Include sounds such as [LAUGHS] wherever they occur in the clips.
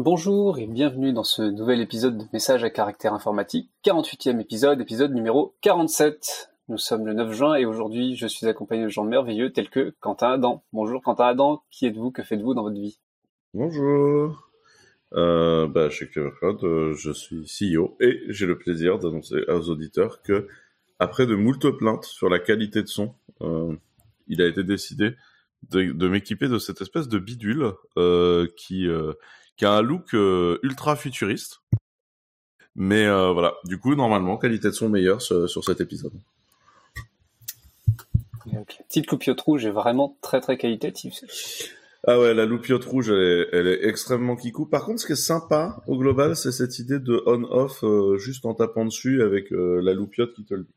Bonjour et bienvenue dans ce nouvel épisode de Message à caractère informatique, 48e épisode, épisode numéro 47. Nous sommes le 9 juin et aujourd'hui je suis accompagné de gens merveilleux tels que Quentin Adam. Bonjour Quentin Adam, qui êtes-vous, que faites-vous dans votre vie? Bonjour. Euh, bah, chez euh, je suis CEO et j'ai le plaisir d'annoncer aux auditeurs que, après de moult plaintes sur la qualité de son, euh, il a été décidé de, m'équiper de cette espèce de bidule euh, qui, euh, qui a un look euh, ultra futuriste. Mais euh, voilà, du coup, normalement, qualité de son meilleure sur, sur cet épisode. La petite coupiote rouge est vraiment très très qualitative. Ah ouais, la loupiote rouge, elle est, elle est extrêmement kikou. Par contre, ce qui est sympa au global, c'est cette idée de on-off euh, juste en tapant dessus avec euh, la loupiote qui te le dit.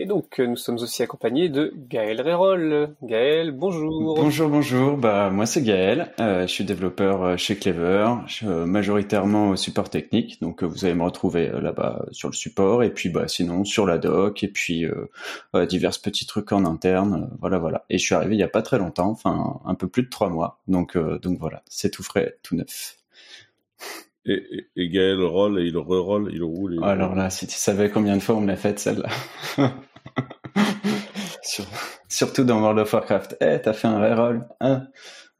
Et donc euh, nous sommes aussi accompagnés de Gaël Rérol. Gaël, bonjour. Bonjour, bonjour. Bah moi c'est Gaël. Euh, je suis développeur euh, chez Clever, je suis, majoritairement au support technique. Donc vous allez me retrouver là-bas sur le support et puis bah sinon sur la doc et puis euh, euh, divers petits trucs en interne. voilà, voilà. Et je suis arrivé il y a pas très longtemps, enfin un peu plus de trois mois. Donc euh, donc voilà, c'est tout frais, tout neuf. Et, et, et Gaël roll et il re-roll, il roule. Il Alors là, si tu savais combien de fois on me l'a faite celle-là. [LAUGHS] Sur- Surtout dans World of Warcraft. Eh, t'as fait un reroll. Hein?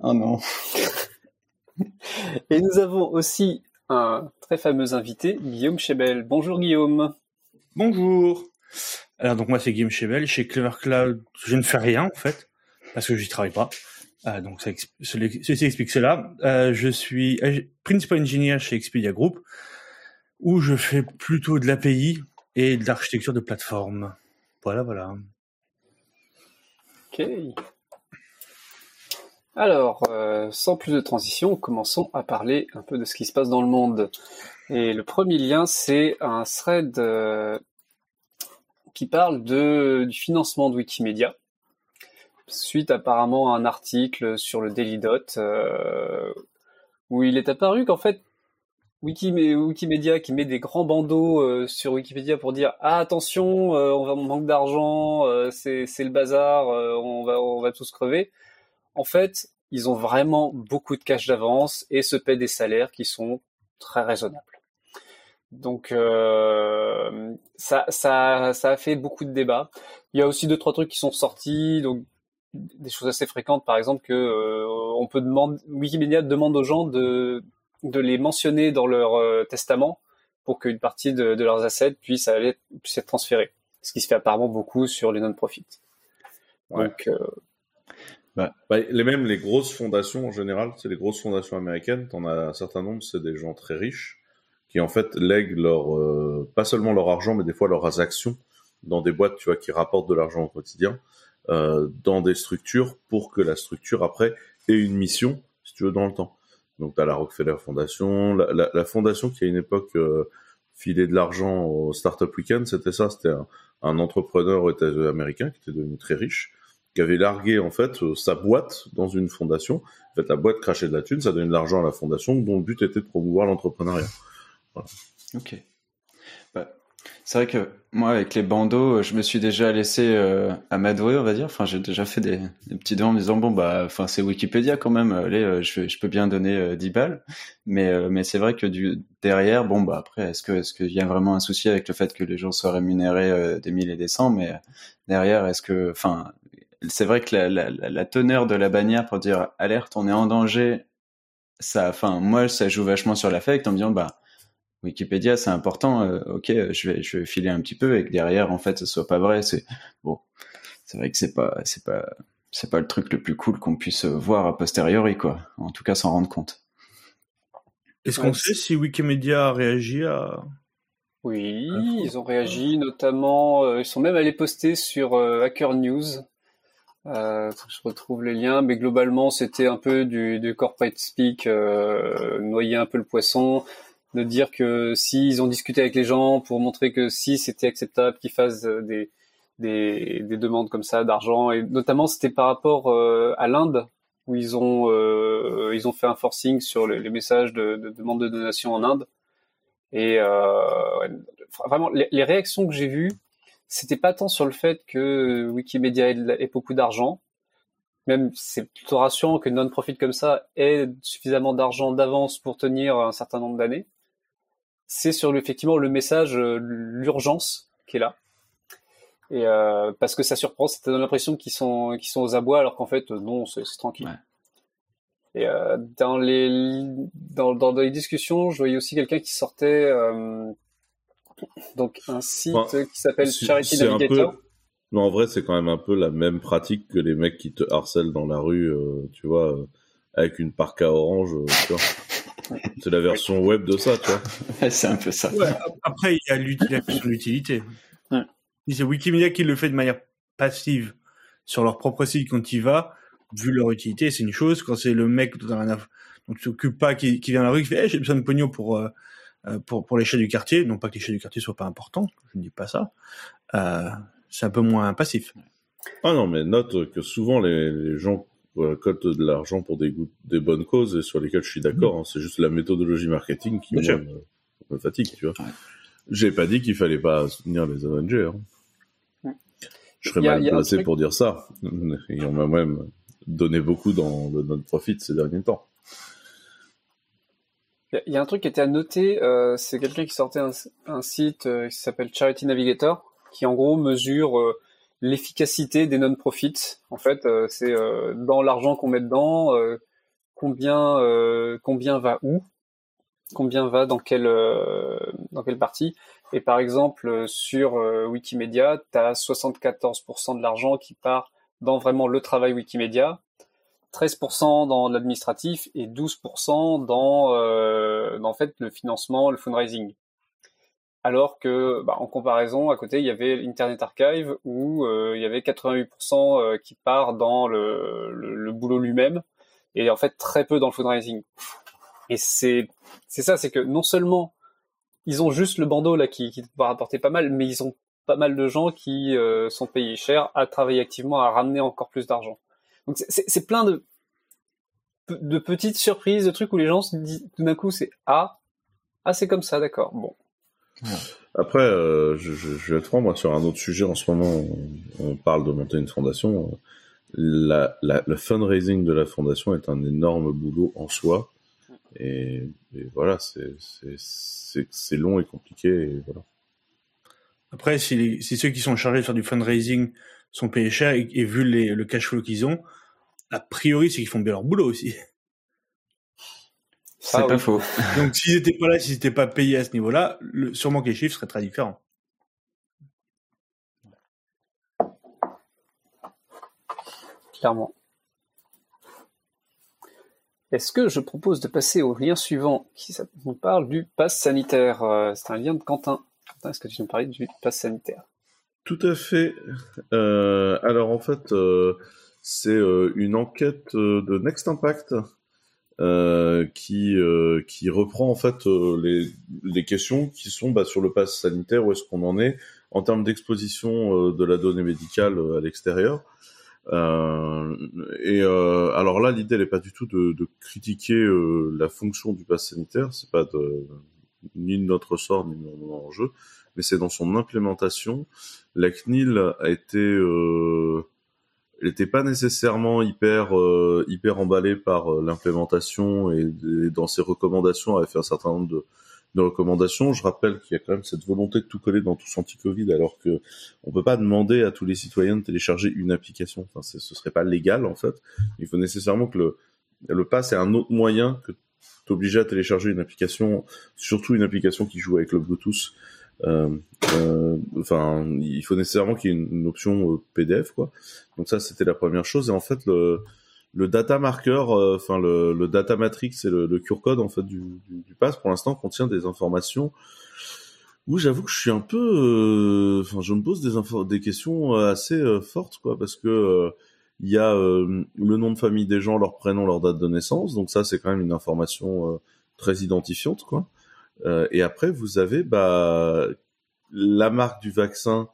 Oh non. [LAUGHS] Et nous avons aussi un très fameux invité, Guillaume Chebel. Bonjour Guillaume. Bonjour. Alors donc moi c'est Guillaume Chebel chez Clever Cloud. Je ne fais rien en fait parce que j'y travaille pas. Euh, donc ça ceci explique cela. Euh, je suis principal engineer chez Expedia Group où je fais plutôt de l'API et de l'architecture de plateforme. Voilà voilà. Ok. Alors, euh, sans plus de transition, commençons à parler un peu de ce qui se passe dans le monde. Et le premier lien, c'est un thread euh, qui parle du financement de Wikimedia, suite apparemment à un article sur le Daily Dot, euh, où il est apparu qu'en fait, Wikime- Wikimedia qui met des grands bandeaux euh, sur Wikipédia pour dire ah attention euh, on, va, on manque d'argent euh, c'est le bazar euh, on va on va tous crever. En fait ils ont vraiment beaucoup de cash d'avance et se paient des salaires qui sont très raisonnables. Donc ça ça ça a fait beaucoup de débats. Il y a aussi deux trois trucs qui sont sortis donc des choses assez fréquentes. Par exemple que on peut demander Wikimedia demande aux gens de de les mentionner dans leur euh, testament pour qu'une partie de, de leurs assets puisse, aller, puisse être transférée. Ce qui se fait apparemment beaucoup sur les non-profits. Ouais. Donc, euh, Bah, les mêmes les grosses fondations en général, c'est les grosses fondations américaines. T'en as un certain nombre, c'est des gens très riches qui en fait lèguent leur euh, pas seulement leur argent, mais des fois leurs actions dans des boîtes, tu vois, qui rapportent de l'argent au quotidien, euh, dans des structures pour que la structure après ait une mission, si tu veux, dans le temps. Donc t'as la Rockefeller Foundation, la, la, la fondation qui à une époque euh, filait de l'argent au Startup Weekend, c'était ça, c'était un, un entrepreneur américain qui était devenu très riche qui avait largué en fait euh, sa boîte dans une fondation. En fait, la boîte crachait de la thune, ça donnait de l'argent à la fondation, dont le but était de promouvoir l'entrepreneuriat. Ok. C'est vrai que moi, avec les bandeaux, je me suis déjà laissé euh, amadouer, on va dire. Enfin, j'ai déjà fait des, petits dons en me disant bon bah, enfin c'est Wikipédia quand même. Allez, euh, je, peux bien donner euh, 10 balles. Mais euh, mais c'est vrai que derrière, bon bah après, est-ce que est-ce qu'il y a vraiment un souci avec le fait que les gens soient rémunérés euh, des mille et des cents? Mais euh, derrière, est-ce que, enfin, c'est vrai que la la teneur de la bannière pour dire alerte, on est en danger. Ça, enfin, moi, ça joue vachement sur l'affect en me disant bah Wikipédia, c'est important. euh, ok, je vais, je vais filer un petit peu et que derrière, en fait, ce soit pas vrai. C'est bon. C'est vrai que c'est pas, c'est pas, c'est pas le truc le plus cool qu'on puisse voir a posteriori, quoi. En tout cas, s'en rendre compte. Est-ce Ouais, qu'on sait si Wikimedia a réagi à oui, ils ont réagi, notamment, euh, ils sont même allés poster sur euh, Hacker News. Euh, faut que je retrouve les liens, mais globalement, c'était un peu du, du corporate speak, euh, noyer un peu le poisson, de dire que s'ils ont discuté avec les gens pour montrer que si c'était acceptable qu'ils fassent euh, des, des, des demandes comme ça d'argent, et notamment c'était par rapport euh, à l'Inde, où ils ont, euh, ils ont fait un forcing sur les, messages de, de demande de donation en Inde. Et vraiment, les, réactions que j'ai vues, c'était pas tant sur le fait que Wikimedia ait beaucoup d'argent, même c'est plutôt rassurant que non-profit comme ça ait suffisamment d'argent d'avance pour tenir un certain nombre d'années. C'est sur effectivement le message, l'urgence qui est là. Et euh, parce que ça surprend, ça donne l'impression qu'ils sont qu'ils sont aux abois alors qu'en fait non, c'est tranquille. Et euh, dans les dans, dans les discussions, je voyais aussi quelqu'un qui sortait euh, donc un site qui s'appelle Charity Navigator. Non, en vrai, c'est quand même un peu la même pratique que les mecs qui te harcèlent dans la rue, euh, tu vois, euh, avec une parka orange, euh, tu vois. [LAUGHS] c'est la version web de ça, tu vois. [LAUGHS] c'est un peu ça. après, il y a l'utilité. C'est Wikimedia qui le fait de manière passive sur leur propre site quand il va, vu leur utilité, c'est une chose. Quand c'est le mec dont, tu t'occupes pas qui, qui vient dans la rue, qui fait hey, j'ai besoin de pognon pour, euh, euh, pour, pour les chats du quartier, non pas que les chats du quartier soient pas importants, je ne dis pas ça, euh, c'est un peu moins passif. Ah non, mais note que souvent les, les gens récoltent de l'argent pour des, des bonnes causes et sur lesquelles je suis d'accord. Mmh. Hein, c'est juste la méthodologie marketing qui me, fatigue, tu vois. J'ai pas dit qu'il fallait pas soutenir les Avengers. Hein. Je serais mal placé pour dire ça. [LAUGHS] Et on m'a même donné beaucoup dans le non-profit ces derniers temps. Il y a un truc qui était à noter, euh, c'est quelqu'un qui sortait un, site euh, qui s'appelle Charity Navigator, qui en gros mesure euh, l'efficacité des non-profits. En fait, c'est dans l'argent qu'on met dedans, combien combien va où, combien va dans quelle dans quelle partie. Et par exemple, sur Wikimedia, tu as 74% de l'argent qui part dans vraiment le travail Wikimedia, 13% dans l'administratif et 12% dans, euh, dans en fait le financement, le fundraising. Alors que, bah, en comparaison, à côté, il y avait Internet Archive où euh, il y avait 88% euh, qui part dans le, boulot lui-même et en fait très peu dans le fundraising. Et c'est ça, c'est que non seulement ils ont juste le bandeau là qui, qui va rapporter pas mal, mais ils ont pas mal de gens qui euh, sont payés cher à travailler activement à ramener encore plus d'argent. Donc c'est plein de de petites surprises, de trucs où les gens se disent tout d'un coup c'est ah ah c'est comme ça d'accord bon. Après euh, je, vais être franc moi sur un autre sujet en ce moment on, parle de monter une fondation la, la, le fundraising de la fondation est un énorme boulot en soi et, voilà c'est long et compliqué et voilà. Après, si, ceux qui sont chargés de faire du fundraising sont payés cher et, vu le cash flow qu'ils ont, a priori, c'est qu'ils font bien leur boulot aussi. C'est pas faux. [LAUGHS] Donc, s'ils n'étaient pas là, s'ils n'étaient pas payés à ce niveau-là, sûrement que les chiffres seraient très différents. Clairement. Est-ce que je propose de passer au lien suivant qui nous parle du pass sanitaire euh, C'est un lien de Quentin. Est-ce que tu nous parlais du pass sanitaire? Tout à fait. Euh, alors en fait, euh, c'est euh, une enquête de Next Impact qui qui reprend en fait les, les questions qui sont bah, sur le pass sanitaire, où est-ce qu'on en est en termes d'exposition de la donnée médicale à l'extérieur. Euh, et euh, alors là, l'idée n'est pas du tout de, de critiquer euh, la fonction du pass sanitaire, c'est pas de, ni de notre sort ni de notre enjeu, mais c'est dans son implémentation. La CNIL a été, euh, elle n'était pas nécessairement hyper euh, hyper emballée par euh, l'implémentation et, dans ses recommandations, elle avait fait un certain nombre de, recommandations. Je rappelle qu'il y a quand même cette volonté de tout coller dans tous anti-Covid, alors que on peut pas demander à tous les citoyens de télécharger une application. Enfin, ce serait pas légal en fait. Il faut nécessairement que le le pass est un autre moyen que obligé à télécharger une application, surtout une application qui joue avec le Bluetooth. Euh, euh, enfin, il faut nécessairement qu'il y ait une, option euh, PDF, quoi. Donc ça, c'était la première chose. Et en fait, le, le data marker, enfin le, le, data matrix et le, le cure code en fait du, du, pass, pour l'instant, contient des informations où j'avoue que je suis un peu, enfin, je me pose des, des questions assez fortes, quoi, parce que il y a le nom de famille des gens, leur prénom, leur date de naissance. Donc ça, c'est quand même une information très identifiante, quoi. Euh, et après, vous avez bah, la marque du vaccin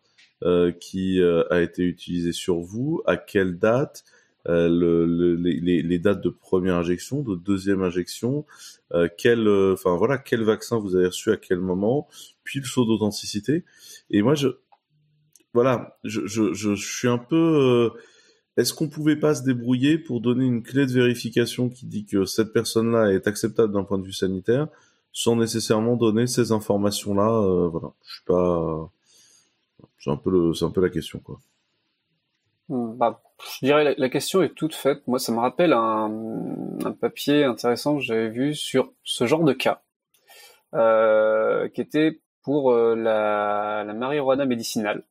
qui a été utilisée sur vous, à quelle date, le, le, les, dates de première injection, de deuxième injection, quel, voilà, quel vaccin vous avez reçu à quel moment, puis le saut d'authenticité. Et moi, je, voilà, je, suis un peu est-ce qu'on pouvait pas se débrouiller pour donner une clé de vérification qui dit que cette personne-là est acceptable d'un point de vue sanitaire, sans nécessairement donner ces informations-là euh, Voilà, je suis pas. C'est un peu le, c'est un peu la question, quoi. Hmm, bah, je dirais la, la question est toute faite. Moi, ça me rappelle un, un papier intéressant que j'avais vu sur ce genre de cas, euh, qui était pour euh, la, marijuana médicinale.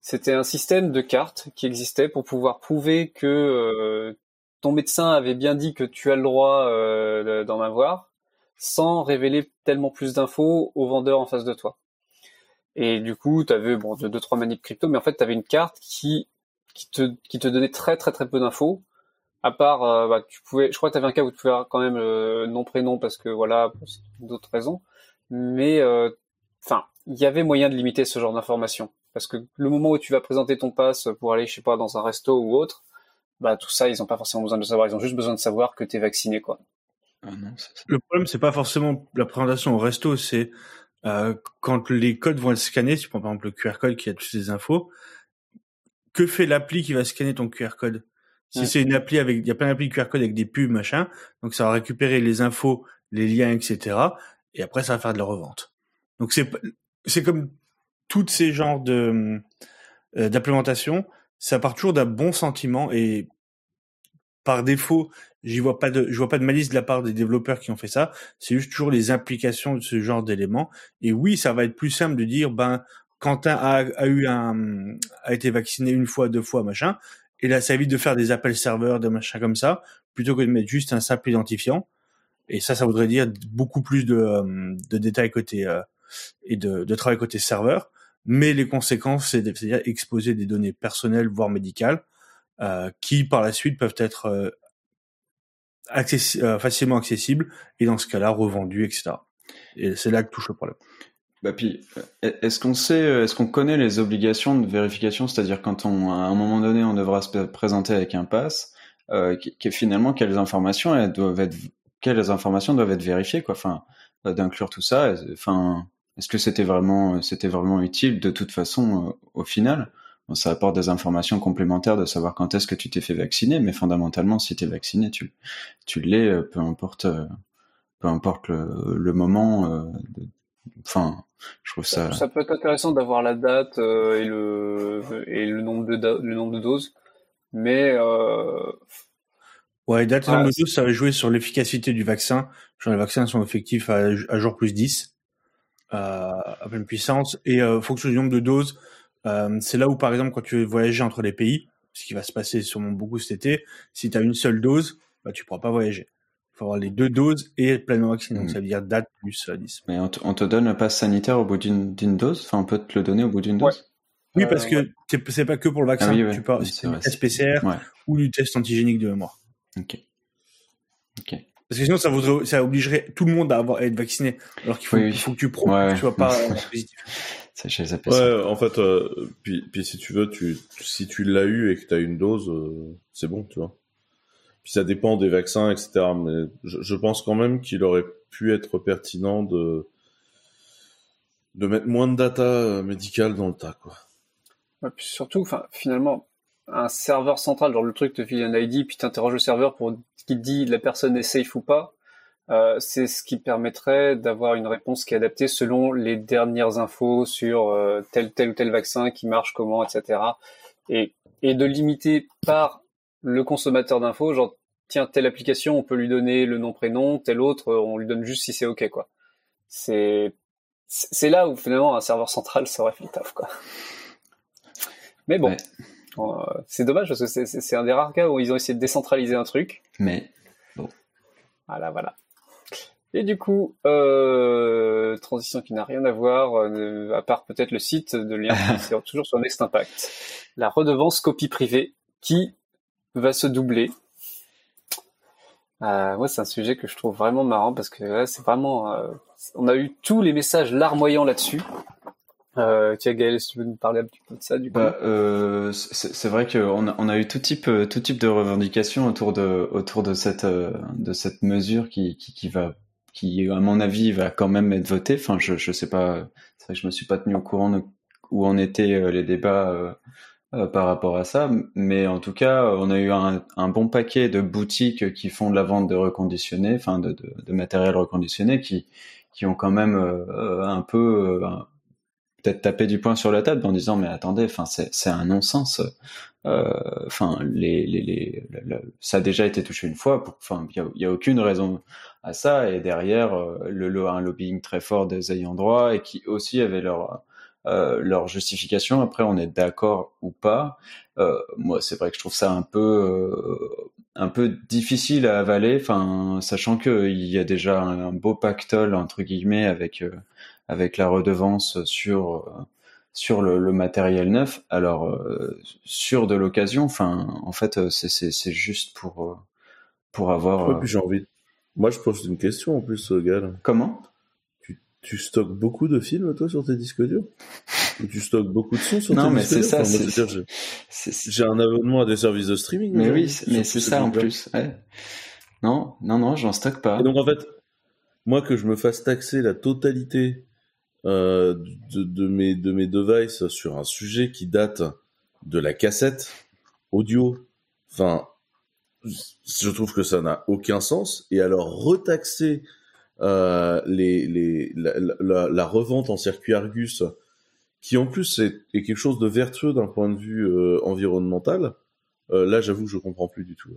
C'était un système de cartes qui existait pour pouvoir prouver que ton médecin avait bien dit que tu as le droit d'en avoir, sans révéler tellement plus d'infos aux vendeurs en face de toi. Et du coup, tu avais bon, deux, trois manips crypto, mais en fait, tu avais une carte qui, qui, te, qui te donnait très très très peu d'infos, à part, euh, bah, tu pouvais, je crois que tu avais un cas où tu pouvais avoir quand même le nom prénom parce que voilà, pour d'autres raisons, mais euh, enfin, il y avait moyen de limiter ce genre d'informations. Parce que le moment où tu vas présenter ton pass pour aller, je sais pas, dans un resto ou autre, bah tout ça, ils ont pas forcément besoin de savoir. Ils ont juste besoin de savoir que tu es vacciné, quoi. Ah non, le problème, c'est pas forcément la présentation au resto, c'est euh, quand les codes vont être scannés. Tu prends par exemple le QR code qui a toutes ces infos. Que fait l'appli qui va scanner ton QR code? Si ouais. c'est une appli avec, il y a plein d'applis QR code avec des pubs, machin. Donc ça va récupérer les infos, les liens, etc. Et après, ça va faire de la revente. Donc c'est c'est comme toutes ces genres de euh, d'implémentation, ça part toujours d'un bon sentiment et par défaut, j'y vois pas de je vois pas de malice de la part des développeurs qui ont fait ça, c'est juste toujours les implications de ce genre d'éléments. Et oui, ça va être plus simple de dire ben Quentin a, a eu un a été vacciné une fois, deux fois, machin. Et là ça évite de faire des appels serveurs de machin comme ça plutôt que de mettre juste un simple identifiant. Et ça ça voudrait dire beaucoup plus de de détails côté euh, et de, de travail côté serveur. Mais les conséquences, c'est-à-dire exposer des données personnelles, voire médicales, euh, qui par la suite peuvent être euh, euh, facilement accessibles et dans ce cas-là revendues, etc. Et c'est là que touche le problème. Bah puis, est-ce qu'on sait, est-ce qu'on connaît les obligations de vérification, c'est-à-dire quand on, à un moment donné, on devra se présenter avec un pass, euh, finalement quelles informations elles doivent être, quelles informations doivent être vérifiées, quoi, enfin, d'inclure tout ça, enfin est-ce que c'était vraiment, c'était vraiment utile de toute façon euh, au final? Bon, Ça apporte des informations complémentaires de savoir quand est-ce que tu t'es fait vacciner, mais fondamentalement, si tu es vacciné, tu, tu l'es, euh, peu importe, euh, peu importe le, le moment. De, enfin, je trouve ça. Ça peut être intéressant d'avoir la date et le et le nombre de le nombre de doses, mais euh... Ouais, date et nombre de doses, ça va jouer sur l'efficacité du vaccin. Genre les vaccins sont effectifs à, à jour plus 10 à pleine puissance et euh, fonction du nombre de doses. Euh, c'est là où, par exemple, quand tu veux voyager entre les pays, ce qui va se passer sûrement beaucoup cet été, si tu as une seule dose, bah, tu pourras pas voyager. Il faut avoir les deux doses et être pleinement vacciné. Mmh. Donc ça veut dire date plus euh, 10. Mais on te, on te donne le pass sanitaire au bout d'une dose? Enfin, on peut te le donner au bout d'une dose? Ouais. Oui, parce que ouais. c'est pas que pour le vaccin. Ah oui, ouais. Tu parles, c'est du test PCR ou du test antigénique de mémoire. Ok. Ok. Parce que sinon, ça, obligerait tout le monde à, avoir, à être vacciné. Alors qu'il faut, oui, il faut que tu prouves ouais. que tu sois pas [LAUGHS] positif. Ça, je ouais, en fait, euh, puis, puis si tu veux, tu, si tu l'as eu et que tu as une dose, euh, c'est bon, tu vois. Puis ça dépend des vaccins, etc. Mais je, je pense quand même qu'il aurait pu être pertinent de, de mettre moins de data médicale dans le tas, quoi. Ouais, puis surtout, enfin, finalement, un serveur central, genre le truc te file un ID, puis t'interroges le serveur pour qui te dit la personne est safe ou pas, euh, c'est ce qui permettrait d'avoir une réponse qui est adaptée selon les dernières infos sur euh, tel tel ou tel vaccin qui marche comment, etc. Et, et de limiter par le consommateur d'infos, genre tiens telle application on peut lui donner le nom prénom, telle autre on lui donne juste si c'est ok quoi. C'est c'est là où finalement un serveur central ça aurait fait le taf quoi. Mais bon. Ouais. Euh, c'est dommage parce que c'est un des rares cas où ils ont essayé de décentraliser un truc. Mais bon. Voilà, voilà. Et du coup, euh, transition qui n'a rien à voir, euh, à part peut-être le site de lien, [LAUGHS] c'est toujours sur Next Impact. La redevance copie privée qui va se doubler. Euh, ouais, c'est un sujet que je trouve vraiment marrant parce que ouais, c'est vraiment, euh, on a eu tous les messages larmoyants là-dessus. Euh, tiens Gaël, si tu veux nous parler un petit peu de ça du coup. Bah, euh, c'est vrai qu'on a, on a eu tout type, tout type de revendications autour de, autour de cette, de cette mesure qui, qui, qui va, qui à mon avis va quand même être votée. Enfin, je, je sais pas, c'est vrai que je me suis pas tenu au courant de où en étaient les débats par rapport à ça. Mais en tout cas, on a eu un, bon paquet de boutiques qui font de la vente de reconditionnés, enfin de, de, matériel reconditionné, qui qui ont quand même un peu peut-être tapé du poing sur la table en disant mais attendez, enfin c'est un non-sens. Enfin les, les, les, ça a déjà été touché une fois. Enfin il y a, y a aucune raison à ça et derrière le un lobbying très fort des ayants droit et qui aussi avaient leur euh, leur justification. Après, on est d'accord ou pas. Euh, moi, c'est vrai que je trouve ça un peu euh, un peu difficile à avaler. Enfin, sachant qu'il y a déjà un, beau pactole entre guillemets avec avec la redevance sur sur le, le, matériel neuf. Alors sur de l'occasion, enfin, en fait, c'est c'est juste pour pour avoir. j'ai envie. Moi, je pose une question en plus, Gal. Comment? Tu stockes beaucoup de films, toi, sur tes disques durs? Ou tu stockes beaucoup de sons sur non, tes mais disques durs? ça, J'ai un abonnement à des services de streaming. Mais oui, mais c'est ça en plus. Non, non, non, j'en stocke pas. Et donc, en fait, moi, que je me fasse taxer la totalité euh, de, de, mes, de mes devices sur un sujet qui date de la cassette audio, enfin, je trouve que ça n'a aucun sens. Et alors, retaxer euh, les, les, la, la, revente en circuit Argus, qui en plus est, est quelque chose de vertueux d'un point de vue euh, environnemental, euh, là j'avoue que je comprends plus du tout.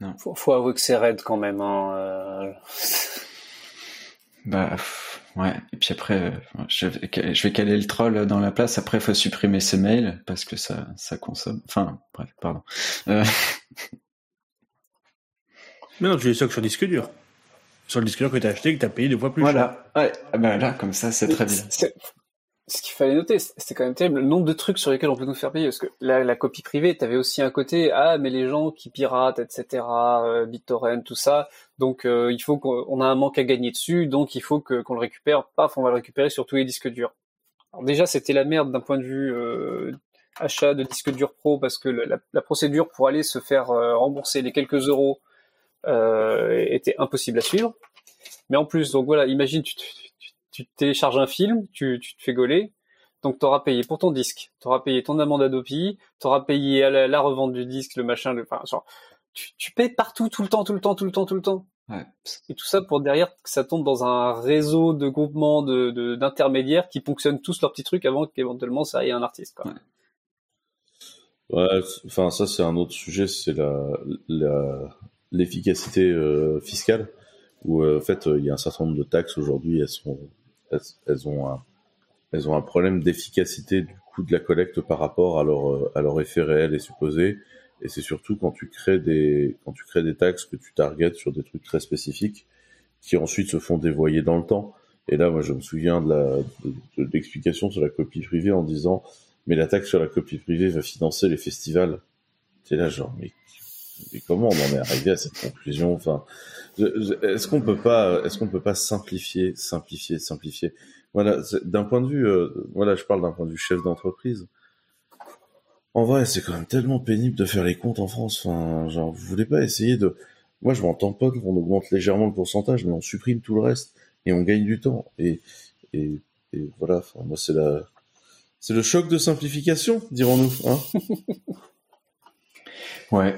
Non. Faut, faut avouer que c'est raide quand même. Hein, euh. bah ouais. Et puis après, je vais, je vais caler le troll dans la place. Après, il faut supprimer ses mails parce que ça, ça consomme. Enfin, bref, pardon. Euh... [LAUGHS] Mais non, tu les stocks sur disque dur sur le disque dur que tu as acheté que tu as payé deux fois plus voilà. cher. Ouais, ah ben là, comme ça, c'est très bien. Ce qu'il fallait noter, c'était quand même terrible, le nombre de trucs sur lesquels on peut nous faire payer. Parce que la, la copie privée, tu avais aussi un côté, ah, mais les gens qui piratent, etc., euh, BitTorrent, tout ça, donc euh, il faut qu'on a un manque à gagner dessus, donc il faut qu'on le récupère. Paf, on va le récupérer sur tous les disques durs. Alors déjà, c'était la merde d'un point de vue euh, achat de disques durs pro, parce que la, la, procédure pour aller se faire euh, rembourser les quelques euros euh, était impossible à suivre. Mais en plus, donc voilà, imagine tu, tu, télécharges un film, tu, tu te fais gauler, donc tu auras payé pour ton disque, tu auras payé ton amende Adopi, tu auras payé la, la, revente du disque, le machin, le, enfin, genre, tu, tu payes partout, tout le temps, tout le temps, tout le temps, tout le temps. Ouais. Et tout ça pour derrière que ça tombe dans un réseau de groupements de, d'intermédiaires qui fonctionnent tous leurs petits trucs avant qu'éventuellement ça aille à un artiste. Quoi. Ouais. ouais enfin ça c'est un autre sujet, c'est la, l'efficacité euh, fiscale, où euh, en fait il y a un certain nombre de taxes aujourd'hui, elles sont, elles, ont un, elles ont un problème d'efficacité du coût de la collecte par rapport à leur, euh, à leur effet réel et supposé. Et c'est surtout quand tu crées des, quand tu crées des taxes que tu targetes sur des trucs très spécifiques qui ensuite se font dévoyer dans le temps. Et là, moi, je me souviens de la, de, l'explication sur la copie privée en disant, mais la taxe sur la copie privée va financer les festivals. C'est là, genre, mais comment on en est arrivé à cette conclusion? Enfin, est-ce qu'on peut pas, est-ce qu'on peut pas simplifier, simplifier, simplifier? Voilà, d'un point de vue, euh, voilà, je parle d'un point de vue chef d'entreprise. En vrai, c'est quand même tellement pénible de faire les comptes en France. Enfin, genre, vous voulez pas essayer de Moi, je m'entends pas qu'on augmente légèrement le pourcentage, mais on supprime tout le reste et on gagne du temps. Et, et, voilà. Moi, c'est la, c'est le choc de simplification, dirons-nous. Hein? [LAUGHS] Ouais.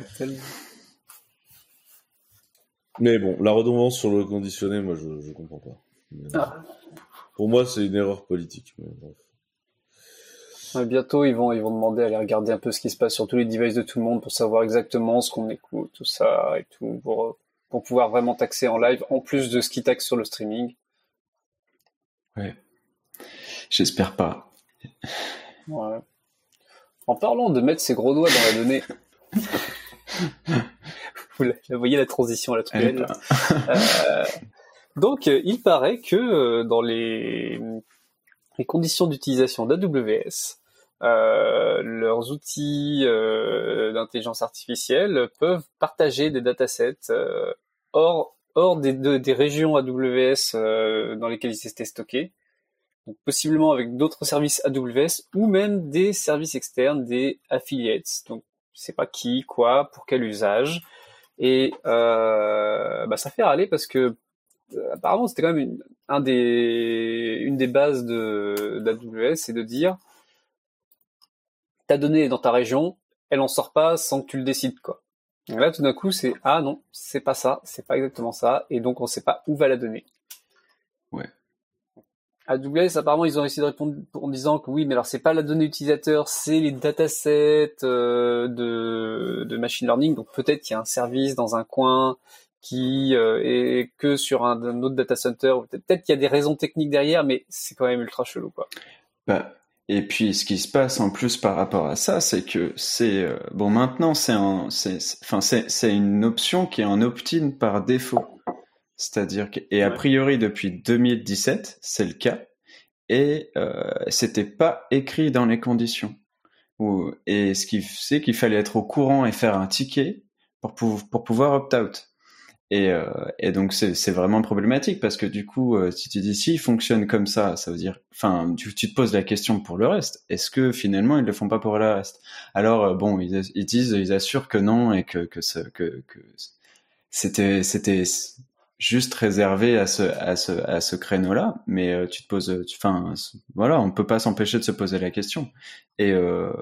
Mais bon, la redondance sur le conditionné, moi, je, je comprends pas. Ah. Pour moi, c'est une erreur politique. bientôt, ils vont, ils vont demander à aller regarder un peu ce qui se passe sur tous les devices de tout le monde pour savoir exactement ce qu'on écoute, tout ça et tout, pour, pour pouvoir vraiment taxer en live, en plus de ce qui taxe sur le streaming. Ouais. J'espère pas. Ouais. En parlant de mettre ses gros doigts dans la donnée, [LAUGHS] [LAUGHS] Vous voyez la transition à la truelle. euh, donc, euh, il paraît que euh, dans les, les conditions d'utilisation d'AWS, euh, leurs outils euh, d'intelligence artificielle peuvent partager des datasets hors, hors des, des régions AWS dans lesquelles ils étaient stockés, donc possiblement avec d'autres services AWS ou même des services externes, des affiliates. Donc sais pas qui, quoi, pour quel usage. Et euh, bah, ça fait râler parce que euh, apparemment c'était quand même une, un des, une des bases de d'AWS, c'est de dire ta donnée est dans ta région, elle en sort pas sans que tu le décides, quoi. Et là, tout d'un coup, c'est ah non, c'est pas ça, c'est pas exactement ça, et donc on sait pas où va la donnée. AWS, apparemment, ils ont essayé de répondre en disant que oui, mais alors c'est pas la donnée utilisateur, c'est les datasets euh, de, machine learning. Donc peut-être qu'il y a un service dans un coin qui euh, est que sur un, autre data center. Peut-être qu'il y a des raisons techniques derrière, mais c'est quand même ultra chelou, quoi. Bah, et puis, ce qui se passe en plus par rapport à ça, c'est que c'est euh, bon. Maintenant, c'est c'est, enfin, c'est, c'est une option qui est en opt-in par défaut. C'est-à-dire que, et a priori depuis 2017, c'est le cas, et euh, c'était pas écrit dans les conditions. Ou, et ce qui c'est qu'il fallait être au courant et faire un ticket pour, pour pouvoir opt-out. Et, euh, et donc c'est vraiment problématique parce que du coup, euh, si tu dis si fonctionne comme ça, ça veut dire, enfin, tu, tu, te poses la question pour le reste. Est-ce que finalement ils le font pas pour le reste? Alors euh, bon, ils, ils, disent, ils assurent que non et que que que, que c'était c'était juste réservé à ce à ce à ce créneau-là. Mais euh, tu te poses, enfin voilà, on peut pas s'empêcher de se poser la question. Et euh,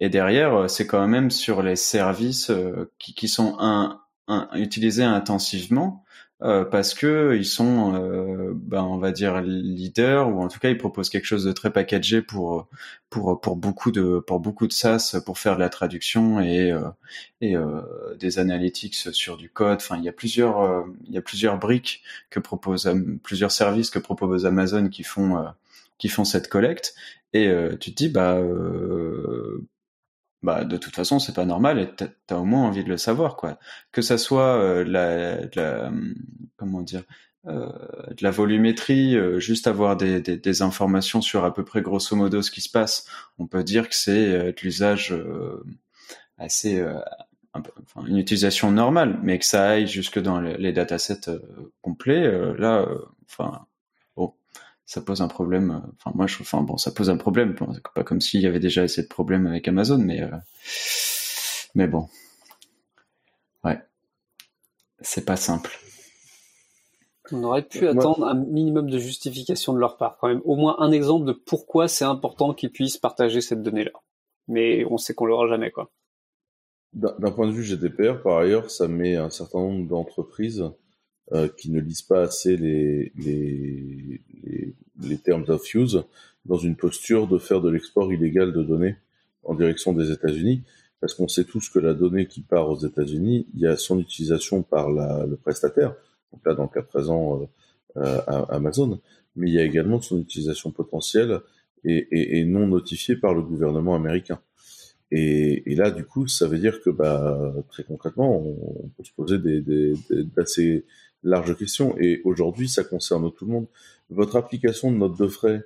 et derrière, c'est quand même sur les services qui sont utilisés intensivement euh, parce que ils sont, euh, ben, on va dire leaders ou en tout cas ils proposent quelque chose de très packagé pour pour pour beaucoup de pour beaucoup de SaaS pour faire de la traduction et euh, et euh, des analytics sur du code. Enfin, il y a plusieurs euh, il y a plusieurs briques que propose plusieurs services que propose Amazon qui font qui font cette collecte et tu te dis bah bah de toute façon c'est pas normal et t'as au moins envie de le savoir quoi. Que ça soit euh, la, la, comment dire euh, de la volumétrie euh, juste avoir des, des, des, informations sur à peu près grosso modo ce qui se passe on peut dire que c'est euh, de l'usage assez enfin, une utilisation normale mais que ça aille jusque dans les, les datasets complets là enfin ça pose un problème. Euh, enfin, moi, je, enfin bon, ça pose un problème. Pas comme s'il y avait déjà assez de problèmes avec Amazon, mais euh, mais bon, ouais, c'est pas simple. On aurait pu attendre un minimum de justification de leur part, quand même, au moins un exemple de pourquoi c'est important qu'ils puissent partager cette donnée-là. Mais on sait qu'on l'aura jamais, quoi. D'un point de vue GDPR, par ailleurs, ça met un certain nombre d'entreprises euh, qui ne lisent pas assez les, les, les, les terms of use dans une posture de faire de l'export illégal de données en direction des États-Unis, parce qu'on sait tous que la donnée qui part aux États-Unis, il y a son utilisation par la, le prestataire, donc là dans le cas présent euh, euh Amazon, mais il y a également son utilisation potentielle et, et, et, non notifiée par le gouvernement américain. Et, et, là, du coup, ça veut dire que bah, très concrètement, on, peut se poser des, des, des, d'assez large question. Et aujourd'hui, ça concerne tout le monde. Votre application de note de frais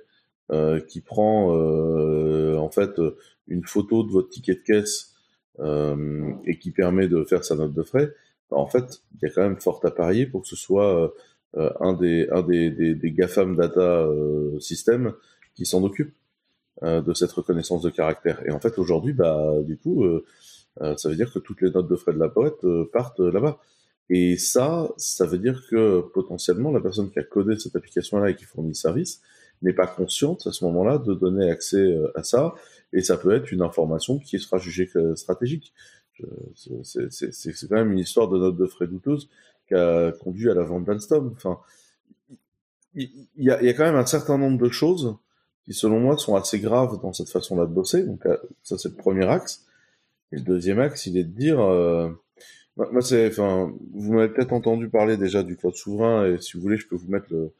euh, qui prend euh, en fait une photo de votre ticket de caisse euh, et qui permet de faire sa note de frais, en fait, il y a quand même fort à parier pour que ce soit euh, un des GAFAM data euh, system qui s'en occupe euh, de cette reconnaissance de caractère. Et en fait, aujourd'hui, bah du coup, ça veut dire que toutes les notes de frais de la boîte partent là-bas. Et ça, ça veut dire que potentiellement la personne qui a codé cette application-là et qui fournit le service n'est pas consciente à ce moment-là de donner accès euh, à ça, et ça peut être une information qui sera jugée stratégique. C'est quand même une histoire de note de frais douteuse qui a conduit à la vente d'Alstom. Enfin, il y, a, quand même un certain nombre de choses qui, selon moi, sont assez graves dans cette façon-là de bosser. Donc euh, ça, c'est le premier axe. Et le deuxième axe, il est de dire... Euh, moi, c'est, enfin, vous m'avez peut-être entendu parler déjà du cloud souverain, et si vous voulez, je peux vous mettre le,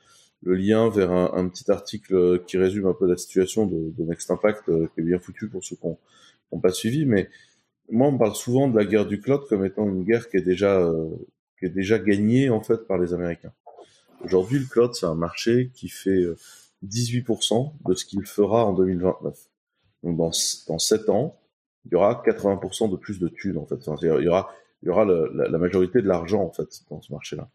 lien vers un, petit article qui résume un peu la situation de, Next Impact, euh, qui est bien foutu pour ceux qui n'ont pas suivi. Mais moi, on parle souvent de la guerre du cloud comme étant une guerre qui est déjà, euh, qui est déjà gagnée en fait par les Américains. Aujourd'hui, le cloud, c'est un marché qui fait 18% euh, de ce qu'il fera en 2029. Donc, dans, dans 7 ans, il y aura 80% de plus de thunes, en fait. Enfin, il y aura il y aura la, majorité de l'argent en fait dans ce marché-là.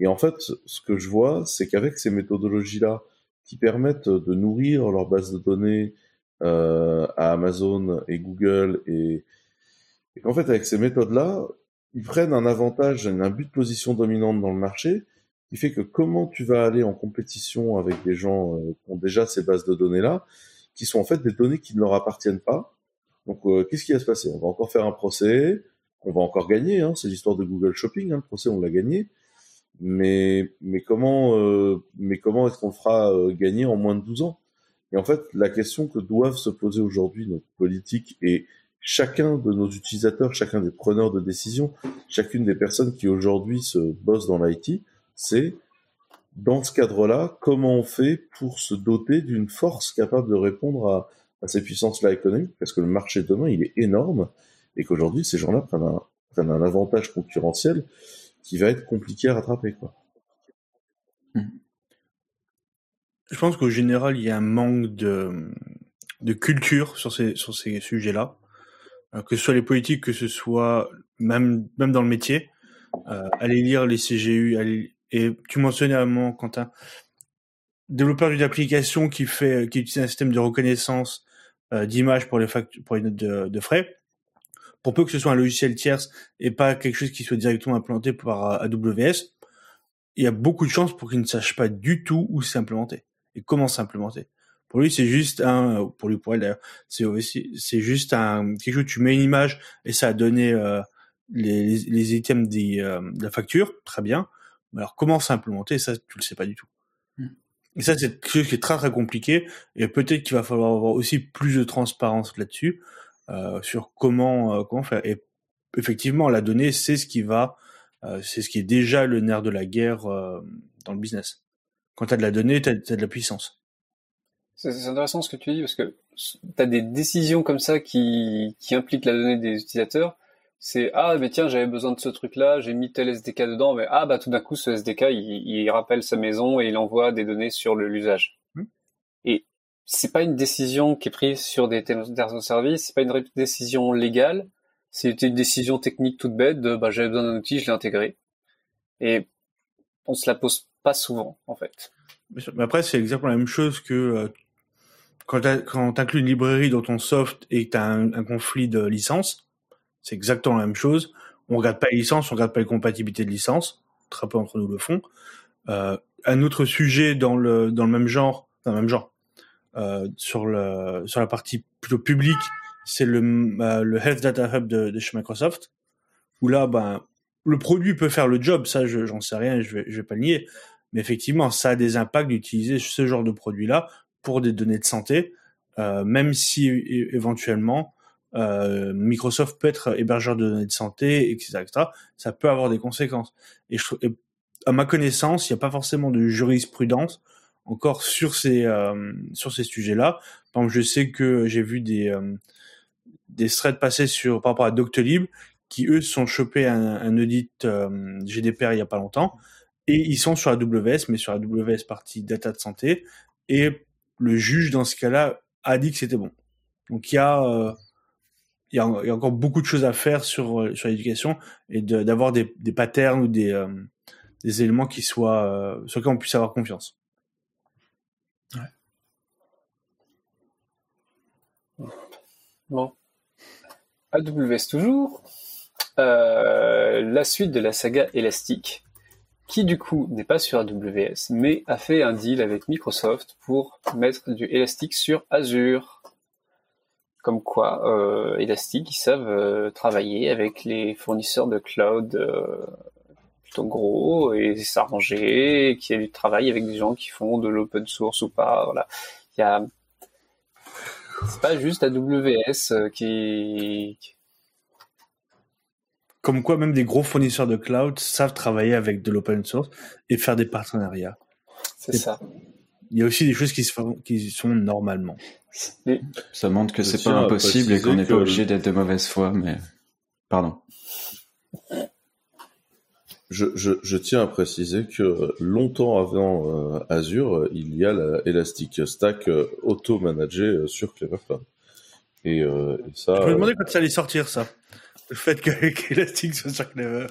Et en fait, ce que je vois, c'est qu'avec ces méthodologies-là, qui permettent de nourrir leur base de données euh, à Amazon et Google, et, et qu'en fait, avec ces méthodes-là, ils prennent un avantage, un but de position dominante dans le marché, qui fait que comment tu vas aller en compétition avec des gens euh, qui ont déjà ces bases de données-là, qui sont en fait des données qui ne leur appartiennent pas, Donc, euh, qu'est-ce qui va se passer? On va encore faire un procès, on va encore gagner. Hein, c'est l'histoire de Google Shopping. Hein, le procès, on l'a gagné. Mais, mais comment, euh, mais comment est-ce qu'on fera euh, gagner en moins de 12 ans? Et en fait, la question que doivent se poser aujourd'hui nos politiques et chacun de nos utilisateurs, chacun des preneurs de décision, chacune des personnes qui aujourd'hui se bossent dans l'IT, c'est dans ce cadre-là, comment on fait pour se doter d'une force capable de répondre à, à ces puissances-là économiques? Parce que le marché de demain, il est énorme et qu'aujourd'hui, ces gens-là prennent un, un avantage concurrentiel qui va être compliqué à rattraper. Quoi. Je pense qu'au général, il y a un manque de, culture sur ces, sujets-là. Euh, que ce soit les politiques, que ce soit même, dans le métier. Euh, allez lire les CGU, et tu mentionnais à un moment, Quentin, développeur d'une application qui fait, utilise un système de reconnaissance euh, d'image pour les notes de, frais. Pour peu que ce soit un logiciel tierce et pas quelque chose qui soit directement implanté par AWS, il y a beaucoup de chances pour qu'il ne sache pas du tout où c'est implémenté et comment s'implémenter. Pour lui, c'est juste un, pour lui, pour elle d'ailleurs, c'est aussi, c'est juste un, quelque chose, tu mets une image et ça a donné euh, les, les, items des, euh, de la facture, très bien. Mais alors, comment s'implémenter, ça, tu le sais pas du tout. Mm. Et ça, c'est quelque chose qui est très très compliqué et peut-être qu'il va falloir avoir aussi plus de transparence là-dessus, euh, sur comment, euh, comment faire. Et effectivement, la donnée, c'est ce qui va, euh, c'est ce qui est déjà le nerf de la guerre dans le business. Quand tu as de la donnée, tu as de la puissance. C'est intéressant ce que tu dis parce que tu as des décisions comme ça qui, qui impliquent la donnée des utilisateurs. C'est ah mais tiens j'avais besoin de ce truc là, j'ai mis tel SDK dedans, mais ah bah tout d'un coup ce SDK il, il, rappelle sa maison et il envoie des données sur l'usage. C'est pas une décision qui est prise sur des termes de service, c'est pas une décision légale, c'est une décision technique toute bête de bah j'avais besoin d'un outil, je l'ai intégré. Et on se la pose pas souvent en fait. Mais après c'est exactement la même chose que euh, quand tu inclus une librairie dans ton soft et que tu as un, conflit de licence, c'est exactement la même chose. On regarde pas les licences, on regarde pas les compatibilités de licence. Très peu entre nous le font. Euh, un autre sujet dans le dans le même genre, dans le même genre, sur le sur la partie plutôt publique, c'est le euh, le Health Data Hub de, de, chez Microsoft, où là, ben le produit peut faire le job, ça j'en sais rien, je vais je vais pas le nier, mais effectivement, ça a des impacts d'utiliser ce genre de produit là pour des données de santé, euh, même si éventuellement euh, Microsoft peut être hébergeur de données de santé, etc., etc. Ça peut avoir des conséquences. Et, je, à ma connaissance, il n'y a pas forcément de jurisprudence encore sur ces euh, sur ces sujets-là. Par exemple, je sais que j'ai vu des euh, des threads passer sur par rapport à Doctolib qui eux sont chopés un, un audit euh, GDPR il y a pas longtemps et ils sont sur AWS mais sur AWS partie data de santé et le juge dans ce cas-là a dit que c'était bon. Donc il y a, euh, il, y a, il y a encore beaucoup de choses à faire sur euh, sur l'éducation et d'avoir des, des patterns ou des euh, des éléments qui soient sur lesquels on puisse avoir confiance. AWS toujours. Euh, la suite de la saga Elastic qui du coup n'est pas sur AWS, mais a fait un deal avec Microsoft pour mettre du Elastic sur Azure. Comme quoi, euh, Elastic, ils savent euh, travailler avec les fournisseurs de cloud plutôt gros et s'arranger, qu'il y a du travail avec des gens qui font de l'open source ou pas. Voilà, il y a c'est pas juste AWS euh, qui, comme quoi même des gros fournisseurs de cloud savent travailler avec de l'open source et faire des partenariats. C'est ça. Il y a aussi des choses qui se font, qui sont normalement. Ça montre que c'est pas impossible et qu'on n'est pas obligé d'être de mauvaise foi, mais pardon. Je, je, je, tiens à préciser que longtemps avant euh, Azure, il y a la Elastic Stack euh, auto-managée euh, sur Cloud. Et, euh, et, ça. Je me demandais quand ça allait sortir ça le fait qu'Elastic [LAUGHS] soit sur Clever.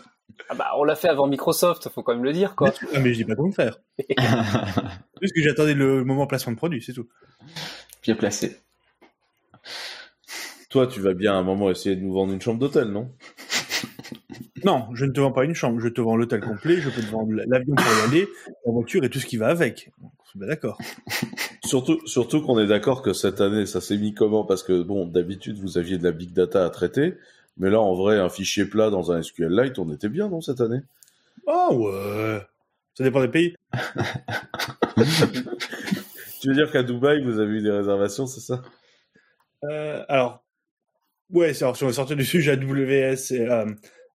Ah bah, on l'a fait avant Microsoft, faut quand même le dire, quoi. Ah, mais je dis pas comment faire. [LAUGHS] Juste que j'attendais le moment placement de produit, c'est tout. Bien placé. Toi, tu vas bien à un moment essayer de nous vendre une chambre d'hôtel, non? Non, je ne te vends pas une chambre, je te vends l'hôtel complet, je peux te vendre l'avion pour y aller, la voiture et tout ce qui va avec. C'est d'accord. [LAUGHS] Surtout, surtout qu'on est d'accord que cette année, ça s'est mis comment? Parce que bon, d'habitude, vous aviez de la big data à traiter, mais là, en vrai, un fichier plat dans un SQLite, on était bien, non, cette année? Ah ouais. Ça dépend des pays. [LAUGHS] Tu veux dire qu'à Dubaï, vous avez eu des réservations, c'est ça? Euh, alors, ouais, c'est- alors, si on est sorti du sujet AWS, et, euh,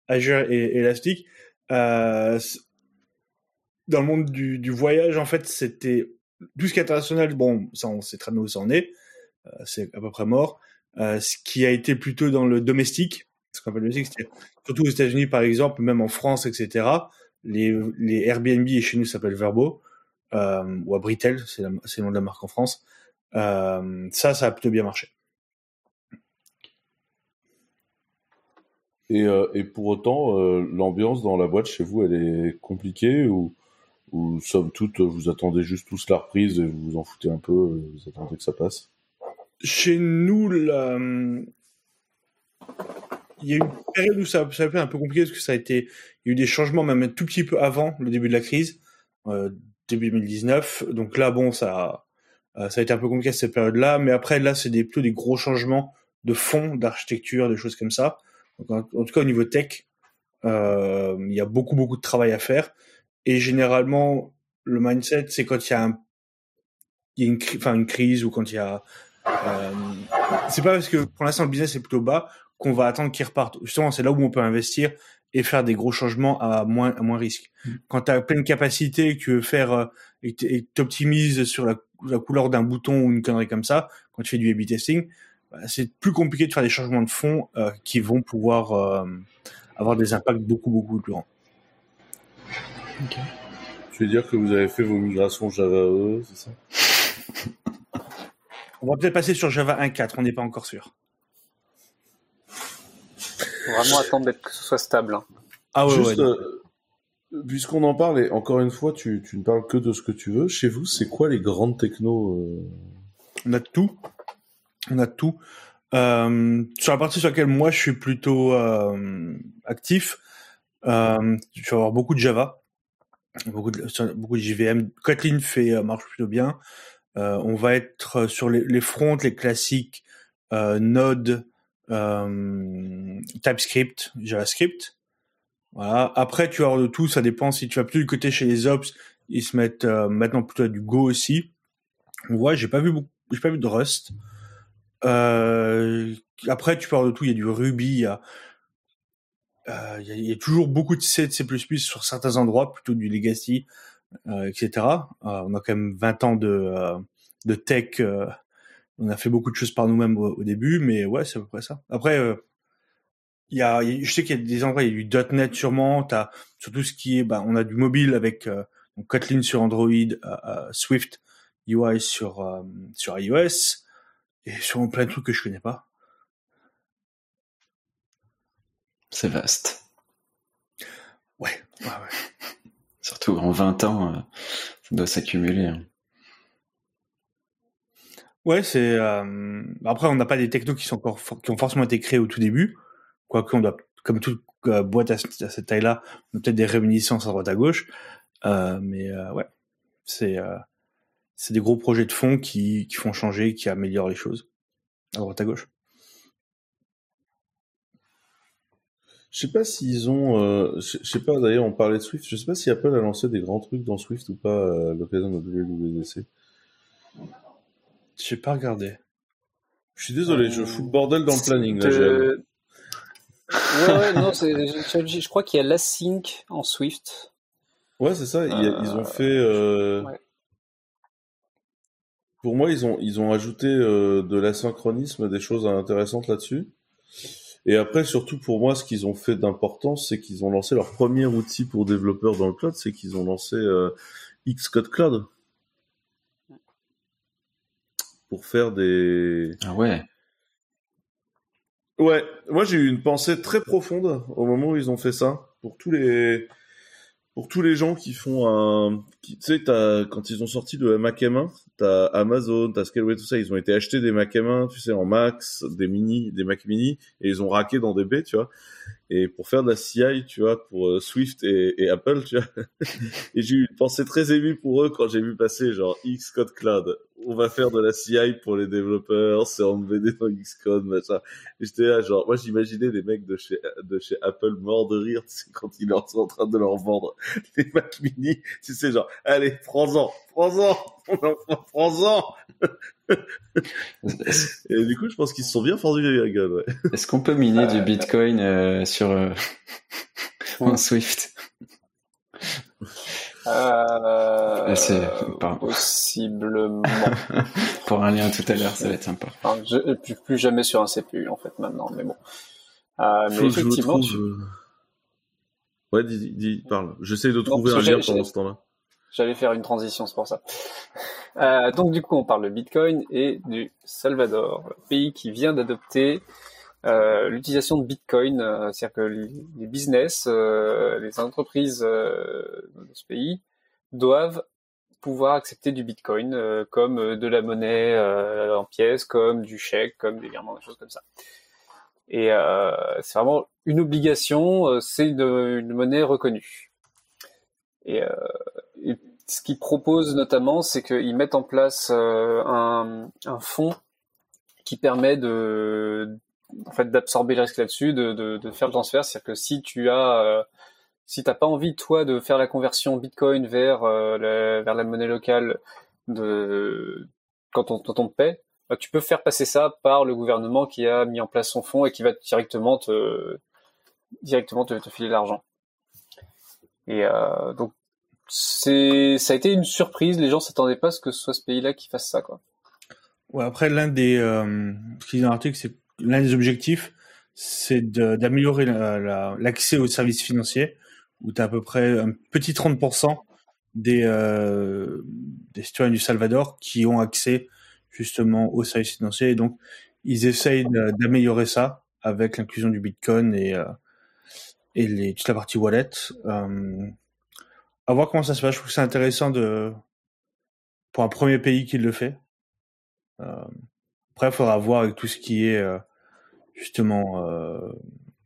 Azure et, Elastic, euh, dans le monde du, voyage, en fait, c'était tout ce qui est international. Bon, ça, on sait très bien où ça en est. Euh, c'est à peu près mort. Euh, ce qui a été plutôt dans le domestique, ce qu'on appelle le domestique, surtout aux États-Unis, par exemple, même en France, etc. Les, les Airbnb et chez nous ça s'appelle Verbo ou Abritel, c'est le nom de la marque en France. Ça, ça a plutôt bien marché. Et, euh, et pour autant, euh, l'ambiance dans la boîte chez vous, elle est compliquée ou, ou somme toute, vous attendez juste tous la reprise et vous vous en foutez un peu, euh, vous attendez que ça passe? Chez nous, il y a eu une période où ça, ça a été un peu compliqué parce que ça a été, il y a eu des changements même un tout petit peu avant le début de la crise, euh, début 2019. Donc là, bon, ça, euh, ça a été un peu compliqué cette période-là, mais après là, c'est des, plutôt des gros changements de fond, d'architecture, des choses comme ça. Donc, en, en tout cas, au niveau tech, euh, il y a beaucoup beaucoup de travail à faire. Et généralement, le mindset, c'est quand il y a un, il y a une, cri- enfin une crise ou quand il y a euh, c'est pas parce que pour l'instant le business est plutôt bas qu'on va attendre qu'il reparte. Justement, c'est là où on peut investir et faire des gros changements à moins à moins risque. Quand tu as pleine capacité, que tu veux faire euh, et t- et t'optimises sur la, la couleur d'un bouton ou une connerie comme ça, quand tu fais du A/B testing, c'est plus compliqué de faire des changements de fond euh, qui vont pouvoir euh, avoir des impacts beaucoup beaucoup plus grands. Tu veux dire que vous avez fait vos migrations Java EE, c'est ça? On va peut-être passer sur Java 1.4, on n'est pas encore sûr. Faut vraiment attendre que ce soit stable. hein. Ah ouais, Juste, ouais. euh, puisqu'on en parle, et encore une fois, tu, tu ne parles que de ce que tu veux. Chez vous, c'est quoi les grandes technos euh? On a tout. On a tout. Euh, sur la partie sur laquelle moi je suis plutôt euh, actif, euh, tu vas avoir beaucoup de Java, beaucoup de, beaucoup de JVM. Kotlin fait euh, marche plutôt bien. On va être sur les, fronts, les classiques Node, TypeScript, JavaScript. Voilà. Après, tu vas avoir de tout. Ça dépend si tu vas plus du côté chez les ops, ils se mettent maintenant plutôt à du Go aussi. On voit, j'ai pas vu beaucoup, j'ai pas vu de Rust. Euh, après, tu parles de tout. Il y a du Ruby, il y a, euh, il y a, toujours beaucoup de C, de C++ sur certains endroits, plutôt du legacy, euh, etc. Euh, on a quand même 20 ans de, euh, de tech. euh, on a fait beaucoup de choses par nous-mêmes au, début, mais ouais, c'est à peu près ça. Après, il y a, je sais qu'il y a des endroits, il y a du .NET sûrement. T'as surtout ce qui est, bah, on a du mobile avec Kotlin sur Android, Swift UI sur sur iOS et sur plein de trucs que je connais pas. C'est vaste. Ouais, ouais, ouais. [LAUGHS] Surtout en 20 ans, euh, ça doit s'accumuler. hein. Ouais, c'est euh, après on n'a pas des technos qui sont encore for- qui ont forcément été créés au tout début, quoique on doit comme toute euh, boîte à, ce- à cette taille-là, on a peut-être des réminiscences à droite à gauche, mais ouais, c'est c'est des gros projets de fond qui qui font changer, qui améliorent les choses à droite à gauche. Je sais pas s'ils ont, euh, je sais pas d'ailleurs, on parlait de Swift, je sais pas si Apple a lancé des grands trucs dans Swift ou pas euh, à l'occasion de WWDC. J'ai pas regardé. Je suis désolé, je fous le bordel dans le planning là. Ouais, ouais, non, je, crois qu'il y a l'async en Swift. Ouais, c'est ça, Euh, ils ont fait... euh, ouais. Pour moi, ils ont, ils ont ajouté euh, de l'asynchronisme, des choses intéressantes là-dessus. Et après, surtout pour moi, ce qu'ils ont fait d'important, c'est qu'ils ont lancé leur premier outil pour développeurs dans le cloud, c'est qu'ils ont lancé euh, Xcode Cloud. Pour faire des... Ah ouais. Ouais, moi j'ai eu une pensée très profonde au moment où ils ont fait ça. Pour tous les, pour tous les gens qui font un, tu sais, quand ils ont sorti le Mac M1, t'as Amazon, t'as Scaleway, tout ça, ils ont été achetés des Mac M1, tu sais, en Max, des mini, des Mac mini, et ils ont raqué dans des tu vois. Et pour faire de la CI, tu vois, pour euh, Swift et, Apple, tu vois. [LAUGHS] et j'ai eu une pensée très émue pour eux quand j'ai vu passer genre Xcode Cloud. On va faire de la CI pour les développeurs, c'est embeddé dans Xcode, machin. Et j'étais là, genre, moi j'imaginais des mecs de chez, de chez Apple morts de rire, tu sais, quand ils sont en train de leur vendre les Mac mini. Tu sais, genre, allez, prends-en, prends-en, prends-en. et du coup, je pense qu'ils se sont bien fendus la gueule, ouais. Est-ce qu'on peut miner du Bitcoin euh, sur euh, en Swift? Euh, possiblement. [LAUGHS] Pour un lien tout à l'heure, ça va être sympa. Enfin, je, plus, plus, jamais sur un CPU en fait maintenant, mais bon. Euh, mais effectivement, trouve... tu... ouais, dis, dis, parle. J'essaie de trouver non, un lien pendant ce temps-là. J'allais faire une transition, c'est pour ça. Euh, donc du coup, on parle de Bitcoin et du Salvador, pays qui vient d'adopter euh, l'utilisation de Bitcoin, euh, c'est-à-dire que les business, euh, les entreprises euh, de ce pays doivent pouvoir accepter du Bitcoin comme de la monnaie en pièces, comme du chèque, comme des virements, des choses comme ça. Et c'est vraiment une obligation, c'est une, une, monnaie reconnue. Et, et ce qu'ils proposent notamment, c'est qu'ils mettent en place un, un fonds qui permet de en fait d'absorber le risque là-dessus, de, de, de, faire le transfert. C'est-à-dire que si tu as euh, si t'as pas envie toi de faire la conversion Bitcoin vers euh, la, vers la monnaie locale de quand on, quand on te paie, bah, tu peux faire passer ça par le gouvernement qui a mis en place son fonds et qui va directement te directement te, te filer l'argent. Et euh, donc c'est ça a été une surprise. Les gens s'attendaient pas à ce que ce soit ce pays-là qui fasse ça quoi. Ouais, après l'un des euh, ce qu'ils ont l'article c'est l'un des objectifs, c'est d'améliorer l'accès aux services financiers, où tu as à peu près un petit 30% des, euh, des citoyens du Salvador qui ont accès justement aux services financiers. Et donc, ils essayent d'améliorer ça avec l'inclusion du Bitcoin et, euh, et les, toute la partie wallet. Euh, à voir comment ça se passe. Je trouve que c'est intéressant de, pour un premier pays qui le fait. Euh, après, il faudra voir avec tout ce qui est euh, justement euh,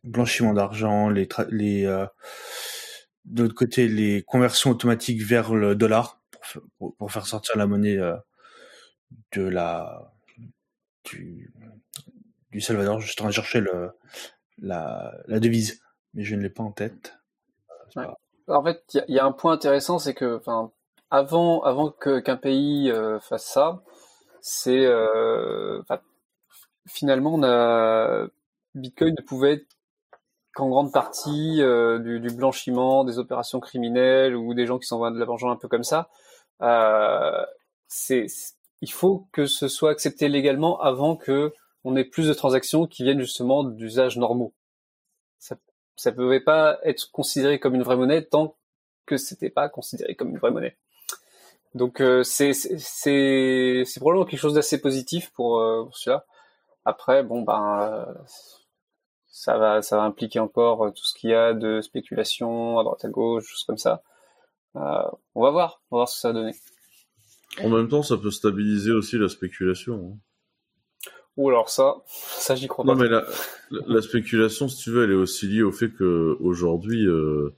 blanchiment d'argent, les, les euh, de l'autre côté les conversions automatiques vers le dollar pour, pour, faire sortir la monnaie euh, de la du, du Salvador. Je en train de chercher le, la, la devise, mais je ne l'ai pas en tête. Ouais. En fait, il y, y, a un point intéressant, c'est que, avant, qu'un pays euh, fasse ça, c'est, euh, finalement, on a Bitcoin ne pouvait être qu'en grande partie euh, du, du, blanchiment, des opérations criminelles ou des gens qui s'envoient de l'argent un peu comme ça. C'est, il faut que ce soit accepté légalement avant que on ait plus de transactions qui viennent justement d'usages normaux. Ça, ça pouvait pas être considéré comme une vraie monnaie tant que c'était pas considéré comme une vraie monnaie. Donc euh, c'est probablement quelque chose d'assez positif pour, euh, cela. Après, bon ben, euh, ça va, impliquer encore tout ce qu'il y a de spéculation à droite à gauche, choses comme ça. On va voir, on va voir ce que ça va donner. En même temps, ça peut stabiliser aussi la spéculation. Hein. Ou alors ça, ça j'y crois non, pas. Non mais la, la, spéculation, si tu veux, elle est aussi liée au fait que aujourd'hui, euh,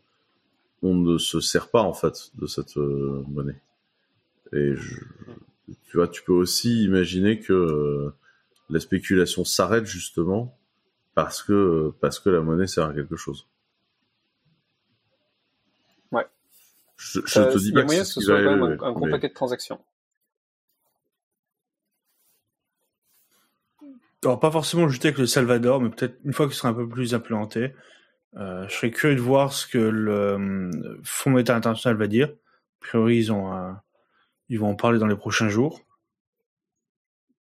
on ne se sert pas en fait de cette euh, monnaie. Et je, tu vois, tu peux aussi imaginer que euh, la spéculation s'arrête justement parce que parce que la monnaie sert à quelque chose. Ouais. Je, je te dis pas que, que ce soit quand même un, un gros mais... paquet de transactions. Alors pas forcément juste avec le Salvador, mais peut-être une fois qu'il sera un peu plus implémenté. Euh, je serais curieux de voir ce que le euh, Fonds monétaire international va dire. A priori, ils, ont, euh, ils vont en parler dans les prochains jours.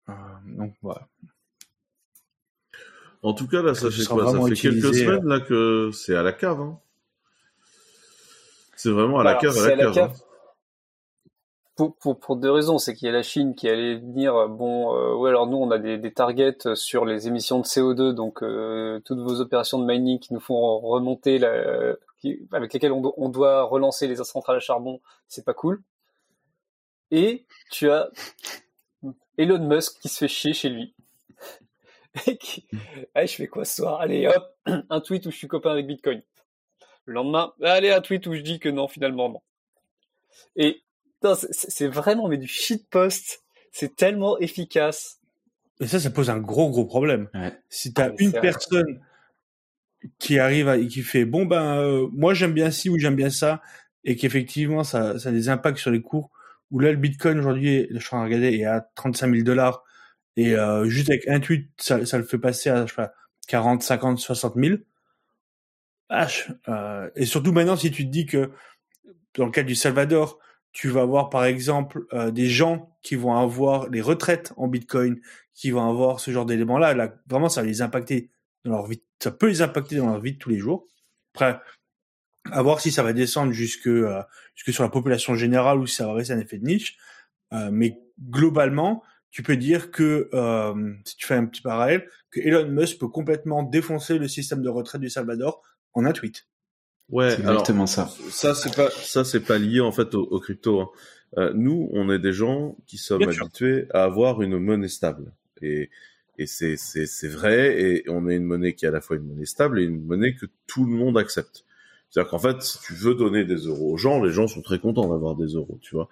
Euh, donc voilà. En tout cas, là, ça fait quoi? Ça fait quelques semaines là que c'est à la cave. Hein. C'est vraiment à la cave, à la, à la cave. cave. Hein. Pour, pour, pour, deux raisons, c'est qu'il y a la Chine qui allait dire bon, euh, ouais, alors nous on a des, des, targets sur les émissions de CO2, donc euh, toutes vos opérations de mining qui nous font remonter, la, qui, avec lesquelles on, on, doit relancer les centrales à charbon, c'est pas cool. Et tu as Elon Musk qui se fait chier chez lui. [LAUGHS] Et qui... je fais quoi ce soir? Allez hop, [CLEARS THROAT] un tweet où je suis copain avec Bitcoin. Le lendemain, allez, un tweet où je dis que non, finalement non. Et c'est vraiment mais du shitpost. C'est tellement efficace. Et ça, ça pose un gros gros problème. Si t'as as ah, une personne qui arrive et qui fait bon ben euh, moi j'aime bien ci ou j'aime bien ça et qu'effectivement ça, ça a des impacts sur les cours où là le Bitcoin aujourd'hui je suis en train de regarder est à 35 000 dollars et euh, juste avec un tweet ça, ça le fait passer à je sais pas 40 50 60 000 H, euh, et surtout maintenant si tu te dis que dans le cas du Salvador tu vas avoir par exemple euh, des gens qui vont avoir les retraites en Bitcoin qui vont avoir ce genre d'éléments là là vraiment ça va les impacter dans leur vie ça peut les impacter dans leur vie de tous les jours. Après, à voir si ça va descendre jusque, euh, jusque sur la population générale ou si ça va rester un effet de niche. Euh, mais globalement, tu peux dire que, euh, si tu fais un petit parallèle, que Elon Musk peut complètement défoncer le système de retraite du Salvador en un tweet. Ouais, c'est exactement ça. Ça c'est pas ça c'est pas lié en fait au, crypto. Hein. Euh, nous, on est des gens qui sommes habitués à avoir une monnaie stable et et c'est, c'est, c'est vrai, et on a une monnaie qui est à la fois une monnaie stable et une monnaie que tout le monde accepte. C'est-à-dire qu'en fait, si tu veux donner des euros aux gens, les gens sont très contents d'avoir des euros, tu vois.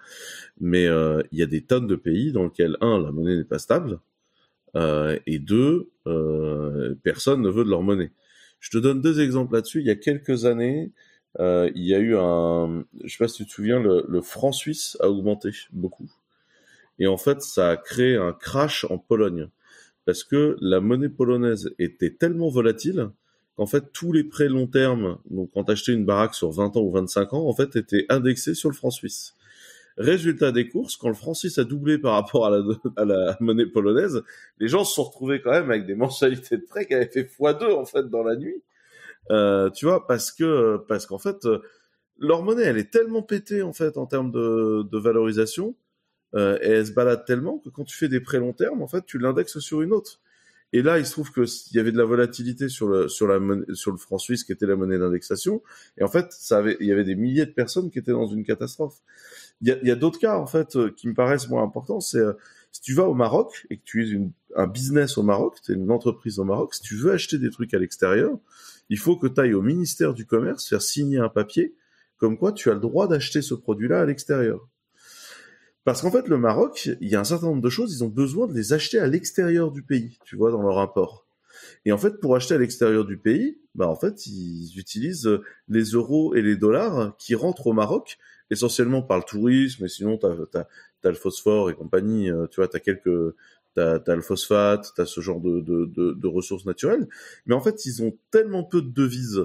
Mais euh, il y a des tonnes de pays dans lesquels, un, la monnaie n'est pas stable, euh, et deux, euh, personne ne veut de leur monnaie. Je te donne deux exemples là-dessus. Il y a quelques années, euh, il y a eu un, je sais pas si tu te souviens, le, franc suisse a augmenté beaucoup. Et en fait, ça a créé un crash en Pologne parce que la monnaie polonaise était tellement volatile qu'en fait tous les prêts long terme, donc quand t'achetais une baraque sur 20 ans ou 25 ans, en fait étaient indexés sur le franc suisse. Résultat des courses, quand le franc suisse a doublé par rapport à la, monnaie polonaise, les gens se sont retrouvés quand même avec des mensualités de prêts qui avaient fait x2 en fait dans la nuit. Euh, tu vois, parce que parce qu'en fait leur monnaie elle est tellement pétée en fait en termes de, de valorisation euh, et elle se balade tellement que quand tu fais des prêts long terme, en fait, tu l'indexes sur une autre. Et là, il se trouve qu'il y avait de la volatilité sur le sur la sur le franc suisse qui était la monnaie d'indexation. Et en fait, il y avait des milliers de personnes qui étaient dans une catastrophe. Il y a, d'autres cas en fait euh, qui me paraissent moins importants. C'est euh, si tu vas au Maroc et que tu es un business au Maroc, tu es une entreprise au Maroc, si tu veux acheter des trucs à l'extérieur, il faut que tu ailles au ministère du Commerce faire signer un papier comme quoi tu as le droit d'acheter ce produit-là à l'extérieur. Parce qu'en fait, le Maroc, il y a un certain nombre de choses, ils ont besoin de les acheter à l'extérieur du pays, tu vois, dans leur import. Et en fait, pour acheter à l'extérieur du pays, bah en fait, ils utilisent les euros et les dollars qui rentrent au Maroc, essentiellement par le tourisme, et sinon, t'as as, le phosphore et compagnie, euh, tu vois, t'as quelques... T'as as le phosphate, t'as ce genre de, de, de, ressources naturelles. Mais en fait, ils ont tellement peu de devises.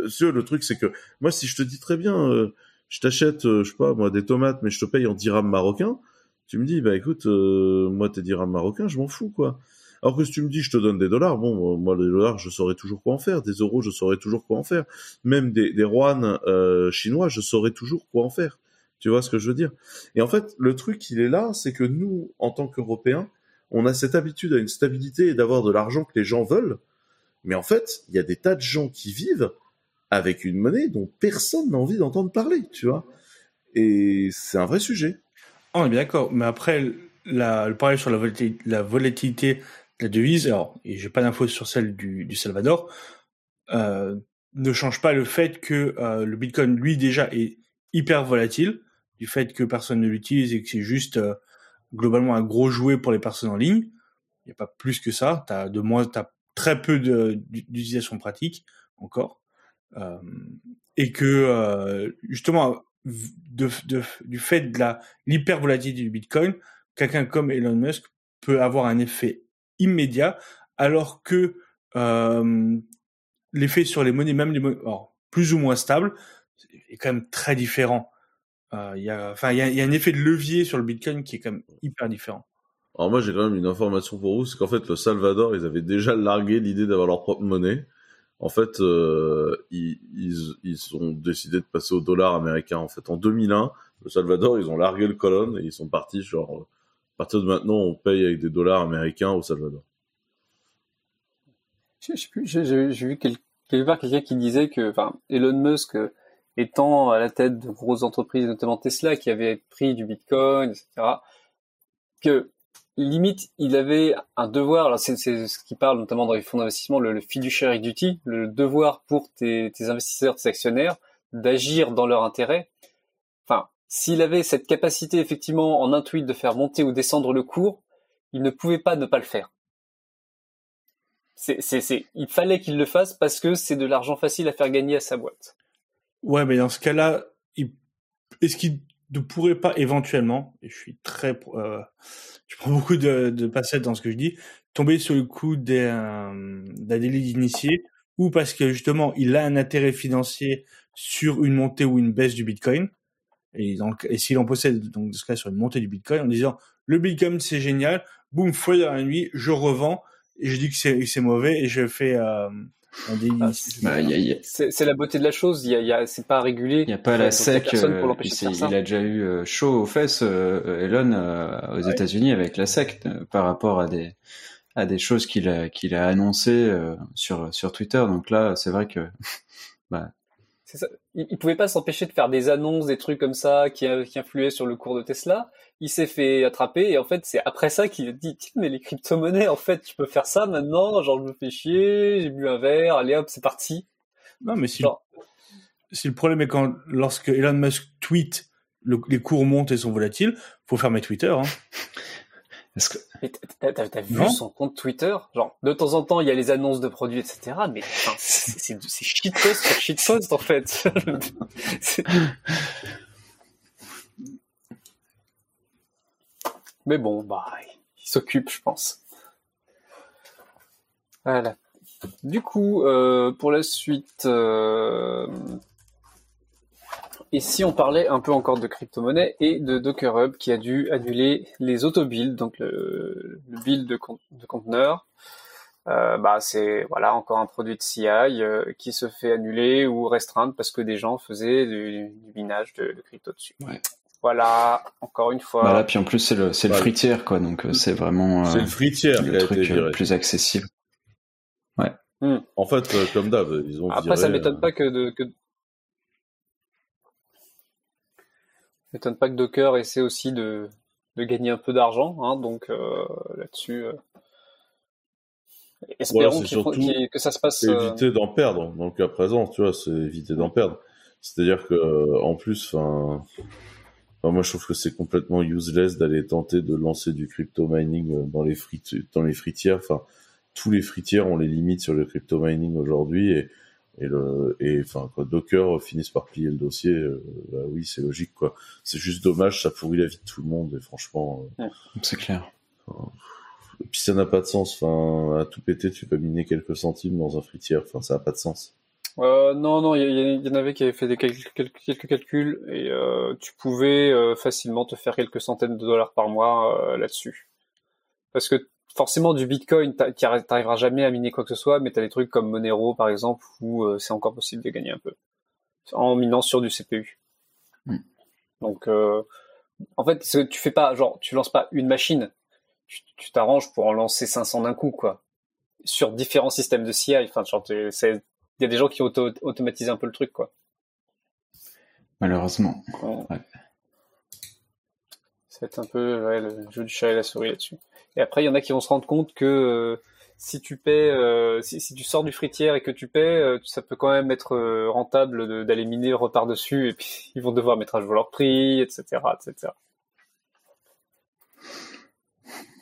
Euh, le truc, c'est que, moi, si je te dis très bien... Euh, je t'achète, euh, je sais pas, moi, des tomates, mais je te paye en dirhams marocains, tu me dis, bah écoute, euh, moi, tes dirhams marocains, je m'en fous, quoi. Alors que si tu me dis, je te donne des dollars, bon, moi, les dollars, je saurais toujours quoi en faire. Des euros, je saurais toujours quoi en faire. Même des, des euh, chinois, je saurais toujours quoi en faire. Tu vois ce que je veux dire? Et en fait, le truc, il est là, c'est que nous, en tant qu'Européens, on a cette habitude à une stabilité et d'avoir de l'argent que les gens veulent. Mais en fait, il y a des tas de gens qui vivent avec une monnaie dont personne n'a envie d'entendre parler, tu vois. Et c'est un vrai sujet. On est bien d'accord, mais après, le parallèle sur la volatilité, la volatilité de la devise, alors, et j'ai pas d'infos sur celle du, Salvador, euh, ne change pas le fait que euh, le Bitcoin, lui, déjà, est hyper volatile, du fait que personne ne l'utilise et que c'est juste euh, globalement un gros jouet pour les personnes en ligne. Il n'y a pas plus que ça. T'as de moins, t'as très peu d'utilisation pratique encore. Euh, et que euh, justement du fait de la l'hypervolatilité du Bitcoin, quelqu'un comme Elon Musk peut avoir un effet immédiat, alors que euh, l'effet sur les monnaies, même les plus ou moins stables, est quand même très différent. Euh, y a, enfin, il y a, un effet de levier sur le Bitcoin qui est quand même hyper différent. Alors moi, j'ai quand même une information pour vous, c'est qu'en fait, le Salvador, ils avaient déjà largué l'idée d'avoir leur propre monnaie en fait, euh, ils, ont décidé de passer au dollar américain. En fait, en 2001, le Salvador, ils ont largué le colonne et ils sont partis genre, à partir de maintenant, on paye avec des dollars américains au Salvador. J'ai vu quelque part quelqu'un qui disait que, Elon Musk, étant à la tête de grosses entreprises, notamment Tesla, qui avait pris du Bitcoin, etc., que limite, il avait un devoir, c'est ce qui parle notamment dans les fonds d'investissement, le, le fiduciary duty, le devoir pour tes, investisseurs, tes actionnaires, d'agir dans leur intérêt. Enfin, s'il avait cette capacité effectivement en un de faire monter ou descendre le cours, il ne pouvait pas ne pas le faire. Il fallait qu'il le fasse parce que c'est de l'argent facile à faire gagner à sa boîte. Ouais, mais dans ce cas-là, est-ce qu'il ne pourrait pas éventuellement, et je suis très, euh, je prends beaucoup de, de passettes dans ce que je dis, tomber sur le coup d'un, d'un délit d'initié, ou parce que justement il a un intérêt financier sur une montée ou une baisse du Bitcoin, et, donc, et s'il en possède donc dans ce cas sur une montée du Bitcoin, en disant le Bitcoin c'est génial, boum, fois dans la nuit, je revends et je dis que c'est, mauvais et je fais euh. Ah, Bah, C'est, la beauté de la chose. Il y a, il y a, c'est pas régulé. Il n'y a pas la SEC. euh, il, a déjà eu euh, chaud aux fesses, euh, Elon, euh, aux Ouais. États-Unis avec la SEC euh, par rapport à des à des choses qu'il a qu'il a annoncées euh, sur sur Twitter. Donc là, c'est vrai que [LAUGHS] ça. Il, il pouvait pas s'empêcher de faire des annonces, des trucs comme ça qui, qui influaient sur le cours de Tesla. Il s'est fait attraper et en fait c'est après ça qu'il a dit tiens mais les crypto-monnaies en fait tu peux faire ça maintenant genre je me fais chier j'ai bu un verre allez hop c'est parti Non, mais si, genre si le problème est quand lorsque Elon Musk tweet, le- les cours montent et sont volatiles, faut fermer Twitter. Hein. [LAUGHS] est-ce que mais t'as, vu Non. son compte Twitter? Genre de temps en temps il y a les annonces de produits etc mais [LAUGHS] c'est shitpost sur shitpost en fait [LAUGHS] mais bon bah il s'occupe je pense. Voilà. Du coup euh, pour la suite euh, et si on parlait un peu encore de crypto-monnaie et de Docker Hub qui a dû annuler les auto-builds, donc le, build de, con- de conteneurs, euh, bah c'est voilà encore un produit de CI euh, qui se fait annuler ou restreindre parce que des gens faisaient du, du minage de, crypto dessus. Voilà, encore une fois. Voilà, puis en plus c'est le c'est le Ouais. tier quoi, donc euh, c'est vraiment C'est euh, le fritière le été truc euh, plus accessible. En fait, comme d'hab, ils ont Après, viré, ça m'étonne euh, pas que de que ça m'étonne pas que Docker essaie aussi de de gagner un peu d'argent, hein, donc euh, là-dessus. euh, Espérons c'est qu'il surtout- qu'il- que ça se passe. c'est euh, éviter d'en perdre. Donc à présent, tu vois, c'est éviter d'en perdre. C'est-à-dire que en plus, enfin, enfin, moi je trouve que c'est complètement useless d'aller tenter de lancer du crypto mining euh, dans les frites, dans les fritières. Enfin, tous les fritières ont les limites sur le crypto mining aujourd'hui et et le et enfin quoi, Docker finissent par plier le dossier. euh, bah oui, c'est logique quoi. C'est juste dommage, ça pourrit la vie de tout le monde et franchement. euh, C'est clair. et puis ça n'a pas de sens. Enfin, à tout péter, tu peux miner quelques centimes dans un fritière. Enfin, ça n'a pas de sens. Euh, non, non, il y, y- il y en avait qui avaient fait des quelques, quelques calculs et euh, tu pouvais euh, facilement te faire quelques centaines de dollars par mois là-dessus. Parce que forcément du Bitcoin, arri- t'arriveras jamais à miner quoi que ce soit, mais t'as des trucs comme Monero par exemple où c'est encore possible de gagner un peu en minant sur du CPU. Hmm. Donc, en fait, tu fais pas genre tu lances pas une machine, tu tu t'arranges pour en lancer 500 d'un coup quoi, sur différents systèmes de CI. Enfin, genre c'est il y a des gens qui ont auto automatisé un peu le truc quoi. Malheureusement. Ouais. Ouais. C'est un peu ouais, le jeu du chat et la souris là-dessus. Et après, il y en a qui vont se rendre compte que euh, si tu paies, euh, si, si tu sors du fritière et que tu paies, euh, ça peut quand même être rentable d'aller miner repart dessus, et puis [LAUGHS] ils vont devoir mettre à jour leur prix, etc., etc.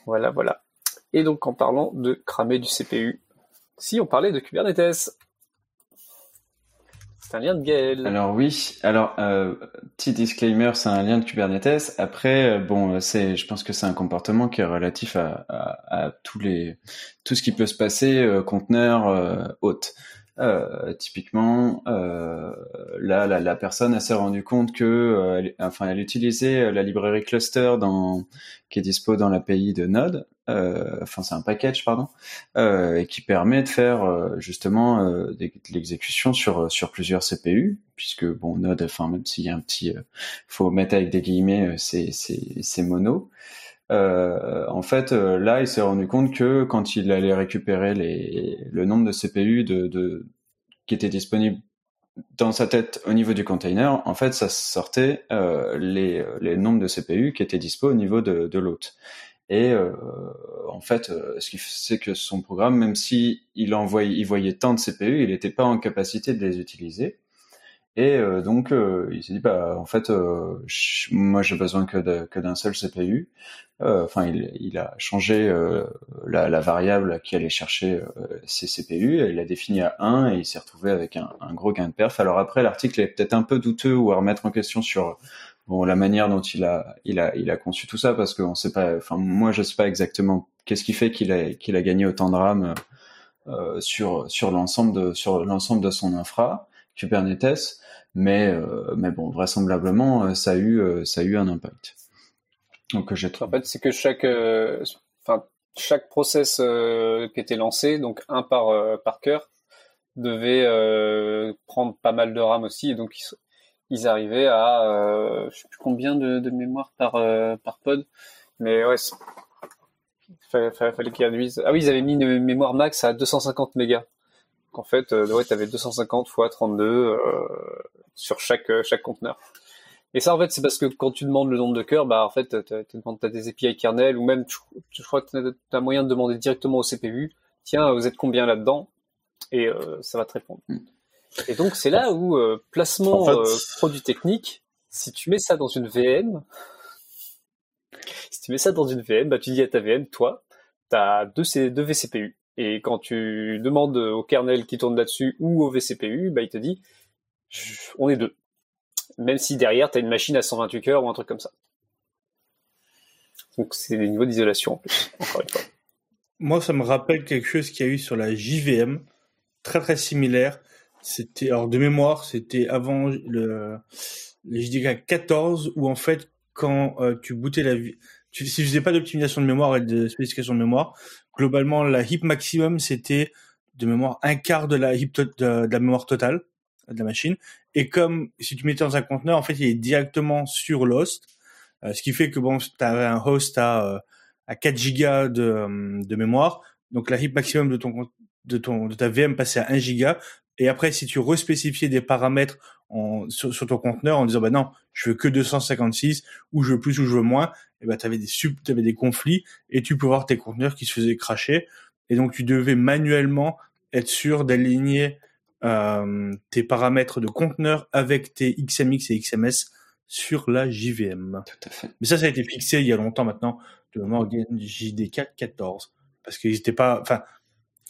Voilà, voilà. Et donc, en parlant de cramer du CPU, si on parlait de Kubernetes, c'est un lien de Gaël. Alors oui, alors euh, petit disclaimer, c'est un lien de Kubernetes. Après, euh, bon, euh, c'est, je pense que c'est un comportement qui est relatif à, à, à tous les, tout ce qui peut se passer, euh, conteneur, euh, hôte. Euh, typiquement, euh, là, la, la personne s'est rendue compte que, euh, elle, enfin, elle utilisait euh, la librairie cluster dans, qui est dispo dans l'API de Node. Euh, enfin, c'est un package, pardon, et qui permet de faire justement de l'exécution sur sur plusieurs CPU, puisque bon, Node, enfin, même s'il y a un petit, faut mettre avec des guillemets, c'est c'est mono. Euh, en fait, euh, là, il s'est rendu compte que quand il allait récupérer les, le nombre de CPU de, de, qui étaient disponibles dans sa tête, au niveau du container, en fait, ça sortait euh, les, les nombres de CPU qui étaient dispo au niveau de, de l'hôte. Et euh, en fait, euh, ce qui c'est que son programme, même si il envoyait, voyait tant de CPU, il n'était pas en capacité de les utiliser. Et euh, donc, euh, il s'est dit, bah, en fait, euh, moi, j'ai besoin que, d'un seul CPU. Enfin, il, a changé la, la, variable qui allait chercher ses CPU. Et il a défini à 1 et il s'est retrouvé avec un, un, gros gain de perf. Alors après, l'article est peut-être un peu douteux ou à remettre en question sur bon la manière dont il a il a il a conçu tout ça parce qu'on sait pas. Enfin, moi, je sais pas exactement qu'est-ce qui fait qu'il a qu'il a gagné autant de RAM sur sur l'ensemble de sur l'ensemble de son infra. Kubernetes, mais euh, mais bon, vraisemblablement, euh, ça a eu euh, ça a eu un impact. Donc j'ai En fait, c'est que chaque enfin chaque process qui était lancé, donc un par par cœur, devait prendre pas mal de RAM aussi, et donc ils, arrivaient à euh, je sais plus combien de, de mémoire par par pod, mais ouais, fallait, fallait qu'ils réduisent. Ah oui, ils avaient mis une mémoire max à 250 mégas en fait, euh, ouais, tu avais 250 fois 32 euh, sur chaque euh, chaque conteneur. Et ça, en fait, c'est parce que quand tu demandes le nombre de cœurs, bah, en fait, tu as des API kernel ou même, je, crois que tu as, moyen de demander directement au CPU, tiens, vous êtes combien là-dedans? Et ça va te répondre. Hmm. Et donc, c'est là où placement produit technique, si tu mets ça dans une VM, si tu mets ça dans une VM, bah, tu dis à ta VM, toi, tu as deux, deux vCPU. Et quand tu demandes au kernel qui tourne là-dessus ou au vCPU, bah, il te dit on est deux. Même si derrière, tu as une machine à 128 cœurs ou un truc comme ça. Donc c'est des niveaux d'isolation en plus, encore une fois. Moi, ça me rappelle quelque chose qu'il y a eu sur la JVM, très très similaire. C'était, alors de mémoire, c'était avant le, JDK 14, où en fait, quand euh, tu bootais la, tu, si je faisais pas d'optimisation de mémoire et de spécification de mémoire, globalement, la heap maximum, c'était de mémoire un quart de la de, la mémoire totale de la machine. Et comme si tu mettais dans un conteneur, en fait, il est directement sur l'host, euh, ce qui fait que bon, tu avais un host à, euh, à 4 gigas de, euh, de mémoire. Donc la heap maximum de ton de ton de ta VM passait à 1 giga. Et après, si tu respécifiais des paramètres sur, sur, ton conteneur en disant bah non, je veux que 256 ou je veux plus ou je veux moins, et bah t'avais des sub, avais des conflits et tu peux voir tes conteneurs qui se faisaient cracher et donc tu devais manuellement être sûr d'aligner euh, tes paramètres de conteneur avec tes XMX et XMS sur la JVM. Tout à fait. Mais ça, ça a été fixé il y a longtemps maintenant, de Morgan JDK 14, parce qu'ils n'étaient pas, enfin,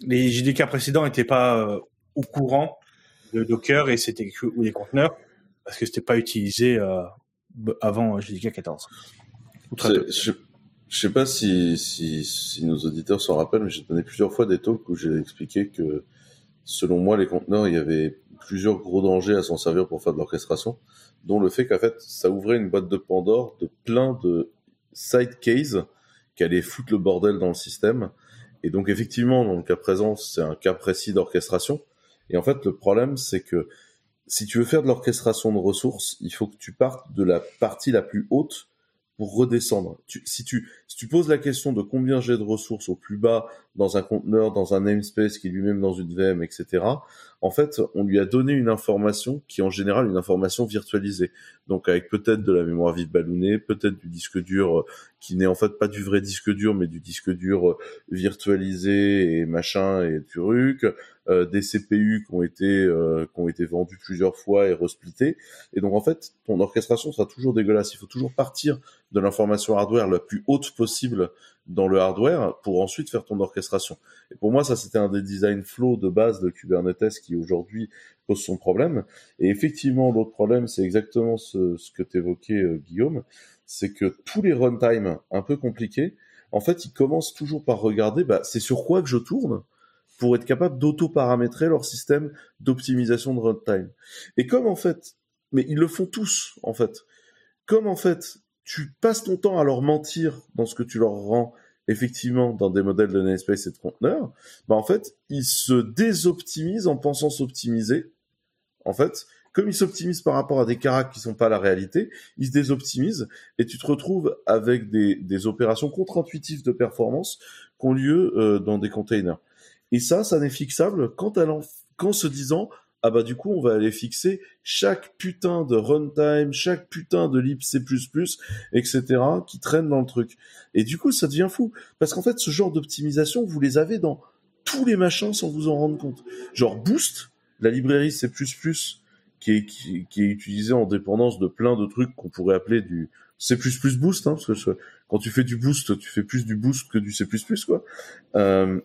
les JDK précédents n'étaient pas euh, au courant de Docker et c'était ou les conteneurs parce que c'était pas utilisé euh, avant JDK 14. Je, je sais pas si, si, si, nos auditeurs s'en rappellent, mais j'ai donné plusieurs fois des talks où j'ai expliqué que, selon moi, les conteneurs, il y avait plusieurs gros dangers à s'en servir pour faire de l'orchestration, dont le fait qu'en fait, ça ouvrait une boîte de Pandore de plein de side cases qui allaient foutre le bordel dans le système. Et donc, effectivement, dans le cas présent, c'est un cas précis d'orchestration. Et en fait, le problème, c'est que si tu veux faire de l'orchestration de ressources, il faut que tu partes de la partie la plus haute pour redescendre. si, tu, si tu poses la question de combien j'ai de ressources au plus bas dans un conteneur, dans un namespace qui est lui-même dans une VM, etc., en fait, on lui a donné une information qui est en général une information virtualisée. Donc avec peut-être de la mémoire vive ballonnée, peut-être du disque dur euh, qui n'est en fait pas du vrai disque dur, mais du disque dur euh, virtualisé et machin et truc, euh, des CPU qui ont été euh, qui ont été vendus plusieurs fois et resplittés. Et donc en fait, ton orchestration sera toujours dégueulasse. Il faut toujours partir de l'information hardware la plus haute possible dans le hardware pour ensuite faire ton orchestration. Et pour moi, ça c'était un des design flow de base de Kubernetes qui aujourd'hui pose son problème. Et effectivement, l'autre problème, c'est exactement ce, que t'évoquais euh, Guillaume, c'est que tous les runtime un peu compliqués, en fait, ils commencent toujours par regarder, bah, c'est sur quoi que je tourne pour être capable d'auto-paramétrer leur système d'optimisation de runtime. Et comme en fait, mais ils le font tous en fait, comme en fait tu passes ton temps à leur mentir dans ce que tu leur rends effectivement dans des modèles de namespace et de conteneurs, bah en fait ils se désoptimisent en pensant s'optimiser. En fait, comme ils s'optimisent par rapport à des caractères qui sont pas la réalité, ils se désoptimisent et tu te retrouves avec des, des opérations contre-intuitives de performance qui ont lieu euh, dans des containers. Et ça, ça n'est fixable qu'en, qu'en se disant, ah bah du coup on va aller fixer chaque putain de runtime, chaque putain de lib C++, etc. qui traîne dans le truc. Et du coup ça devient fou parce qu'en fait ce genre d'optimisation vous les avez dans tous les machins sans vous en rendre compte. Genre Boost, la librairie C++ qui est, qui, est utilisée en dépendance de plein de trucs qu'on pourrait appeler du C++ Boost, hein, parce que quand tu fais du Boost, tu fais plus du Boost que du C++, quoi. Euh,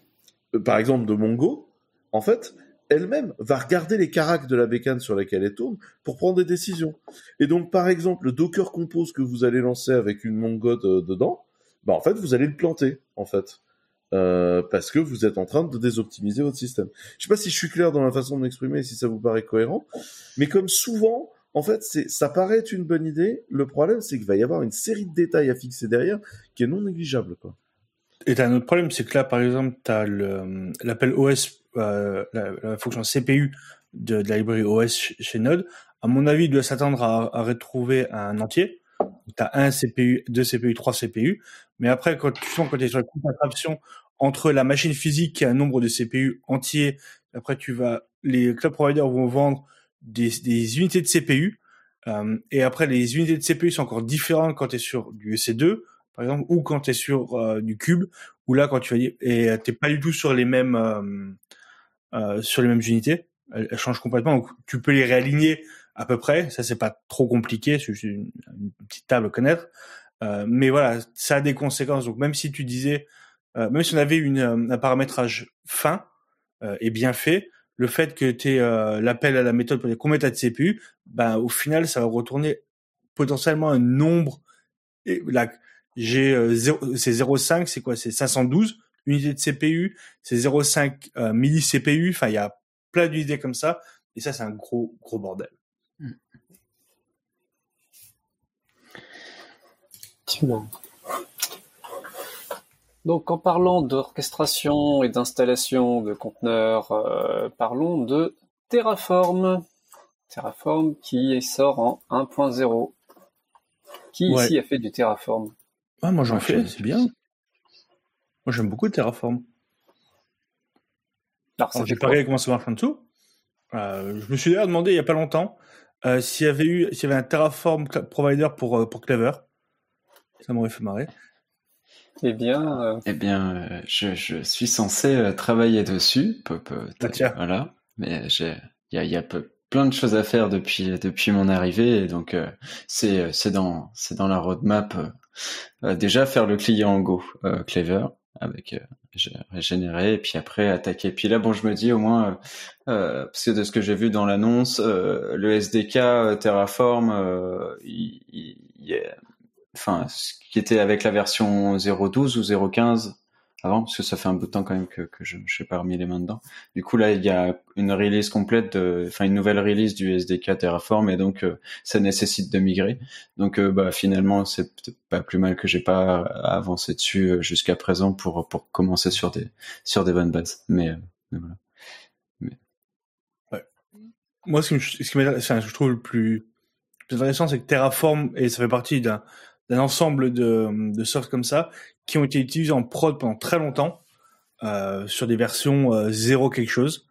par exemple de Mongo, en fait, elle-même va regarder les caractères de la bécane sur laquelle elle tourne pour prendre des décisions. Et donc, par exemple, le Docker Compose que vous allez lancer avec une Mongo dedans, bah en fait, vous allez le planter, en fait. Euh, parce que vous êtes en train de désoptimiser votre système. Je sais pas si je suis clair dans la façon de m'exprimer, si ça vous paraît cohérent, mais comme souvent, en fait, ça paraît être une bonne idée. Le problème, c'est qu'il va y avoir une série de détails à fixer derrière qui est non négligeable, quoi. Et t'as un autre problème, c'est que là, par exemple, t'as le, l'appel OS, euh, la, fonction CPU de, la librairie OS chez Node. À mon avis, il doit s'attendre à, retrouver un entier. T'as un CPU, deux CPU, trois CPU. Mais après, quand tu sens quand tu es sur la concentration entre la machine physique et un nombre de CPU entier, après tu vas, les cloud providers vont vendre des, unités de CPU. Euh, et après, les unités de CPU sont encore différentes quand tu es sur du EC2 par exemple, ou quand tu es sur euh, du cube, ou là quand tu vas dire et t'es pas du tout sur les mêmes euh, sur les mêmes unités, elles, changent complètement. Donc tu peux les réaligner à peu près, ça c'est pas trop compliqué, c'est une, une, petite table à connaître. Euh, mais voilà, ça a des conséquences. Donc même si tu disais, euh, même si on avait une, un paramétrage fin et bien fait, le fait que tu aies l'appel à la méthode pour les combien de CPU, ben au final ça va retourner potentiellement un nombre et la, j'ai euh, c'est 0,5, c'est quoi? C'est 512 unités de CPU, c'est 0,5 euh, milli CPU. Enfin, il y a plein d'unités comme ça, et ça, c'est un gros gros bordel. Donc, en parlant d'orchestration et d'installation de conteneurs, euh, parlons de Terraform. Terraform qui sort en 1.0. Qui ici a fait du Terraform? Ah, moi j'en fais, c'est bien. Moi j'aime beaucoup Terraform. Alors, j'ai pas regardé comment ça marche en dessous. Euh, je me suis d'ailleurs demandé il y a pas longtemps euh, s'il y avait eu s'il y avait un Terraform provider pour euh, pour Clever. Ça m'aurait fait marrer. Eh bien, eh bien, je, je, suis censé travailler dessus. Peu, peu, ah, voilà, mais il y a, y a peu, plein de choses à faire depuis depuis mon arrivée et donc c'est c'est dans c'est dans la roadmap euh, déjà faire le client en Go euh, Clever avec euh, régénérer et puis après attaquer. Puis là, bon, je me dis au moins, euh, parce que de ce que j'ai vu dans l'annonce, le SDK Terraform, ce qui était avec la version 0.12 ou 0.15 avant, parce que ça fait un bout de temps quand même que, que je ne suis pas remis les mains dedans. Du coup, là, il y a une release complète, enfin une nouvelle release du SDK Terraform, et donc euh, ça nécessite de migrer. Donc, euh, bah, finalement, c'est pas plus mal que j'ai pas avancé dessus euh, jusqu'à présent pour pour commencer sur des sur des bonnes bases. Mais, voilà. Moi, ce qui, ce qui enfin, je trouve le plus, plus intéressant, c'est que Terraform, et ça fait partie d'un d'un ensemble de, de softs comme ça qui ont été utilisés en prod pendant très longtemps euh, sur des versions euh, zéro quelque chose.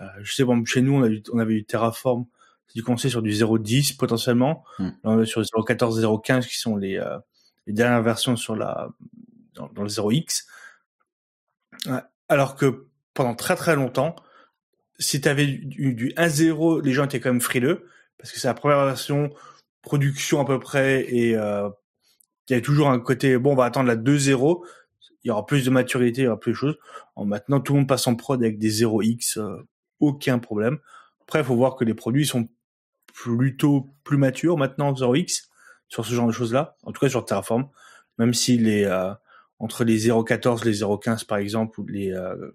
Euh, je sais, bon, chez nous, on, a eu, on avait eu Terraform, qui commençait sur du 0.10 potentiellement. Mm. on sur 0.14, 0.15 qui sont les, euh, les dernières versions sur la dans, dans le 0x. Alors que pendant très très longtemps, si tu avais du, du 1.0, les gens étaient quand même frileux parce que c'est la première version production à peu près et euh, il y a toujours un côté bon on va attendre la 2.0 il y aura plus de maturité il y aura plus de choses. En maintenant tout le monde passe en prod avec des 0x euh, aucun problème. Après il faut voir que les produits sont plutôt plus matures maintenant 0x sur ce genre de choses là en tout cas sur Terraform. Même si les euh, entre les 0.14 les 0.15 par exemple ou les euh,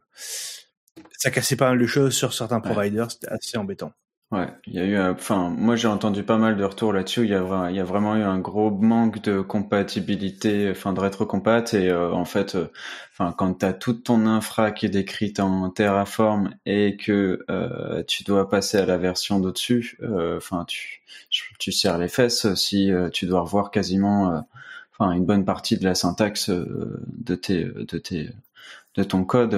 ça cassait pas mal de choses sur certains providers c'était assez embêtant Ouais, il y a eu, enfin, moi j'ai entendu pas mal de retours là-dessus. Il y a, vraiment eu un gros manque de compatibilité, enfin de rétrocompat. Et euh, en fait, euh, enfin, quand t'as toute ton infra qui est décrite en Terraform et que euh, tu dois passer à la version d'au-dessus, enfin, tu, tu serres les fesses si tu dois revoir quasiment, enfin, une bonne partie de la syntaxe de tes, de tes, de ton code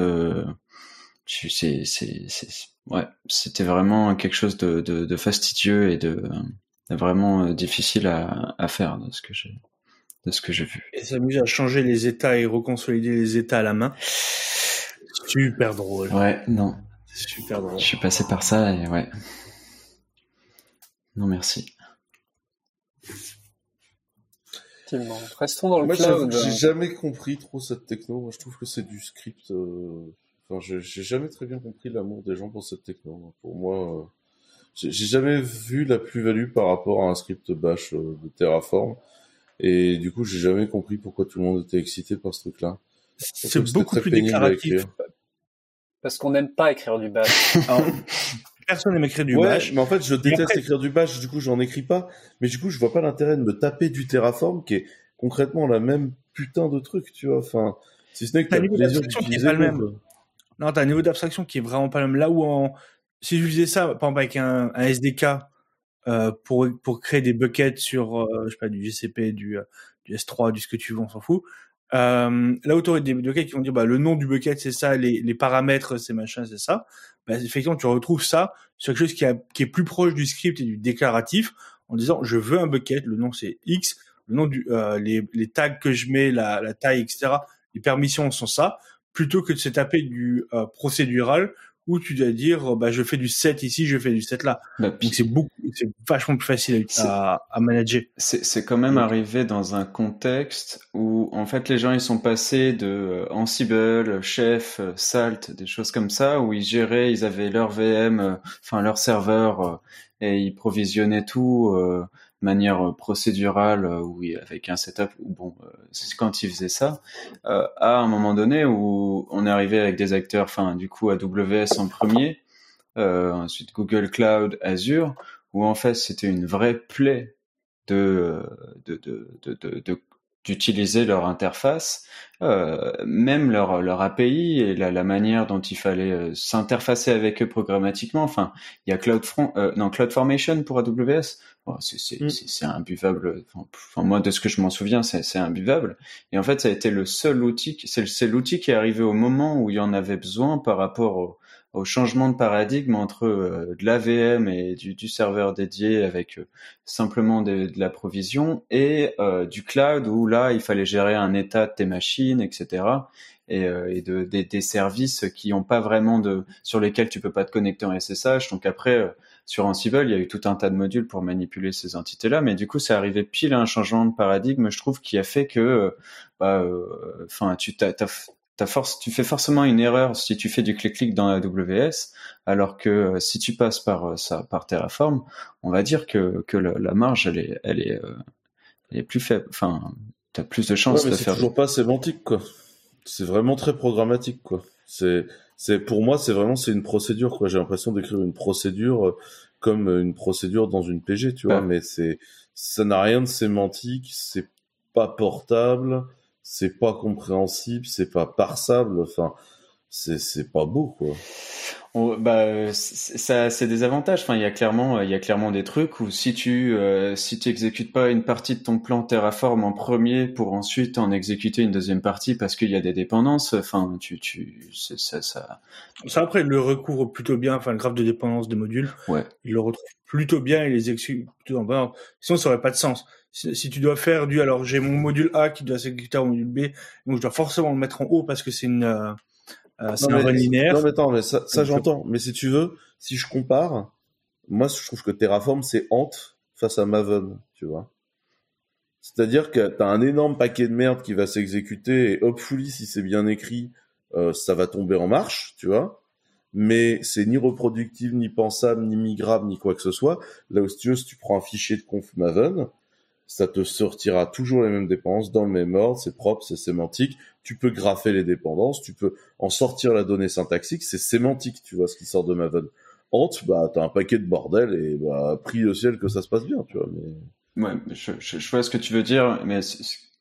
c'est, c'est, ouais, c'était vraiment quelque chose de, de, de, fastidieux et de, vraiment difficile à, à faire de ce que j'ai, de ce que j'ai vu. Et s'amuser à changer les états et reconsolider les états à la main. Super drôle. Ouais, non. Super drôle. Je suis passé par ça et ouais. Non, merci. Restons dans le Moi, cloud. J'ai jamais compris trop cette techno. Moi, je trouve que c'est du script. Euh, enfin, j'ai jamais très bien compris l'amour des gens pour cette techno. Pour moi, euh, j'ai jamais vu la plus-value par rapport à un script bash euh, de Terraform. Et du coup, j'ai jamais compris pourquoi tout le monde était excité par ce truc-là. C'est beaucoup plus déclaratif. Parce qu'on n'aime pas écrire du bash. [LAUGHS] personne n'aime écrire du ouais, bash. Mais en fait, je déteste écrire du bash, du coup, j'en écris pas. Mais du coup, je vois pas l'intérêt de me taper du Terraform qui est concrètement la même putain de truc, tu vois. Enfin, si ce n'est que t'as le plaisir d'utiliser le même. Non, t'as un niveau d'abstraction qui est vraiment pas le même. Là où en, si je faisais ça, par exemple, avec un, SDK, euh, pour, pour créer des buckets sur, euh, je sais pas, du GCP, du, euh, du S3, du ce que tu veux, on s'en fout. Euh, là où tu des buckets qui vont dire bah, le nom du bucket c'est ça, les, les paramètres c'est machin, c'est ça. Bah, effectivement, tu retrouves ça sur quelque chose qui, a, qui est plus proche du script et du déclaratif en disant je veux un bucket, le nom c'est X, le nom du, les, les tags que je mets, la, la taille, etc. Les permissions sont ça, plutôt que de se taper du euh, procédural où tu dois dire bah je fais du set ici, je fais du set là. Bah, Donc c'est beaucoup, c'est vachement plus facile à, à manager. C'est quand même arrivé dans un contexte où en fait les gens ils sont passés de euh, Ansible, Chef, Salt, des choses comme ça où ils géraient, ils avaient leur VM, euh, enfin leur serveur euh, et ils provisionnaient tout manière euh, procédurale euh, oui avec un setup bon euh, c'est quand ils faisaient ça à un moment donné où on est arrivé avec des acteurs enfin du coup AWS en premier ensuite Google Cloud Azure où en fait c'était une vraie plaie de d'utiliser leur interface, euh, même leur, leur API et la, la manière dont il fallait euh, s'interfacer avec eux programmatiquement. Enfin, il y a CloudFront, euh, non CloudFormation pour AWS. Oh, c'est mm. imbuvable. Enfin, moi, de ce que je m'en souviens, c'est imbuvable. Et en fait, ça a été le seul outil, c'est l'outil qui est arrivé au moment où il y en avait besoin par rapport au, au changement de paradigme entre euh, de l'AVM et du, serveur dédié avec euh, simplement de, la provision et euh, du cloud où là il fallait gérer un état de tes machines, etc. Et, et de, des, services qui ont pas vraiment de sur lesquels tu peux pas te connecter en SSH. Donc après sur Ansible, il y a eu tout un tas de modules pour manipuler ces entités-là, mais du coup, c'est arrivé pile à un changement de paradigme, je trouve, qui a fait que, bah, enfin, tu t'as, force, tu fais forcément une erreur si tu fais du clic-clic dans AWS, alors que euh, si tu passes par euh, ça, par Terraform, on va dire que, que la, marge, elle est, elle est, euh, elle est plus faible. Enfin, tu as plus de chances ouais, de faire. C'est toujours pas sémantique, quoi. C'est vraiment très programmatique, quoi. C'est, c'est pour moi, c'est vraiment c'est une procédure, quoi. J'ai l'impression d'écrire une procédure comme une procédure dans une PG, tu vois. Mais c'est, ça n'a rien de sémantique, c'est pas portable c'est pas compréhensible, c'est pas parsable, enfin, c'est c'est pas beau quoi. bah ça c'est des avantages. Enfin, il y a clairement il y a clairement des trucs où si tu euh, si tu exécutes pas une partie de ton plan Terraform en premier pour ensuite en exécuter une deuxième partie parce qu'il y a des dépendances, enfin tu tu ça ça. Ça après il le recouvre plutôt bien. Enfin le graphe de dépendance des modules. Ouais. Il le retrouve plutôt bien et les exécute plutôt en Sinon ça aurait pas de sens si, tu dois faire du, alors j'ai mon module A qui doit s'exécuter au module B, donc je dois forcément le mettre en haut parce que c'est une, euh, c'est un run linéaire. Non mais attends, mais ça, ça j'entends. Mais si tu veux, si je compare, moi je trouve que Terraform c'est Ant face à Maven, tu vois. C'est-à-dire que t'as un énorme paquet de merde qui va s'exécuter et hopefully si c'est bien écrit, euh, ça va tomber en marche, tu vois. Mais c'est ni reproductible, ni pensable, ni migrable, ni quoi que ce soit. Là où si tu veux, si tu prends un fichier de conf Maven, ça te sortira toujours les mêmes dépendances dans le même ordre, c'est propre, c'est sémantique. Tu peux graffer les dépendances, tu peux en sortir la donnée syntaxique, c'est sémantique, tu vois, ce qui sort de Maven. Ant, bah, t'as un paquet de bordel et bah, prie au ciel que ça se passe bien, tu vois. Mais... Ouais, je, je, je vois ce que tu veux dire, mais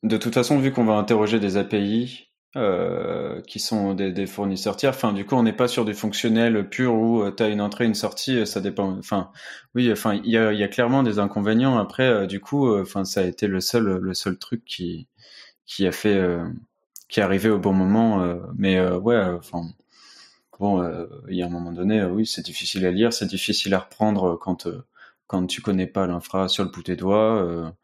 de toute façon, vu qu'on va interroger des API, euh, qui sont des, des, fournisseurs tiers. Enfin, du coup, on n'est pas sur du fonctionnel pur où euh, tu as une entrée, une sortie, euh, ça dépend. Enfin, oui, enfin, il y a, y a, clairement des inconvénients. Après, du coup, enfin, ça a été le seul, le seul truc qui, qui a fait, qui est arrivé au bon moment. mais ouais, enfin, bon, il y a un moment donné, oui, c'est difficile à lire, c'est difficile à reprendre quand quand tu connais pas l'infra sur le bout des doigts.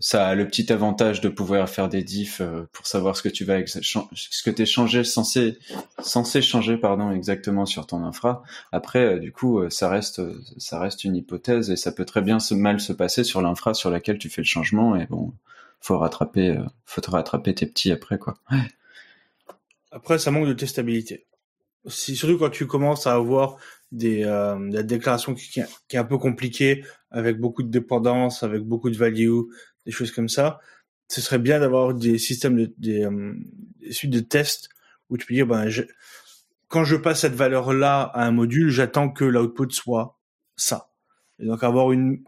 Ça a le petit avantage de pouvoir faire des diffs pour savoir ce que tu vas ce que t'es changé censé censé changer pardon exactement sur ton infra. Après, du coup, ça reste ça reste une hypothèse et ça peut très bien se mal se passer sur l'infra sur laquelle tu fais le changement et bon, faut rattraper faut te rattraper tes petits après quoi. Ouais. Après, ça manque de testabilité. surtout quand tu commences à avoir des euh, la déclaration qui, qui, est un peu compliquée, avec beaucoup de dépendance, avec beaucoup de value, des choses comme ça. Ce serait bien d'avoir des systèmes de des, euh, suites de tests où tu peux dire ben je, quand je passe cette valeur là à un module, j'attends que l'output soit ça. Et donc avoir une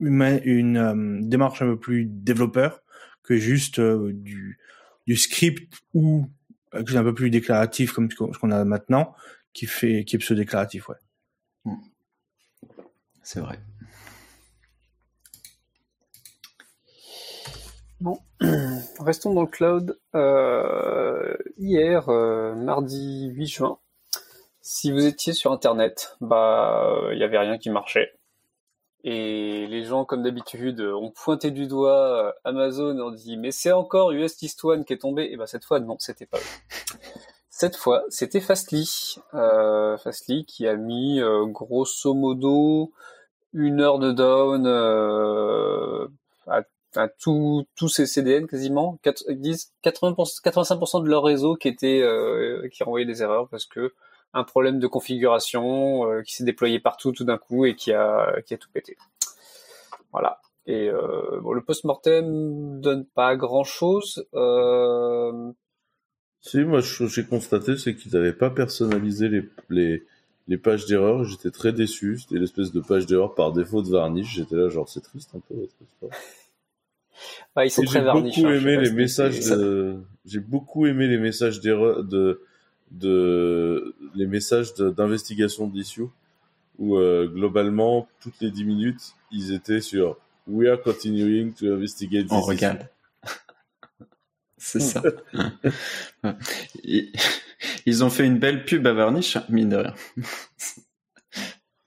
une, une euh, démarche un peu plus développeur que juste euh, du du script ou quelque chose un peu plus déclaratif comme ce qu'on a maintenant, qui fait qui est pseudo déclaratif, ouais. C'est vrai. Bon, [CLEARS THROAT] restons dans le cloud. Euh, hier, euh, mardi 8 juin, si vous étiez sur Internet, bah, il n'y avait rien qui marchait. Et les gens, comme d'habitude, ont pointé du doigt euh, Amazon et ont dit mais c'est encore US East One qui est tombé. Et ben cette fois non, c'était pas eux. [LAUGHS] Cette fois, c'était Fastly. Euh, Fastly qui a mis euh, grosso modo une heure de down euh, à, à tous ces CDN quasiment. ils disent 80%, 85% de leur réseau qui était euh, qui renvoyait des erreurs parce que un problème de configuration euh, qui s'est déployé partout tout d'un coup et qui a, qui a tout pété. Voilà. Et euh, bon, le post-mortem donne pas grand-chose. Euh... Si, moi, j'ai constaté, c'est qu'ils n'avaient pas personnalisé les, les, les pages d'erreur. J'étais très déçu. C'était l'espèce de page d'erreur par défaut de varnish. J'étais là, genre, c'est triste un peu votre histoire. [LAUGHS] Ouais, ils sont très. J'ai beaucoup aimé les messages de... J'ai beaucoup aimé les messages d'erreur de de les messages d'investigation d'issue où euh, globalement toutes les 10 minutes ils étaient sur We are continuing to investigate. On regarde. C'est ça. [LAUGHS] [LAUGHS] ils ont fait une belle pub à Varnish, mine de rien. [LAUGHS]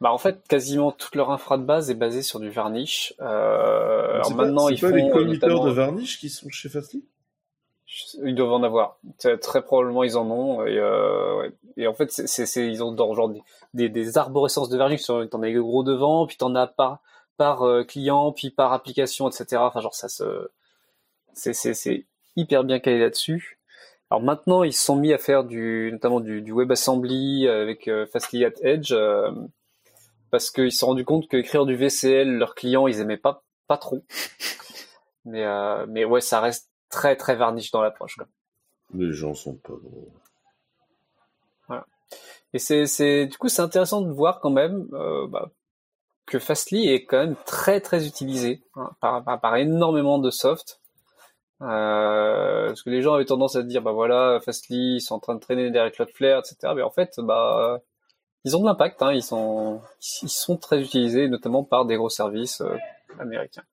Bah en fait, quasiment toute leur infra de base est basée sur du Varnish. Euh, alors maintenant, ils pas les committeurs de Varnish qui sont chez Fastly? Ils doivent en avoir. Très probablement, ils en ont. Et, euh, et en fait, c'est, c'est, ils ont genre des, des, des arborescences de vernis. T'en as gros devant, puis t'en as par, par euh, client, puis par application, etc. Enfin, genre, ça se, c'est, c'est, c'est hyper bien calé là-dessus. Alors maintenant, ils se sont mis à faire du, notamment du, du WebAssembly avec euh, Fastly at Edge, euh, parce qu'ils se sont rendus compte que écrire du VCL, leurs clients, ils aimaient pas, pas trop. [LAUGHS] Mais, euh, mais ouais, ça reste très très varnish dans l'approche. Les gens sont pas drôles. Voilà. Et c'est, c'est du coup c'est intéressant de voir quand même bah, que Fastly est quand même très très utilisé hein, par, par, énormément de soft. Euh, parce que les gens avaient tendance à dire bah voilà Fastly ils sont en train de traîner derrière Cloudflare etc. Mais en fait bah ils ont de l'impact, hein, ils sont ils sont très utilisés notamment par des gros services euh, américains.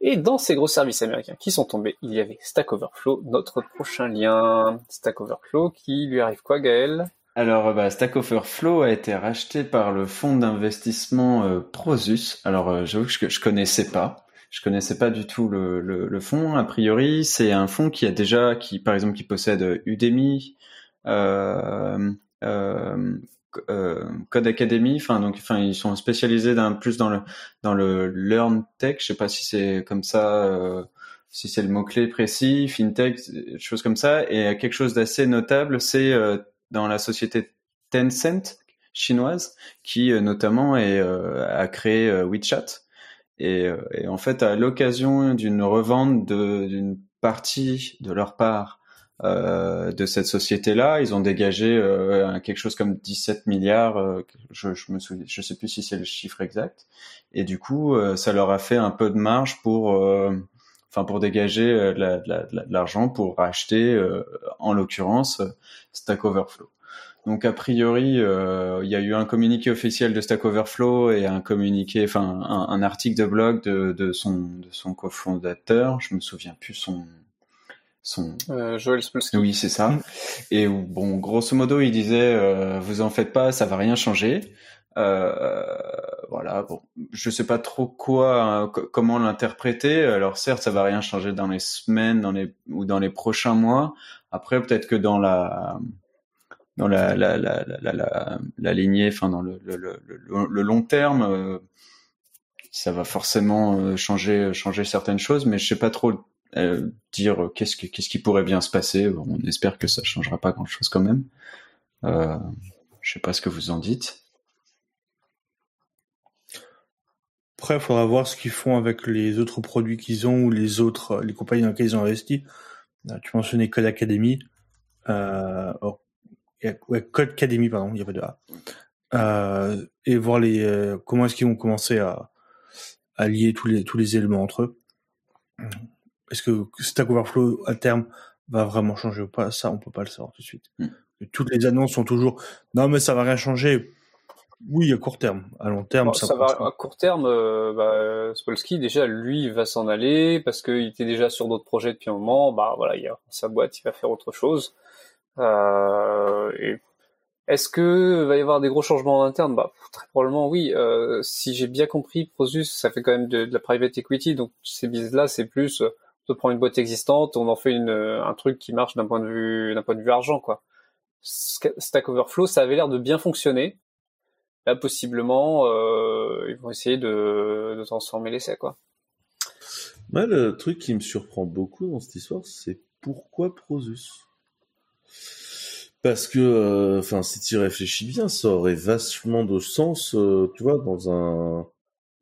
Et dans ces gros services américains qui sont tombés, il y avait Stack Overflow, notre prochain lien. Stack Overflow, qui lui arrive quoi, Gaël? Alors, bah, Stack Overflow a été racheté par le fonds d'investissement euh, Prosus. Alors, euh, j'avoue que je, je connaissais pas. Je connaissais pas du tout le, le, le fonds. A priori, c'est un fonds qui a déjà, qui par exemple, qui possède Udemy, euh, euh, euh, Code Academy. Enfin, donc, enfin, ils sont spécialisés d'un plus dans le dans le learn tech. Je sais pas si c'est comme ça, euh, si c'est le mot clé précis, fintech, choses comme ça. Et quelque chose d'assez notable, c'est euh, dans la société Tencent chinoise, qui notamment est, a créé WeChat. Et, et, en fait, à l'occasion d'une revente d'une partie de leur part euh, de cette société-là. Ils ont dégagé euh, quelque chose comme 17 milliards. Euh, je, je me souviens, je sais plus si c'est le chiffre exact. Et du coup, euh, ça leur a fait un peu de marge pour, enfin, pour dégager de l'argent pour acheter, en l'occurrence, Stack Overflow. Donc a priori, il y a eu un communiqué officiel de Stack Overflow et un communiqué, enfin un, un, article de blog de, de son de son cofondateur. Je me souviens plus son son euh, Joël Spolsky. Oui, c'est ça. Et bon, grosso modo, il disait euh, vous en faites pas, ça va rien changer. Euh, voilà. Bon, je sais pas trop quoi, hein, comment l'interpréter. Alors certes, ça va rien changer dans les semaines, dans les ou dans les prochains mois. Après, peut-être que dans la dans la la la la, la, lignée, enfin dans le le, le, long terme, euh, ça va forcément euh, changer changer certaines choses, mais je sais pas trop euh, dire qu'est-ce que qu'est-ce qui pourrait bien se passer. On espère que ça changera pas grand-chose quand même. Euh, je sais pas ce que vous en dites. Après, il faudra voir ce qu'ils font avec les autres produits qu'ils ont ou les autres les compagnies dans lesquelles ils ont investi. Tu mentionnais Code Academy. Ouais, Code Academy, pardon, il n'y a pas de A. Euh, et voir les euh, comment est-ce qu'ils vont commencer à, à lier tous les tous les éléments entre eux. Est-ce que Stack Overflow à terme va vraiment changer ou pas? Ça, on peut pas le savoir tout de suite. Mm. Toutes les annonces sont toujours non mais ça va rien changer. Oui, à court terme. À long terme, ça, va. À court terme, euh, bah, Spolsky déjà lui va s'en aller parce qu'il était déjà sur d'autres projets depuis un moment. Bah voilà, il a sa boîte, il va faire autre chose. Euh, est-ce que va y avoir des gros changements en interne? Bah très probablement oui. Euh, si j'ai bien compris, Prosus, ça fait quand même de, la private equity, donc ces business là, c'est plus euh, on prend une boîte existante, on en fait un truc qui marche d'un point de vue d'un point de vue argent quoi. Stack Overflow, ça avait l'air de bien fonctionner. Là, possiblement, ils vont essayer de, de transformer l'essai quoi. Moi, le truc qui me surprend beaucoup dans cette histoire, c'est pourquoi Prosus? Parce que, euh, enfin, si tu réfléchis bien, ça aurait vachement de sens, euh, tu vois, dans un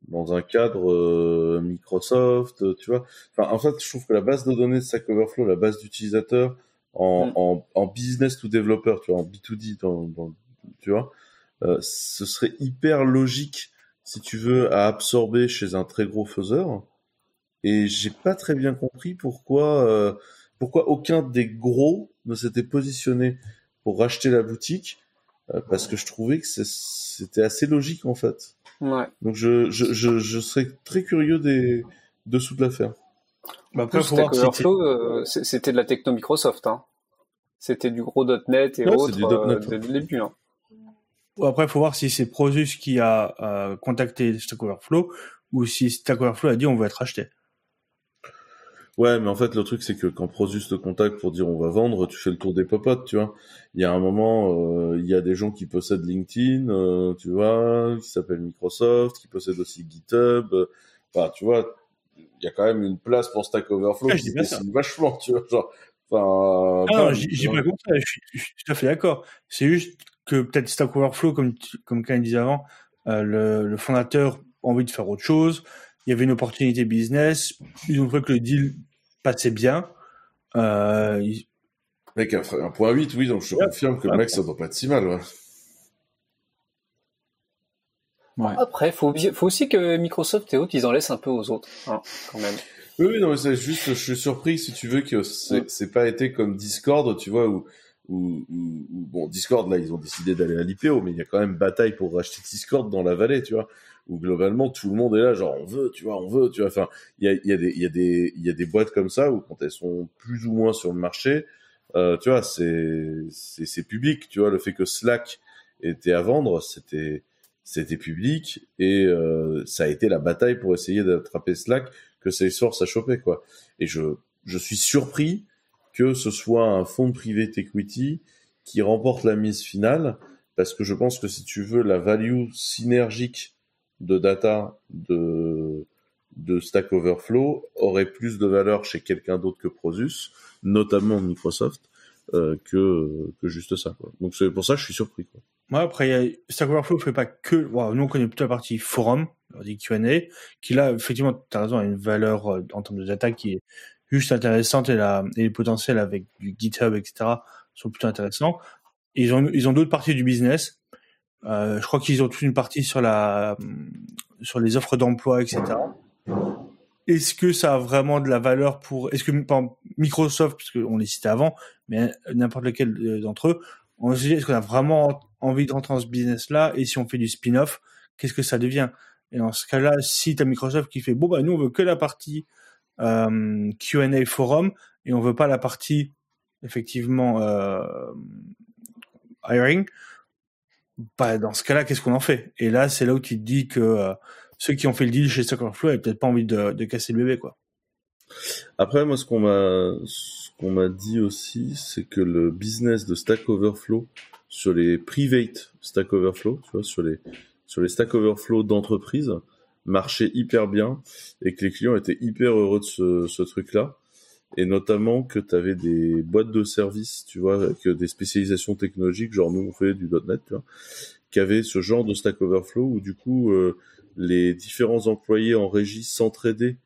dans un cadre euh, Microsoft, tu vois. Enfin, en fait, je trouve que la base de données de Stack Overflow, la base d'utilisateurs en, mm. en, en, business to developer, tu vois, en B2D, dans, tu vois, ce serait hyper logique, si tu veux, à absorber chez un très gros faiseur. Et j'ai pas très bien compris pourquoi pourquoi aucun des gros ne s'était positionné pour racheter la boutique euh, parce que je trouvais que c'était assez logique en fait. Ouais. Donc je, je, je, je, serais très curieux des dessous de l'affaire. Bah après, faut voir euh, c'était de la techno Microsoft. Hein. C'était du gros .NET et autres du euh, dès le début. Hein. Après, il faut voir si c'est Prosus qui a contacté Stack Overflow ou si Stack Overflow a dit on veut être acheté. Ouais, mais en fait, le truc, c'est que quand Prosus te contacte pour dire on va vendre, tu fais le tour des popotes, tu vois. Il y a un moment, euh, il y a des gens qui possèdent LinkedIn, euh, tu vois, qui s'appellent Microsoft, qui possèdent aussi GitHub. Enfin, tu vois, il y a quand même une place pour Stack Overflow ah, qui dessine vachement, tu vois. Genre, enfin, ah non, j'ai pas compris, je suis, je suis tout à fait d'accord. C'est juste que peut-être Stack Overflow, comme, comme Ken disait avant, euh, le, le fondateur a envie de faire autre chose il y avait une opportunité business. Ils ont trouvé que le deal passait bien. Euh, Avec un, point 8, oui, donc je confirme que le mec, ça doit pas être si mal. Ouais. Après, faut, faut aussi que Microsoft et autres, ils en laissent un peu aux autres, hein, quand même. Oui, oui, non, c'est juste, je suis surpris, si tu veux, que c'est pas été comme Discord, tu vois, où, où, bon, Discord, là, ils ont décidé d'aller à l'IPO, mais il y a quand même bataille pour racheter Discord dans la vallée, tu vois où globalement tout le monde est là, genre on veut, tu vois, on veut, tu vois. Enfin, il y a, y, a des, y, y a des boîtes comme ça où quand elles sont plus ou moins sur le marché, euh, tu vois, c'est, c'est, public, tu vois. Le fait que Slack était à vendre, c'était, c'était public et euh, ça a été la bataille pour essayer d'attraper Slack que Salesforce a chopé, quoi. Et je, je suis surpris que ce soit un fonds privé equity qui remporte la mise finale parce que je pense que si tu veux la value synergique de data de, de Stack Overflow aurait plus de valeur chez quelqu'un d'autre que Prosus, notamment Microsoft, euh, que, que juste ça. Donc c'est pour ça que je suis surpris. Quoi. Après, Stack Overflow fait pas que... Nous, on connaît plutôt la partie forum, dit Q&A, qui là, effectivement, tu as raison, a une valeur euh, en termes de data qui est juste intéressante et, la, et les potentiels avec du GitHub, etc., sont plutôt intéressants. Ils ont, ils ont d'autres parties du business je crois qu'ils ont toute une partie sur la sur les offres d'emploi, etc. Est-ce que ça a vraiment de la valeur pour Est-ce que Microsoft, parce qu'on les citait avant, mais n'importe lequel euh, d'entre eux, on se dit est-ce qu'on a vraiment envie de rentrer dans ce business-là Et si on fait du spin-off, qu'est-ce que ça devient? Et dans ce cas-là, si tu as Microsoft qui fait bon bah nous on veut que la partie euh, Q&A forum et on veut pas la partie effectivement euh, hiring, bah, dans ce cas-là, qu'est-ce qu'on en fait? Et là, c'est là où tu te dis que euh, ceux qui ont fait le deal chez Stack Overflow avaient peut-être pas envie de, casser le bébé, quoi. Après, moi, ce qu'on m'a, dit aussi, c'est que le business de Stack Overflow sur les private Stack Overflow, tu vois, sur les Stack Overflow d'entreprise, marchait hyper bien et que les clients étaient hyper heureux de ce truc-là et notamment que tu avais des boîtes de services, tu vois, avec des spécialisations technologiques, genre nous on fait du .NET, tu vois, qui avaient ce genre de Stack Overflow où du coup euh, les différents employés en régie s'entraidaient,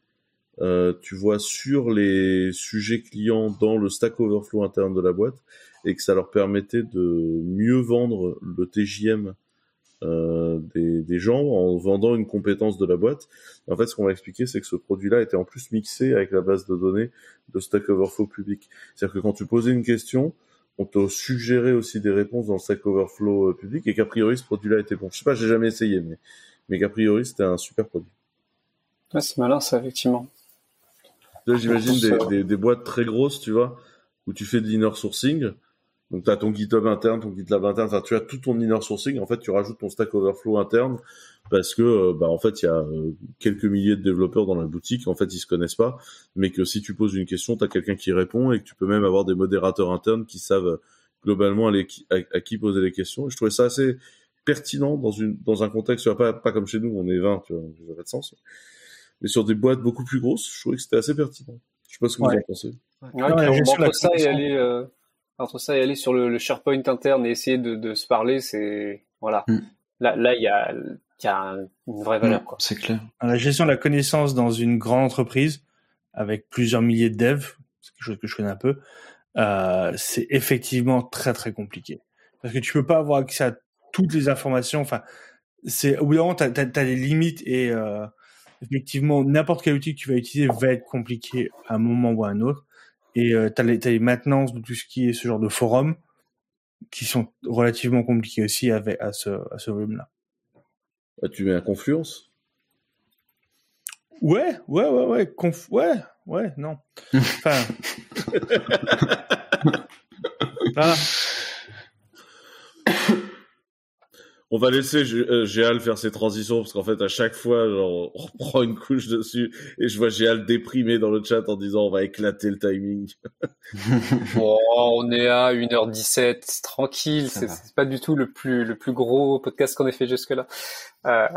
euh, tu vois, sur les sujets clients dans le Stack Overflow interne de la boîte et que ça leur permettait de mieux vendre le TJM euh, des, des, gens en vendant une compétence de la boîte. en fait, ce qu'on va expliquer, c'est que ce produit-là était en plus mixé avec la base de données de Stack Overflow public. C'est-à-dire que quand tu posais une question, on te suggérait aussi des réponses dans le Stack Overflow euh, public et qu'a priori ce produit-là était bon. Je sais pas, j'ai jamais essayé, mais, mais qu'a priori c'était un super produit. Ouais, c'est malin ça, effectivement. Là, j'imagine des, des, des, boîtes très grosses, tu vois, où tu fais de l'inner sourcing donc, tu as ton GitHub interne, ton GitLab interne, enfin, tu as tout ton inner sourcing. En fait, tu rajoutes ton Stack Overflow interne parce que, euh, bah, en fait, il y a euh, quelques milliers de développeurs dans la boutique. En fait, ils se connaissent pas, mais que si tu poses une question, tu as quelqu'un qui répond et que tu peux même avoir des modérateurs internes qui savent euh, globalement à, qui poser les questions. Et je trouvais ça assez pertinent dans une dans un contexte pas pas comme chez nous, on est 20, tu vois, ça pas de sens. Mais sur des boîtes beaucoup plus grosses, je trouvais que c'était assez pertinent. Je sais pas ce que vous en pensez. Ouais, ouais, ça et aller entre ça et aller sur le, SharePoint interne et essayer de, se parler, c'est voilà. Mm. Là, là, il y a, y a une vraie valeur. Mm, c'est clair. La gestion de la connaissance dans une grande entreprise avec plusieurs milliers de devs, c'est quelque chose que je connais un peu, euh, c'est effectivement très très compliqué parce que tu peux pas avoir accès à toutes les informations. Enfin, c'est au bout d'un moment, t'as as, des limites et euh, effectivement, n'importe quel outil que tu vas utiliser va être compliqué à un moment ou à un autre. Et euh, tu as, les maintenances de tout ce qui est ce genre de forum qui sont relativement compliqués aussi avec, à ce, à ce volume-là. Bah, tu mets un Confluence? Ouais, ouais, ouais, ouais, conf... ouais, ouais, non. [LAUGHS] Enfin. voilà [LAUGHS] on va laisser euh, Géal faire ses transitions parce qu'en fait à chaque fois genre, on reprend une couche dessus et je vois Géal déprimé dans le chat en disant on va éclater le timing. [LAUGHS] bon, on est à 1h17, tranquille, c'est pas du tout le plus le plus gros podcast qu'on ait fait jusque là. Euh,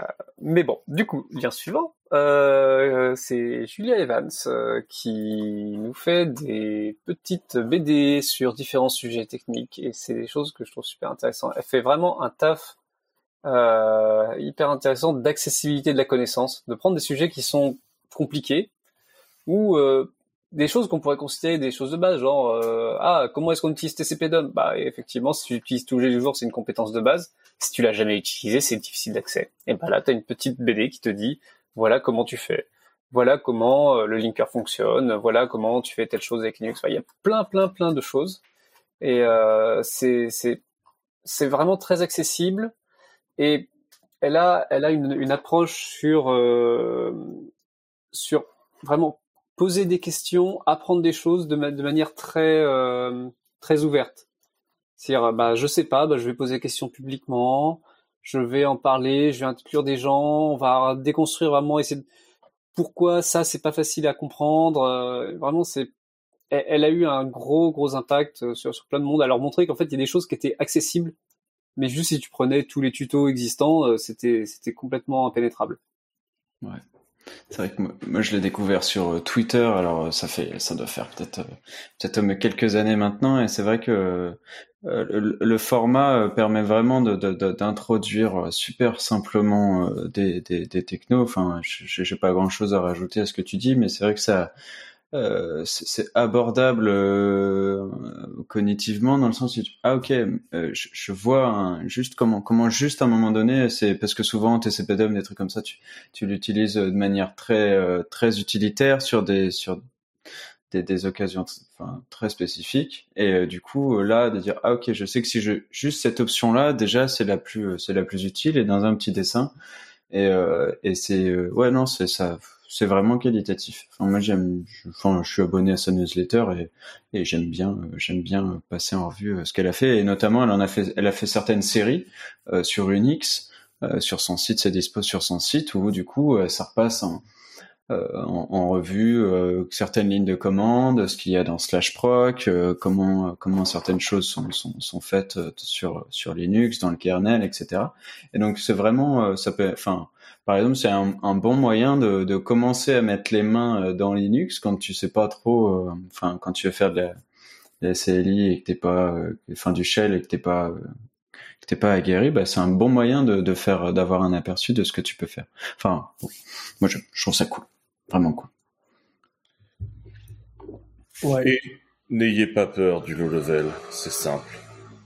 mais bon, du coup, lien suivant, euh, c'est Julia Evans euh, qui nous fait des petites BD sur différents sujets techniques et c'est des choses que je trouve super intéressantes. Elle fait vraiment un taf euh, hyper intéressant d'accessibilité de la connaissance, de prendre des sujets qui sont compliqués ou euh, des choses qu'on pourrait considérer des choses de base, genre euh, ah comment est-ce qu'on utilise TCP/DOM Bah effectivement, si tu l'utilises tous les jours, c'est une compétence de base. Si tu l'as jamais utilisé, c'est difficile d'accès. Et bah là, tu une petite BD qui te dit voilà comment tu fais, voilà comment le linker fonctionne, voilà comment tu fais telle chose avec Linux. il y a plein plein plein de choses et euh, c'est c'est c'est vraiment très accessible et elle a, elle a une, une approche sur, euh, sur vraiment poser des questions, apprendre des choses de, de manière très, euh, très ouverte. C'est-à-dire, bah, je sais pas, bah, je vais poser des questions publiquement, je vais en parler, je vais inclure des gens, on va déconstruire vraiment, essayer de... pourquoi ça c'est pas facile à comprendre. Euh, vraiment, c'est, elle, a eu un gros gros impact sur, sur plein de monde. à leur montrer qu'en fait il y a des choses qui étaient accessibles mais juste si tu prenais tous les tutos existants, euh, c'était c'était complètement impénétrable. Ouais. C'est vrai que moi, je l'ai découvert sur euh, Twitter, alors euh, ça fait ça doit faire peut-être peut-être quelques années maintenant et c'est vrai que le, format permet vraiment d'introduire super simplement des, des, des technos. Enfin, j'ai pas grand-chose à rajouter à ce que tu dis, mais c'est vrai que ça euh, c'est abordable euh, cognitivement dans le sens où ah ok euh, je, vois un, juste comment comment juste à un moment donné c'est parce que souvent TCP/DOM des trucs comme ça tu tu l'utilises de manière très très utilitaire sur des sur des, des occasions enfin, très spécifiques. Et du coup là de dire ah ok je sais que si je juste cette option là déjà c'est la plus c'est la plus utile et dans un petit dessin. Et et c'est ouais non c'est ça c'est vraiment qualitatif. Moi, j'aime, je, enfin, je suis abonné à sa newsletter et, j'aime bien, j'aime bien passer en revue ce qu'elle a fait. Et notamment, elle en a fait, elle a fait certaines séries sur Unix, sur son site, c'est dispo sur son site où du coup, ça repasse en euh, en, revue euh, certaines lignes de commande, ce qu'il y a dans slash proc, euh, comment comment certaines choses sont, sont, sont faites sur sur Linux, dans le kernel, etc. Et donc c'est vraiment ça peut, enfin par exemple c'est un, un, bon moyen de, de commencer à mettre les mains dans Linux quand tu sais pas trop, enfin quand tu veux faire de la, de la CLI et que t'es pas, enfin du shell et que t'es pas que t'es pas aguerri, bah, c'est un bon moyen de, de faire d'avoir un aperçu de ce que tu peux faire. Enfin, moi je, je trouve ça cool. Vraiment quoi. Ouais. Et n'ayez pas peur du low level, c'est simple.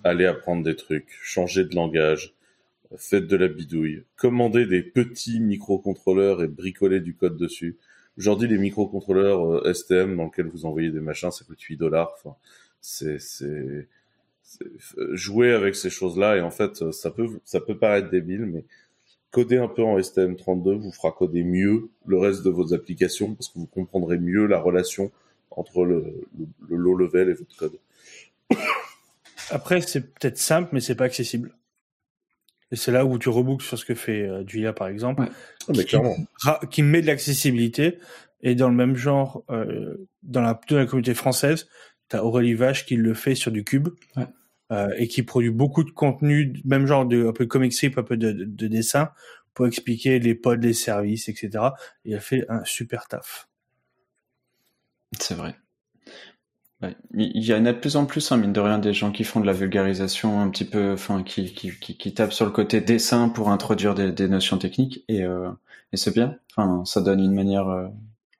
Allez apprendre des trucs, changez de langage, faites de la bidouille, commandez des petits microcontrôleurs et bricolez du code dessus. Aujourd'hui, les microcontrôleurs euh, STM dans lesquels vous envoyez des machins, ça coûte 8 dollars. Enfin, c'est, c'est, jouer avec ces choses-là et en fait, ça peut, ça peut paraître débile, mais coder un peu en STM32 vous fera coder mieux le reste de vos applications parce que vous comprendrez mieux la relation entre le, low level et votre code. [COUGHS] Après, c'est peut-être simple, mais c'est pas accessible. Et c'est là où tu reboucles sur ce que fait euh, Julia, par exemple, ah, mais qui, qui, met de l'accessibilité. Et dans le même genre, euh, dans, la, dans la communauté française, tu as Aurélie Vache qui le fait sur du cube. Ouais euh, et qui produit beaucoup de contenu, même genre de un peu comic strip, un peu de, de, dessin pour expliquer les pods, les services, etc. Et elle fait un super taf. C'est vrai. Il y en a de plus en plus, hein, mine de rien, des gens qui font de la vulgarisation un petit peu, enfin, qui, qui, qui, tapent sur le côté dessin pour introduire des, des notions techniques, et, euh, et c'est bien. Enfin, ça donne une manière, euh,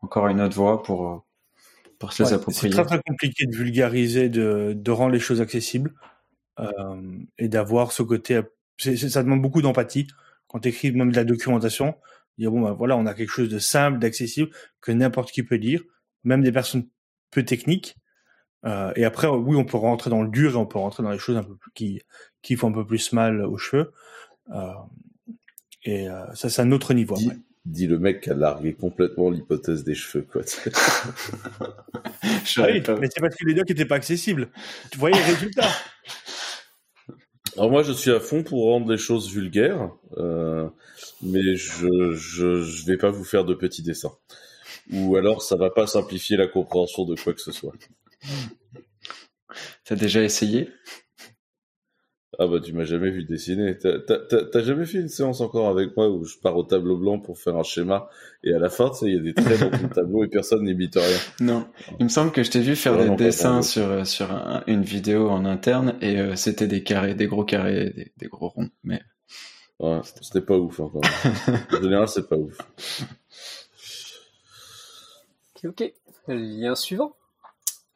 encore une autre voie pour, pour se les approprier. C'est très très compliqué de vulgariser, de, de rendre les choses accessibles. Euh, et d'avoir ce côté. ça demande beaucoup d'empathie quand tu écris même de la documentation. Dire bon ben voilà, on a quelque chose de simple, d'accessible que n'importe qui peut lire, même des personnes peu techniques. Euh, et après, oui, on peut rentrer dans le dur et on peut rentrer dans les choses un peu plus, qui qui font un peu plus mal aux cheveux. Euh, et euh, ça, c'est un autre niveau. Dit, dit, le mec qui a largué complètement l'hypothèse des cheveux, quoi. ah oui, mais c'est parce que les docs n'étaient pas accessibles. Tu voyais les résultats. [LAUGHS] Alors moi, je suis à fond pour rendre les choses vulgaires, euh, mais je, je je vais pas vous faire de petits dessins. Ou alors, ça va pas simplifier la compréhension de quoi que ce soit. T'as déjà essayé? Ah bah tu m'as jamais vu dessiner. T'as jamais fait une séance encore avec moi où je pars au tableau blanc pour faire un schéma et à la fin, tu sais, il y a des traits dans le [LAUGHS] tableau et personne n'imite rien. Non, il me semble que je t'ai vu faire des dessins sur euh, sur une vidéo en interne et euh, c'était des carrés, des gros carrés, des, gros ronds. Mais ouais, c'était pas ouf encore. [LAUGHS] en général, c'est pas ouf. Ok, ok. Lien suivant.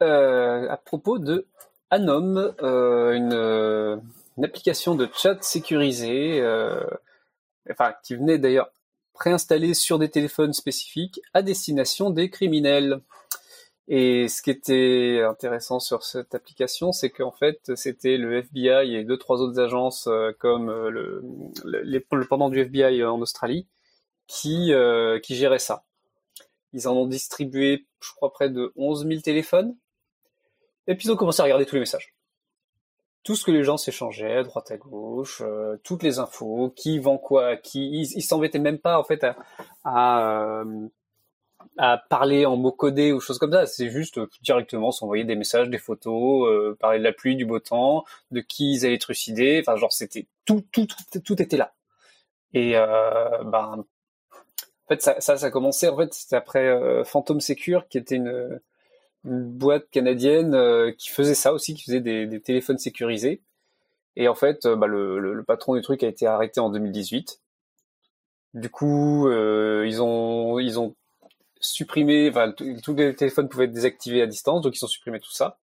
Euh, à propos de Anom, une une application de chat sécurisée, euh, enfin qui venait d'ailleurs préinstallée sur des téléphones spécifiques à destination des criminels. Et ce qui était intéressant sur cette application, c'est qu'en fait, c'était le FBI et deux trois autres agences euh, comme euh, le, le, pendant du FBI en Australie qui qui géraient ça. Ils en ont distribué, je crois, près de 11 000 téléphones. Et puis ils ont commencé à regarder tous les messages tout ce que les gens s'échangeaient à droite à gauche, euh, toutes les infos, qui vend quoi qui. Ils, s'embêtaient même pas en fait à, à, euh, à, parler en mots codés ou choses comme ça. C'est juste euh, directement s'envoyer des messages, des photos, parler de la pluie, du beau temps, de qui ils allaient trucider. Enfin, genre c'était tout, tout, tout, tout était là. Et ben, en fait, ça, ça, ça a. En fait, c'était après Phantom Secure, qui était une une boîte canadienne euh, qui faisait ça aussi, qui faisait des, des téléphones sécurisés. Et en fait, euh, bah, le, le, patron du truc a été arrêté en 2018. Du coup, euh, ils ont ils ont supprimé, enfin, tous les téléphones pouvaient être désactivés à distance, donc ils ont supprimé tout ça.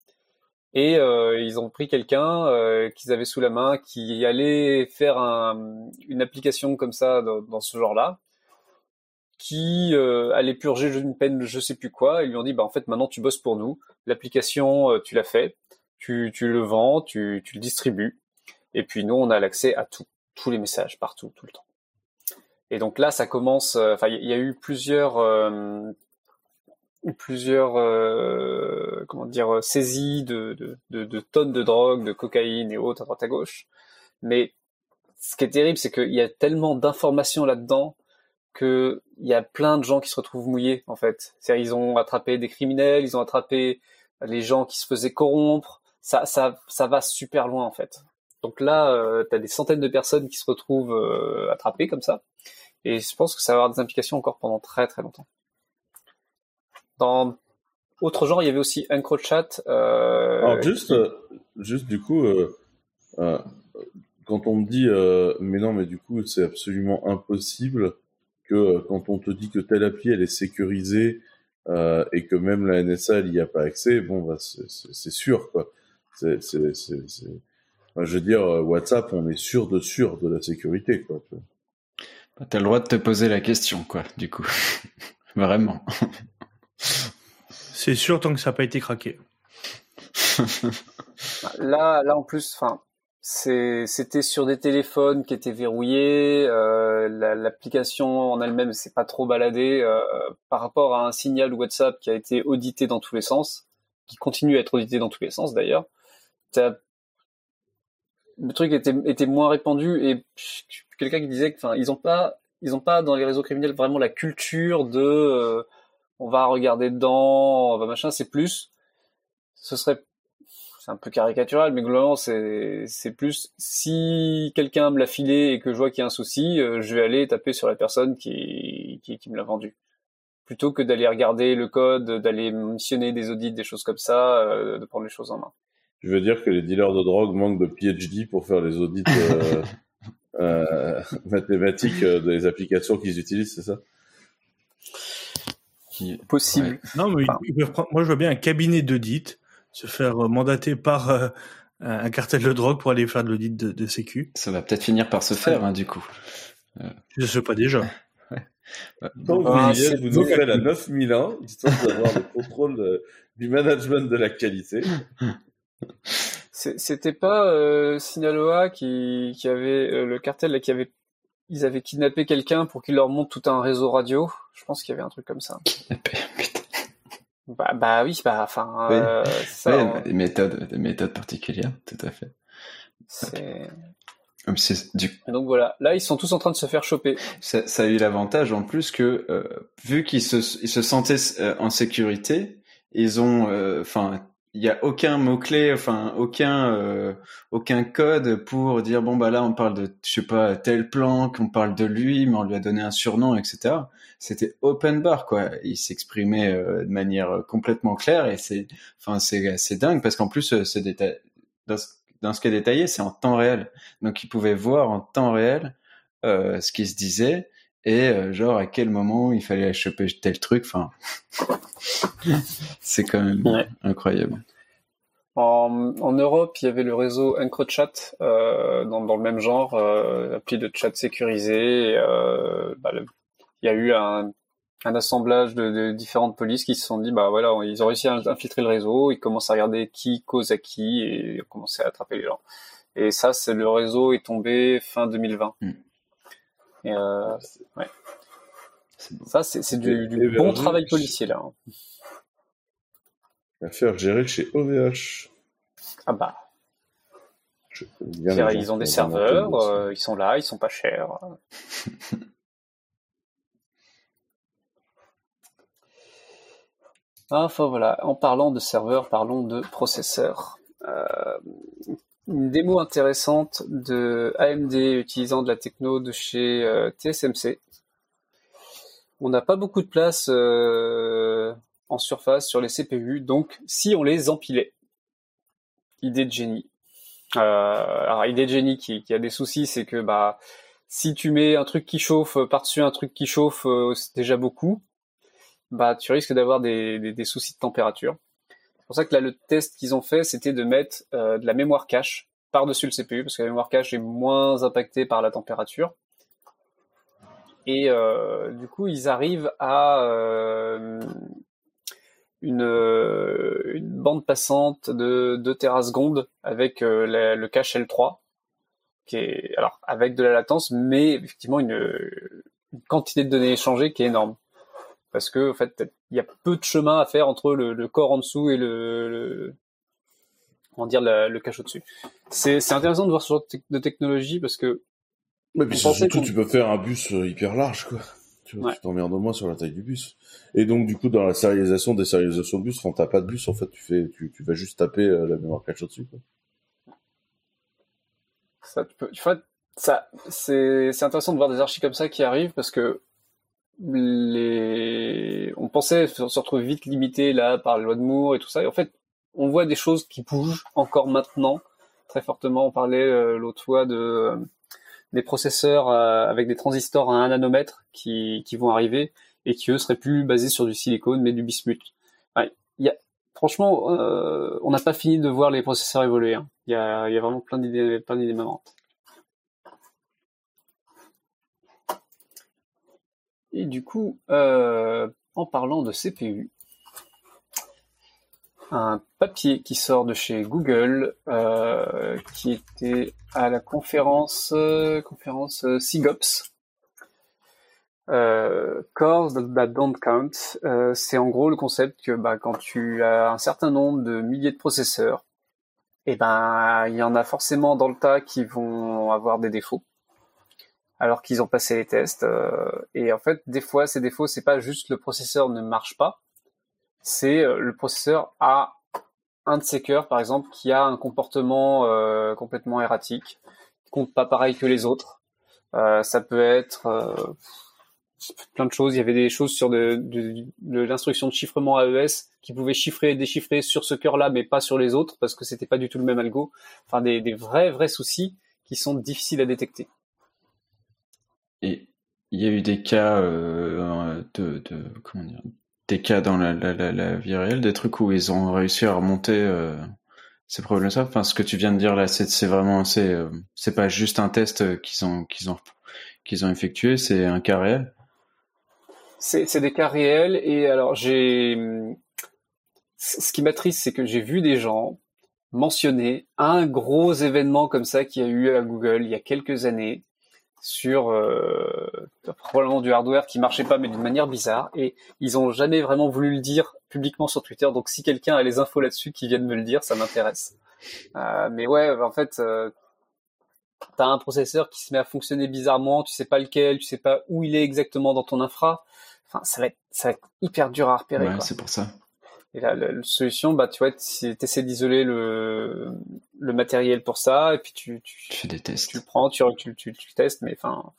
Et euh, ils ont pris quelqu'un euh, qu'ils avaient sous la main qui allait faire un, une application comme ça dans ce genre-là qui euh, allait purger une peine je sais plus quoi. Ils lui ont dit bah en fait maintenant tu bosses pour nous. L'application euh, tu l'as fait, tu, tu le vends, tu, tu le distribues. Et puis nous on a l'accès à tout, tous les messages partout, tout le temps. Et donc là, ça commence. euh, Enfin, il y a eu plusieurs, euh, plusieurs, comment dire, saisies de, de, de, de tonnes de drogue, de cocaïne et autres à droite à gauche. Mais ce qui est terrible, c'est qu'il y a tellement d'informations là-dedans que il y a plein de gens qui se retrouvent mouillés en fait. C'est-à-dire ils ont attrapé des criminels, ils ont attrapé les gens qui se faisaient corrompre. Ça, ça, ça va super loin en fait. Donc là, euh, tu as des centaines de personnes qui se retrouvent euh, attrapées comme ça. Et je pense que ça va avoir des implications encore pendant très très longtemps. Dans autre genre, il y avait aussi EncroChat. Euh, Alors juste, juste du coup, euh, euh, quand on me dit, mais non, mais du coup, c'est absolument impossible que euh, quand on te dit que telle appli elle est sécurisée euh, et que même la NSA elle y a pas accès, bon bah c'est- sûr quoi. Enfin, je veux dire, euh, WhatsApp, on est sûr de sûr de la sécurité quoi. Bah, T'as le droit de te poser la question, quoi, du coup. [LAUGHS] Vraiment. C'est sûr tant que ça n'a pas été craqué. Là, là en plus, enfin, c'était sur des téléphones qui étaient verrouillés. euh, la- l'application en elle-même s'est pas trop baladée euh, par rapport à un signal WhatsApp qui a été audité dans tous les sens, qui continue à être audité dans tous les sens d'ailleurs. Le truc était, était moins répandu et quelqu'un qui disait que, ils ont pas, ils ont pas dans les réseaux criminels vraiment la culture de, euh, on va regarder dedans, machin. C'est plus, ce serait c'est un peu caricatural, mais globalement, c'est, c'est plus si quelqu'un me l'a filé et que je vois qu'il y a un souci, euh, je vais aller taper sur la personne qui, qui, qui me l'a vendu. Plutôt que d'aller regarder le code, d'aller missionner des audits, des choses comme ça, euh, de prendre les choses en main. Tu veux dire que les dealers de drogue manquent de PhD pour faire les audits euh, [LAUGHS] euh, mathématiques euh, des applications qu'ils utilisent, c'est ça? Qui- Possible. Ouais. Non, mais Enfin. moi je vois bien un cabinet d'audit se faire euh, mandater par euh, un cartel de drogue pour aller faire de l'audit de, de sécu. Ça va peut-être finir par se faire, hein, du coup. Je sais pas déjà. [LAUGHS] Donc, Ah, vous, y c'est êtes, vous nous faites la 9001, histoire d'avoir le contrôle euh, du management de la qualité. [LAUGHS] C'était pas euh, Sinaloa qui, qui avait euh, le cartel là, qui avait ils avaient kidnappé quelqu'un pour qu'il leur montre tout un réseau radio? Je pense qu'il y avait un truc comme ça. Bah, bah oui, bah enfin, Oui. euh, ça, Ouais, hein, bah, des méthodes, des méthodes particulières, tout à fait. c'est- c'est- du donc voilà, là ils sont tous en train de se faire choper. ça, ça a eu l'avantage en plus que euh, vu qu'ils se, ils se sentaient euh, en sécurité, ils ont, enfin, il y a aucun mot clé, enfin aucun euh, aucun code pour dire bon bah là on parle de je sais pas tel plan, qu'on parle de lui, mais on lui a donné un surnom, etc. C'était open bar quoi. Il s'exprimait euh, de manière complètement claire et c'est, enfin c'est c'est dingue parce qu'en plus euh, déta- dans ce, dans ce qui est détaillé, c'est en temps réel. Donc ils pouvaient voir en temps réel euh, ce qui se disait et euh, genre à quel moment il fallait choper tel truc. Enfin, [LAUGHS] c'est quand même Ouais. incroyable. En, en Europe, il y avait le réseau EncroChat euh, dans, dans le même genre, euh, appli de chat sécurisé. et, euh, bah, le- il y a eu un, un assemblage de, de différentes polices qui se sont dit, bah voilà, ils ont réussi à infiltrer le réseau, ils commencent à regarder qui cause à qui et ils ont commencé à attraper les gens. Et ça, c'est le réseau est tombé fin 2020. Hmm. Et euh, ça, c'est du, bon Virgin, travail policier là. hein. Affaire gérée chez OVH. Ah bah, Je bien ils ont des serveurs, euh, ils sont là, ils sont pas chers. [LAUGHS] Enfin voilà, en parlant de serveurs, parlons de processeurs. Euh, une démo intéressante de AMD utilisant de la techno de chez euh, TSMC. On n'a pas beaucoup de place euh, en surface sur les CPU, donc si on les empilait, idée de génie. Euh, alors, idée de génie qui, a des soucis, c'est que bah si tu mets un truc qui chauffe par-dessus un truc qui chauffe, déjà beaucoup. Bah tu risques d'avoir des soucis de température. C'est pour ça que là le test qu'ils ont fait, c'était de mettre euh, de la mémoire cache par-dessus le CPU, parce que la mémoire cache est moins impactée par la température. Et euh, du coup, ils arrivent à euh, une, une bande passante de 2 terasecondes avec le cache L3, qui est alors avec de la latence, mais effectivement une quantité de données échangées qui est énorme. Parce que, en fait, il y a peu de chemin à faire entre le, corps en dessous et le, comment dire, le cache au-dessus. C'est intéressant de voir ce genre de technologie parce que mais puis surtout, tu peux faire un bus euh, hyper large, quoi. Tu t'emmerdes au moins sur la taille du bus. Et donc, du coup, dans la sérialisation des sérialisations de bus, quand t'as pas de bus, en fait, tu fais, tu, tu vas juste taper euh, la mémoire cache au-dessus, quoi. Ça, tu peux, ça, c'est, c'est intéressant de voir des archives comme ça qui arrivent parce que les, on pensait se retrouver vite limité là par la loi de Moore et tout ça. Et en fait, on voit des choses qui bougent encore maintenant très fortement. On parlait euh, l'autre fois de des processeurs euh, avec des transistors à 1 nanomètre qui, qui vont arriver et qui eux seraient plus basés sur du silicone mais du bismuth. y a, franchement, euh, on n'a pas fini de voir les processeurs évoluer. Hein. Il, y a, y a vraiment plein d'idées, plein d'idées marrantes. Et du coup, euh, en parlant de CPU, un papier qui sort de chez Google, euh, qui était à la conférence euh, conférence SIGOPS. Cores that don't count, c'est en gros le concept que bah, quand tu as un certain nombre de milliers de processeurs, et eh ben il y en a forcément dans le tas qui vont avoir des défauts, alors qu'ils ont passé les tests. et en fait, des fois, ces défauts, c'est pas juste le processeur ne marche pas, c'est euh, le processeur a un de ses cœurs, par exemple, qui a un comportement euh, complètement erratique, qui compte pas pareil que les autres. Euh, ça peut être plein de choses. Il y avait des choses sur de, l'instruction de chiffrement AES qui pouvait chiffrer et déchiffrer sur ce cœur-là, mais pas sur les autres parce que c'était pas du tout le même algo. Enfin, des, vrais vrais soucis qui sont difficiles à détecter. Et il y a eu des cas de, de comment dire des cas dans la, la, la, vie réelle, des trucs où ils ont réussi à remonter euh, ces problèmes-là. Enfin, ce que tu viens de dire là, c'est vraiment, c'est euh, c'est pas juste un test qu'ils ont qu'ils ont qu'ils ont effectué, c'est un cas réel. C'est des cas réels et alors j'ai ce qui m'attriste, c'est que j'ai vu des gens mentionner un gros événement comme ça qu'il y a eu à Google il y a quelques années sur euh, probablement du hardware qui marchait pas mais d'une manière bizarre. Et ils ont jamais vraiment voulu le dire publiquement sur Twitter. Donc si quelqu'un a les infos là-dessus qui viennent me le dire ça m'intéresse. Euh, mais ouais en fait euh, t'as un processeur qui se met à fonctionner bizarrement. Tu sais pas lequel tu sais pas où il est exactement dans ton infra. Enfin ça va être ça va être hyper dur à repérer ouais, c'est pour ça et là, la, solution, bah, tu vois, tu essaies d'isoler le, le matériel pour ça, et puis tu, tu, tu des tests. Tu le prends, tu, tu, tu, tu testes, mais enfin.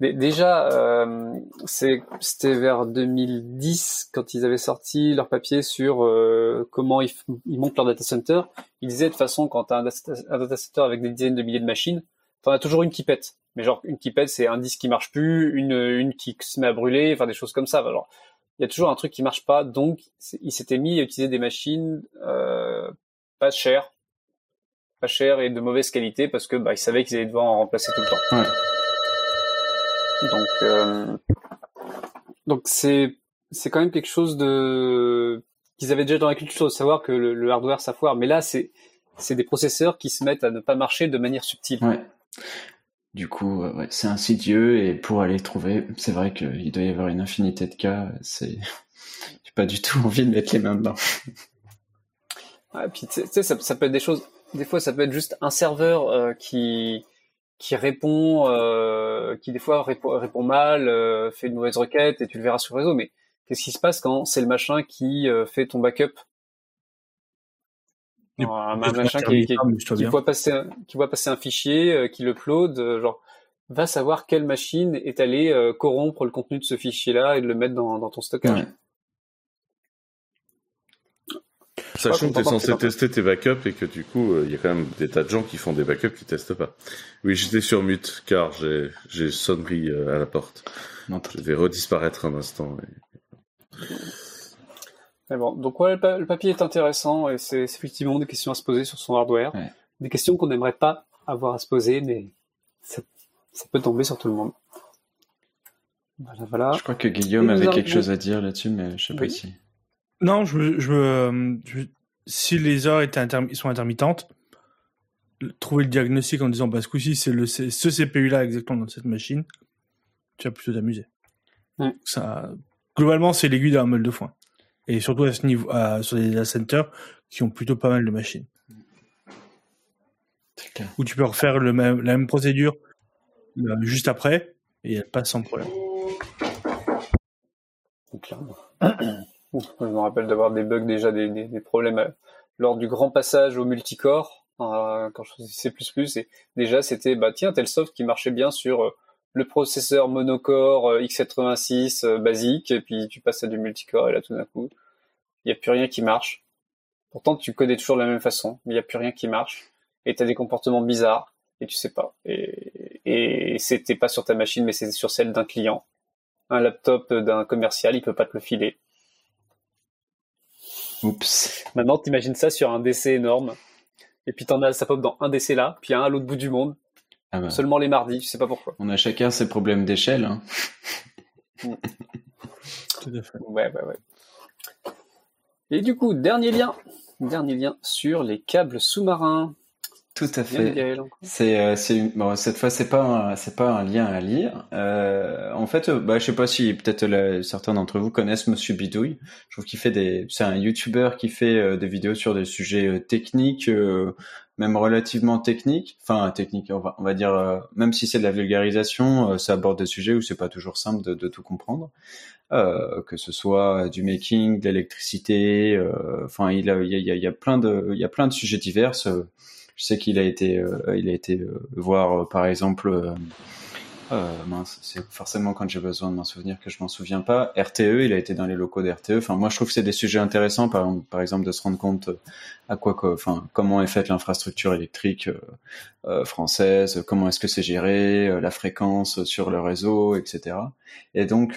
Déjà, euh, c'était vers 2010 quand ils avaient sorti leur papier sur euh, comment ils, ils, montent leur data center. Ils disaient de toute façon, quand tu as un data, center avec des dizaines de milliers de machines, tu en as toujours une qui pète. Mais genre une qui pète, c'est un disque qui marche plus, une, une qui se met à brûler, enfin des choses comme ça. Il y a toujours un truc qui marche pas. Donc, il s'était mis à utiliser des machines euh, pas chères, pas chères et de mauvaise qualité parce que bah, ils savaient qu'ils allaient devoir en remplacer tout le temps. Ouais. Donc, euh, donc c'est c'est quand même quelque chose de qu'ils avaient déjà dans la culture de savoir que le, le hardware ça foire. Mais là, c'est c'est des processeurs qui se mettent à ne pas marcher de manière subtile. Ouais. Du coup, c'est insidieux et pour aller trouver, c'est vrai qu'il doit y avoir une infinité de cas. C'est, [LAUGHS] j'ai pas du tout envie de mettre les mains dedans. [LAUGHS] Puis tu sais, ça, peut être des choses. Des fois, ça peut être juste un serveur euh, qui répond, euh, qui des fois répond, répond mal, euh, fait une mauvaise requête et tu le verras sur le réseau. Mais qu'est-ce qui se passe quand c'est le machin qui fait ton backup? Un, machin qui, qui, voit passer un, qui voit passer un fichier, euh, qui le upload, euh, genre va savoir quelle machine est allée euh, corrompre le contenu de ce fichier-là et de le mettre dans, dans ton stockage. Sachant que tu es censé tester tes backups et que du coup, il y a quand même des tas de gens qui font des backups qui testent pas. Oui, j'étais sur mute car j'ai sonnerie à la porte. Je vais redisparaître un instant. Mais bon, donc ouais, le, papier est intéressant et c'est effectivement des questions à se poser sur son hardware. Des questions qu'on n'aimerait pas avoir à se poser, mais ça, peut tomber sur tout le monde. Voilà, voilà. Je crois que Guillaume avait quelque chose à dire là-dessus, mais je sais pas ici. Non, je, je, si les heures étaient sont intermittentes, trouver le diagnostic en disant bah ce coup-ci c'est ce CPU là exactement dans cette machine, tu vas plutôt t'amuser. Ça, globalement, c'est l'aiguille d'un meule de foin. Et surtout à ce niveau, à, sur les data centers qui ont plutôt pas mal de machines. Où tu peux refaire le même, la même procédure euh, juste après et elle passe sans problème. [CLEARS THROAT] Je me rappelle d'avoir des bugs déjà, des, des, des problèmes euh, lors du grand passage au multicore, euh, quand je faisais C++, et déjà c'était, bah tiens, tel soft qui marchait bien sur euh, le processeur monocore euh, x86 euh, basique, et puis tu passes à du multicore, et là tout d'un coup, il n'y a plus rien qui marche. Pourtant, tu connais toujours de la même façon, mais il n'y a plus rien qui marche, et tu as des comportements bizarres, et tu sais pas. Et, et c'était pas sur ta machine, mais c'est sur celle d'un client. Un laptop d'un commercial, il peut pas te le filer. Oups. Maintenant, t'imagines ça sur un DC énorme, et puis t'en as, ça pop dans un DC là, puis un à l'autre bout du monde, Ah bah, seulement les mardis, je sais pas pourquoi. on a chacun ses problèmes d'échelle. Hein. [LAUGHS] Tout à fait. Ouais, ouais, ouais. Et du coup, dernier lien, dernier lien sur les câbles sous-marins. Tout à fait. C'est, euh, c'est une- bon, cette fois c'est pas c'est pas un lien à lire. Euh, en fait, euh, bah, je sais pas si peut-être certains d'entre vous connaissent Monsieur Bidouille. Je trouve qu'il fait des, c'est un YouTuber qui fait euh, des vidéos sur des sujets euh, techniques, euh, même relativement techniques. Enfin, techniques, on va, dire, euh, même si c'est de la vulgarisation, euh, ça aborde des sujets où c'est pas toujours simple de, tout comprendre. Euh, que ce soit du making, de l'électricité. Enfin, il y a, il a- plein de, il y a plein de sujets divers. je sais qu'il a été, il a été voir, par exemple, euh, mince, c'est forcément quand j'ai besoin de m'en souvenir que je m'en souviens pas. RTE, il a été dans les locaux d'RTE. Enfin, moi, je trouve que c'est des sujets intéressants, par, exemple, de se rendre compte euh, à quoi, enfin, comment est faite l'infrastructure électrique euh, euh, française, comment est-ce que c'est géré, la fréquence sur le réseau, etc. Et donc,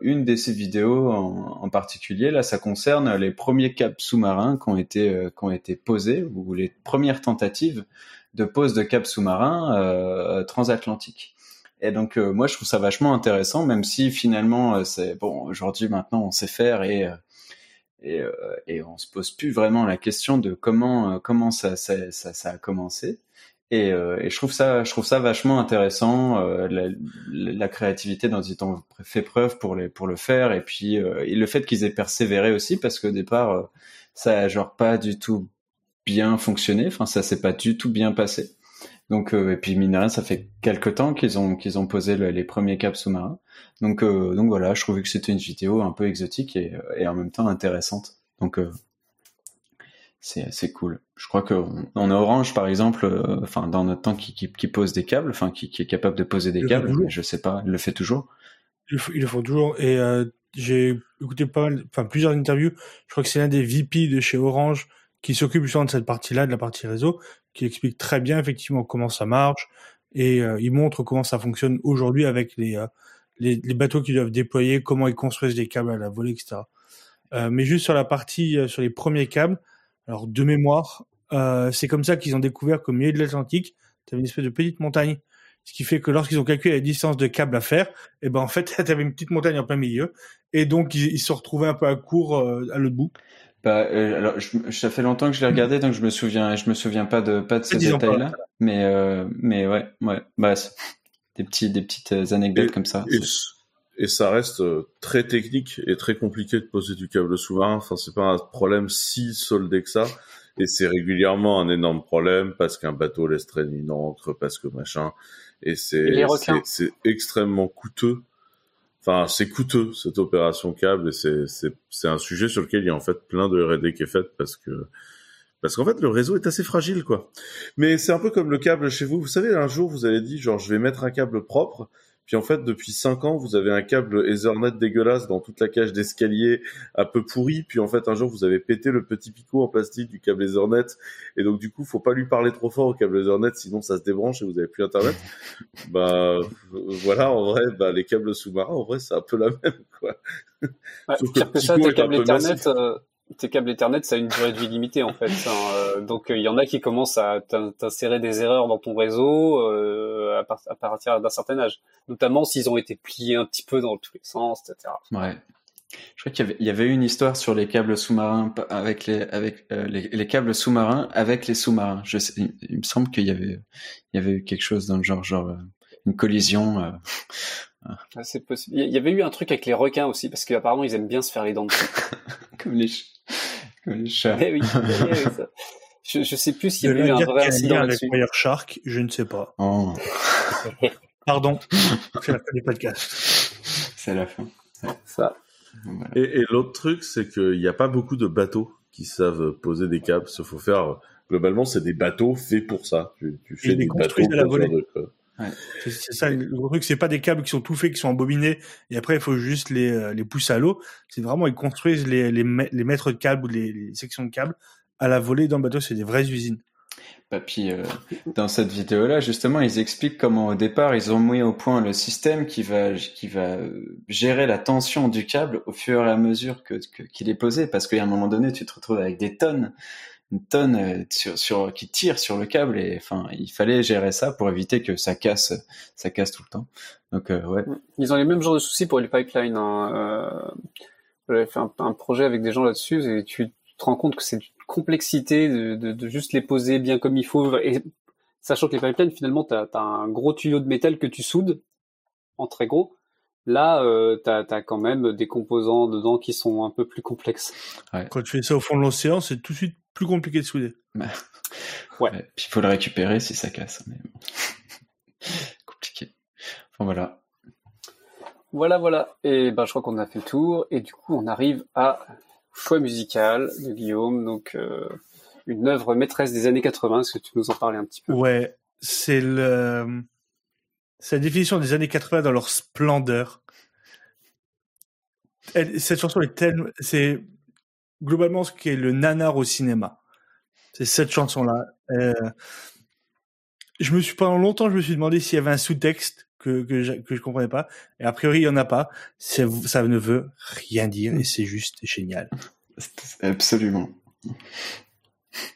une de ces vidéos en, particulier, là, ça concerne les premiers câbles sous-marins qui ont été posés ou les premières tentatives de pose de câbles sous-marins transatlantiques. Et donc, euh, moi, je trouve ça vachement intéressant, même si finalement, euh, c'est bon. Aujourd'hui, maintenant, on sait faire et euh, et, et on se pose plus vraiment la question de comment comment ça ça, a commencé. Et, je trouve ça je trouve ça vachement intéressant la, créativité dont ils ont fait preuve pour les pour le faire et puis et le fait qu'ils aient persévéré aussi parce qu'au départ ça a genre pas du tout bien fonctionné enfin ça s'est pas du tout bien passé donc euh, et puis mine de rien, ça fait quelques temps qu'ils ont qu'ils ont posé le- les premiers câbles sous-marins donc euh, donc voilà je trouvais que c'était une vidéo un peu exotique et, et en même temps intéressante donc euh, c'est c'est cool. Je crois que on on a Orange par exemple, euh, enfin dans notre temps qui, qui, qui pose des câbles, enfin qui, qui est capable de poser des câbles. mais Je sais pas, il le fait toujours. Ils le, ils le font toujours. Et euh, j'ai écouté pas mal, enfin plusieurs interviews. Je crois que c'est l'un des VP de chez Orange qui s'occupe justement de cette partie-là, de la partie réseau, qui explique très bien effectivement comment ça marche et euh, il montre comment ça fonctionne aujourd'hui avec les, euh, les les bateaux qui doivent déployer, comment ils construisent des câbles à la volée, etc. Euh, mais juste sur la partie, euh, sur les premiers câbles, alors de mémoire, euh, c'est comme ça qu'ils ont découvert qu'au milieu de l'Atlantique, tu avais une espèce de petite montagne, ce qui fait que lorsqu'ils ont calculé la distance de câble à faire, et ben en fait, [LAUGHS] tu avais une petite montagne en plein milieu, et donc ils, ils se retrouvaient un peu à court euh, à l'autre bout. Bah, euh, alors, je, ça fait longtemps que je l'ai regardé, donc je me souviens, je me souviens pas de pas de ces détails-là. Mais euh, mais ouais, ouais, bah des petits des petites euh, anecdotes Et- comme ça. Et, et ça reste euh, très technique et très compliqué de poser du câble sous-marin. Enfin, c'est pas un problème si soldé que ça. Et c'est régulièrement un énorme problème parce qu'un bateau laisse traîner une encre, parce que machin. Et c'est extrêmement coûteux. Enfin, c'est coûteux, cette opération câble, et c'est, c'est, un sujet sur lequel il y a en fait plein de R&D qui est fait parce que, parce qu'en fait, le réseau est assez fragile, quoi. Mais c'est un peu comme le câble chez vous. Vous savez, un jour, vous avez dit, genre, je vais mettre un câble propre. Puis en fait, depuis cinq ans, vous avez un câble Ethernet dégueulasse dans toute la cage d'escalier, un peu pourri. Puis en fait, un jour, vous avez pété le petit picot en plastique du câble Ethernet. Et donc, du coup, faut pas lui parler trop fort au câble Ethernet, sinon ça se débranche et vous avez plus Internet. [LAUGHS] bah, euh, voilà, en vrai, bah, les câbles sous-marins, en vrai, c'est un peu la [LAUGHS] même, quoi. Ouais, Sauf pire que ça, tes câbles Ethernet, euh, tes câbles Ethernet, ça a une durée de vie limitée en fait. hein, euh, donc il y en a qui commencent à t'in- t'insérer des erreurs dans ton réseau euh, à, par- à partir d'un certain âge, notamment s'ils ont été pliés un petit peu dans tous les sens, etc. Ouais. Je crois qu'il y y avait eu une histoire sur les câbles sous-marins avec les avec euh, les, les câbles sous-marins avec les sous-marins. Je sais, il, il me semble qu'il y avait il y avait eu quelque chose dans le genre genre euh, une collision. euh. Ah, C'est possible. Il y avait eu un truc avec les requins aussi, parce qu'apparemment ils aiment bien se faire les dents [LAUGHS] comme les Eh oui, eh oui, oui, ça. [LAUGHS] Je, je sais plus s'il y Je avait eu vais un dire vrai qu'il y a un incident avec là-dessus. Wireshark, je ne sais pas. Oh, [LAUGHS] Pardon, c'est la fin du podcast. c'est la fin. Ça. Voilà. Et, et l'autre truc, c'est qu'il n'y a pas beaucoup de bateaux qui savent poser des câbles. Il faut faire. Globalement, c'est des bateaux faits pour ça. Tu, tu fais les des bateaux à la pour faire volée. de- quoi. C'est ça, le gros truc, c'est pas des câbles qui sont tout faits, qui sont embobinés, et après il faut juste les, euh, les pousser à l'eau. C'est vraiment, ils construisent les, les, les mètres de câbles ou les, les sections de câbles à la volée dans le bateau, c'est des vraies usines. Bah, puis, euh, dans cette vidéo-là, justement, ils expliquent comment au départ ils ont mis au point le système qui va qui va euh, gérer la tension du câble au fur et à mesure que que- qu'il est posé, parce qu'à un moment donné, tu te retrouves avec des tonnes, une tonne euh, sur, sur qui tire sur le câble, et enfin, il fallait gérer ça pour éviter que ça casse, ça casse tout le temps. Donc, euh, ouais, Ils ont les mêmes genres de soucis pour les pipelines. Hein. Euh, J'avais fait un, un projet avec des gens là-dessus et tu te rends compte que c'est une complexité de, de, de juste les poser bien comme il faut. Et sachant que les pipelines, finalement, tu as, un gros tuyau de métal que tu soudes en très gros. Là, euh, tu as, quand même des composants dedans qui sont un peu plus complexes. Quand tu fais ça au fond de l'océan, c'est tout de suite plus compliqué de souder. [LAUGHS] Ouais. Ouais. Puis il faut le récupérer si ça casse. Mais bon. [LAUGHS] Compliqué. Enfin voilà. Voilà, voilà. Et ben, je crois qu'on a fait le tour. Et du coup, on arrive à choix musical de Guillaume. Donc, euh, une œuvre maîtresse des années 80. Est-ce que tu nous en parlais un petit peu? Ouais, c'est le, c'est la définition des années 80 dans leur splendeur. Elle- cette chanson est tellement, c'est globalement ce qui est le nanar au cinéma. C'est cette chanson-là. Euh, je me suis pendant longtemps, je me suis demandé s'il y avait un sous-texte que que je, que je comprenais pas. Et a priori, il y en a pas. Ça ne veut rien dire et c'est juste génial. [LAUGHS] Absolument.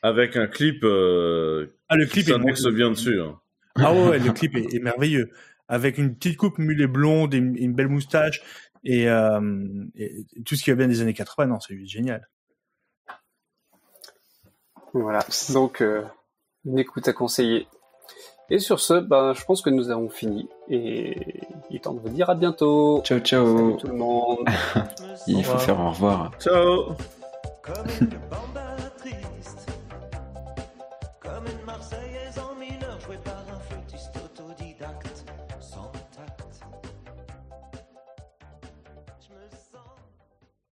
Avec un clip euh, Ah, le qui clip est s'annexe bien dessus. hein. Ah ouais, ouais, le clip est, est merveilleux. Avec une petite coupe mulet blonde et une, une belle moustache et, euh, et tout ce qui va bien des années 80, non, c'est juste génial. Voilà. Donc, euh, une écoute à conseiller. Et sur ce, ben, je pense que nous avons fini. Et il est temps de vous dire à bientôt. Ciao, Salut ciao. tout le monde. [LAUGHS] Il faut faire au revoir. Ciao [LAUGHS]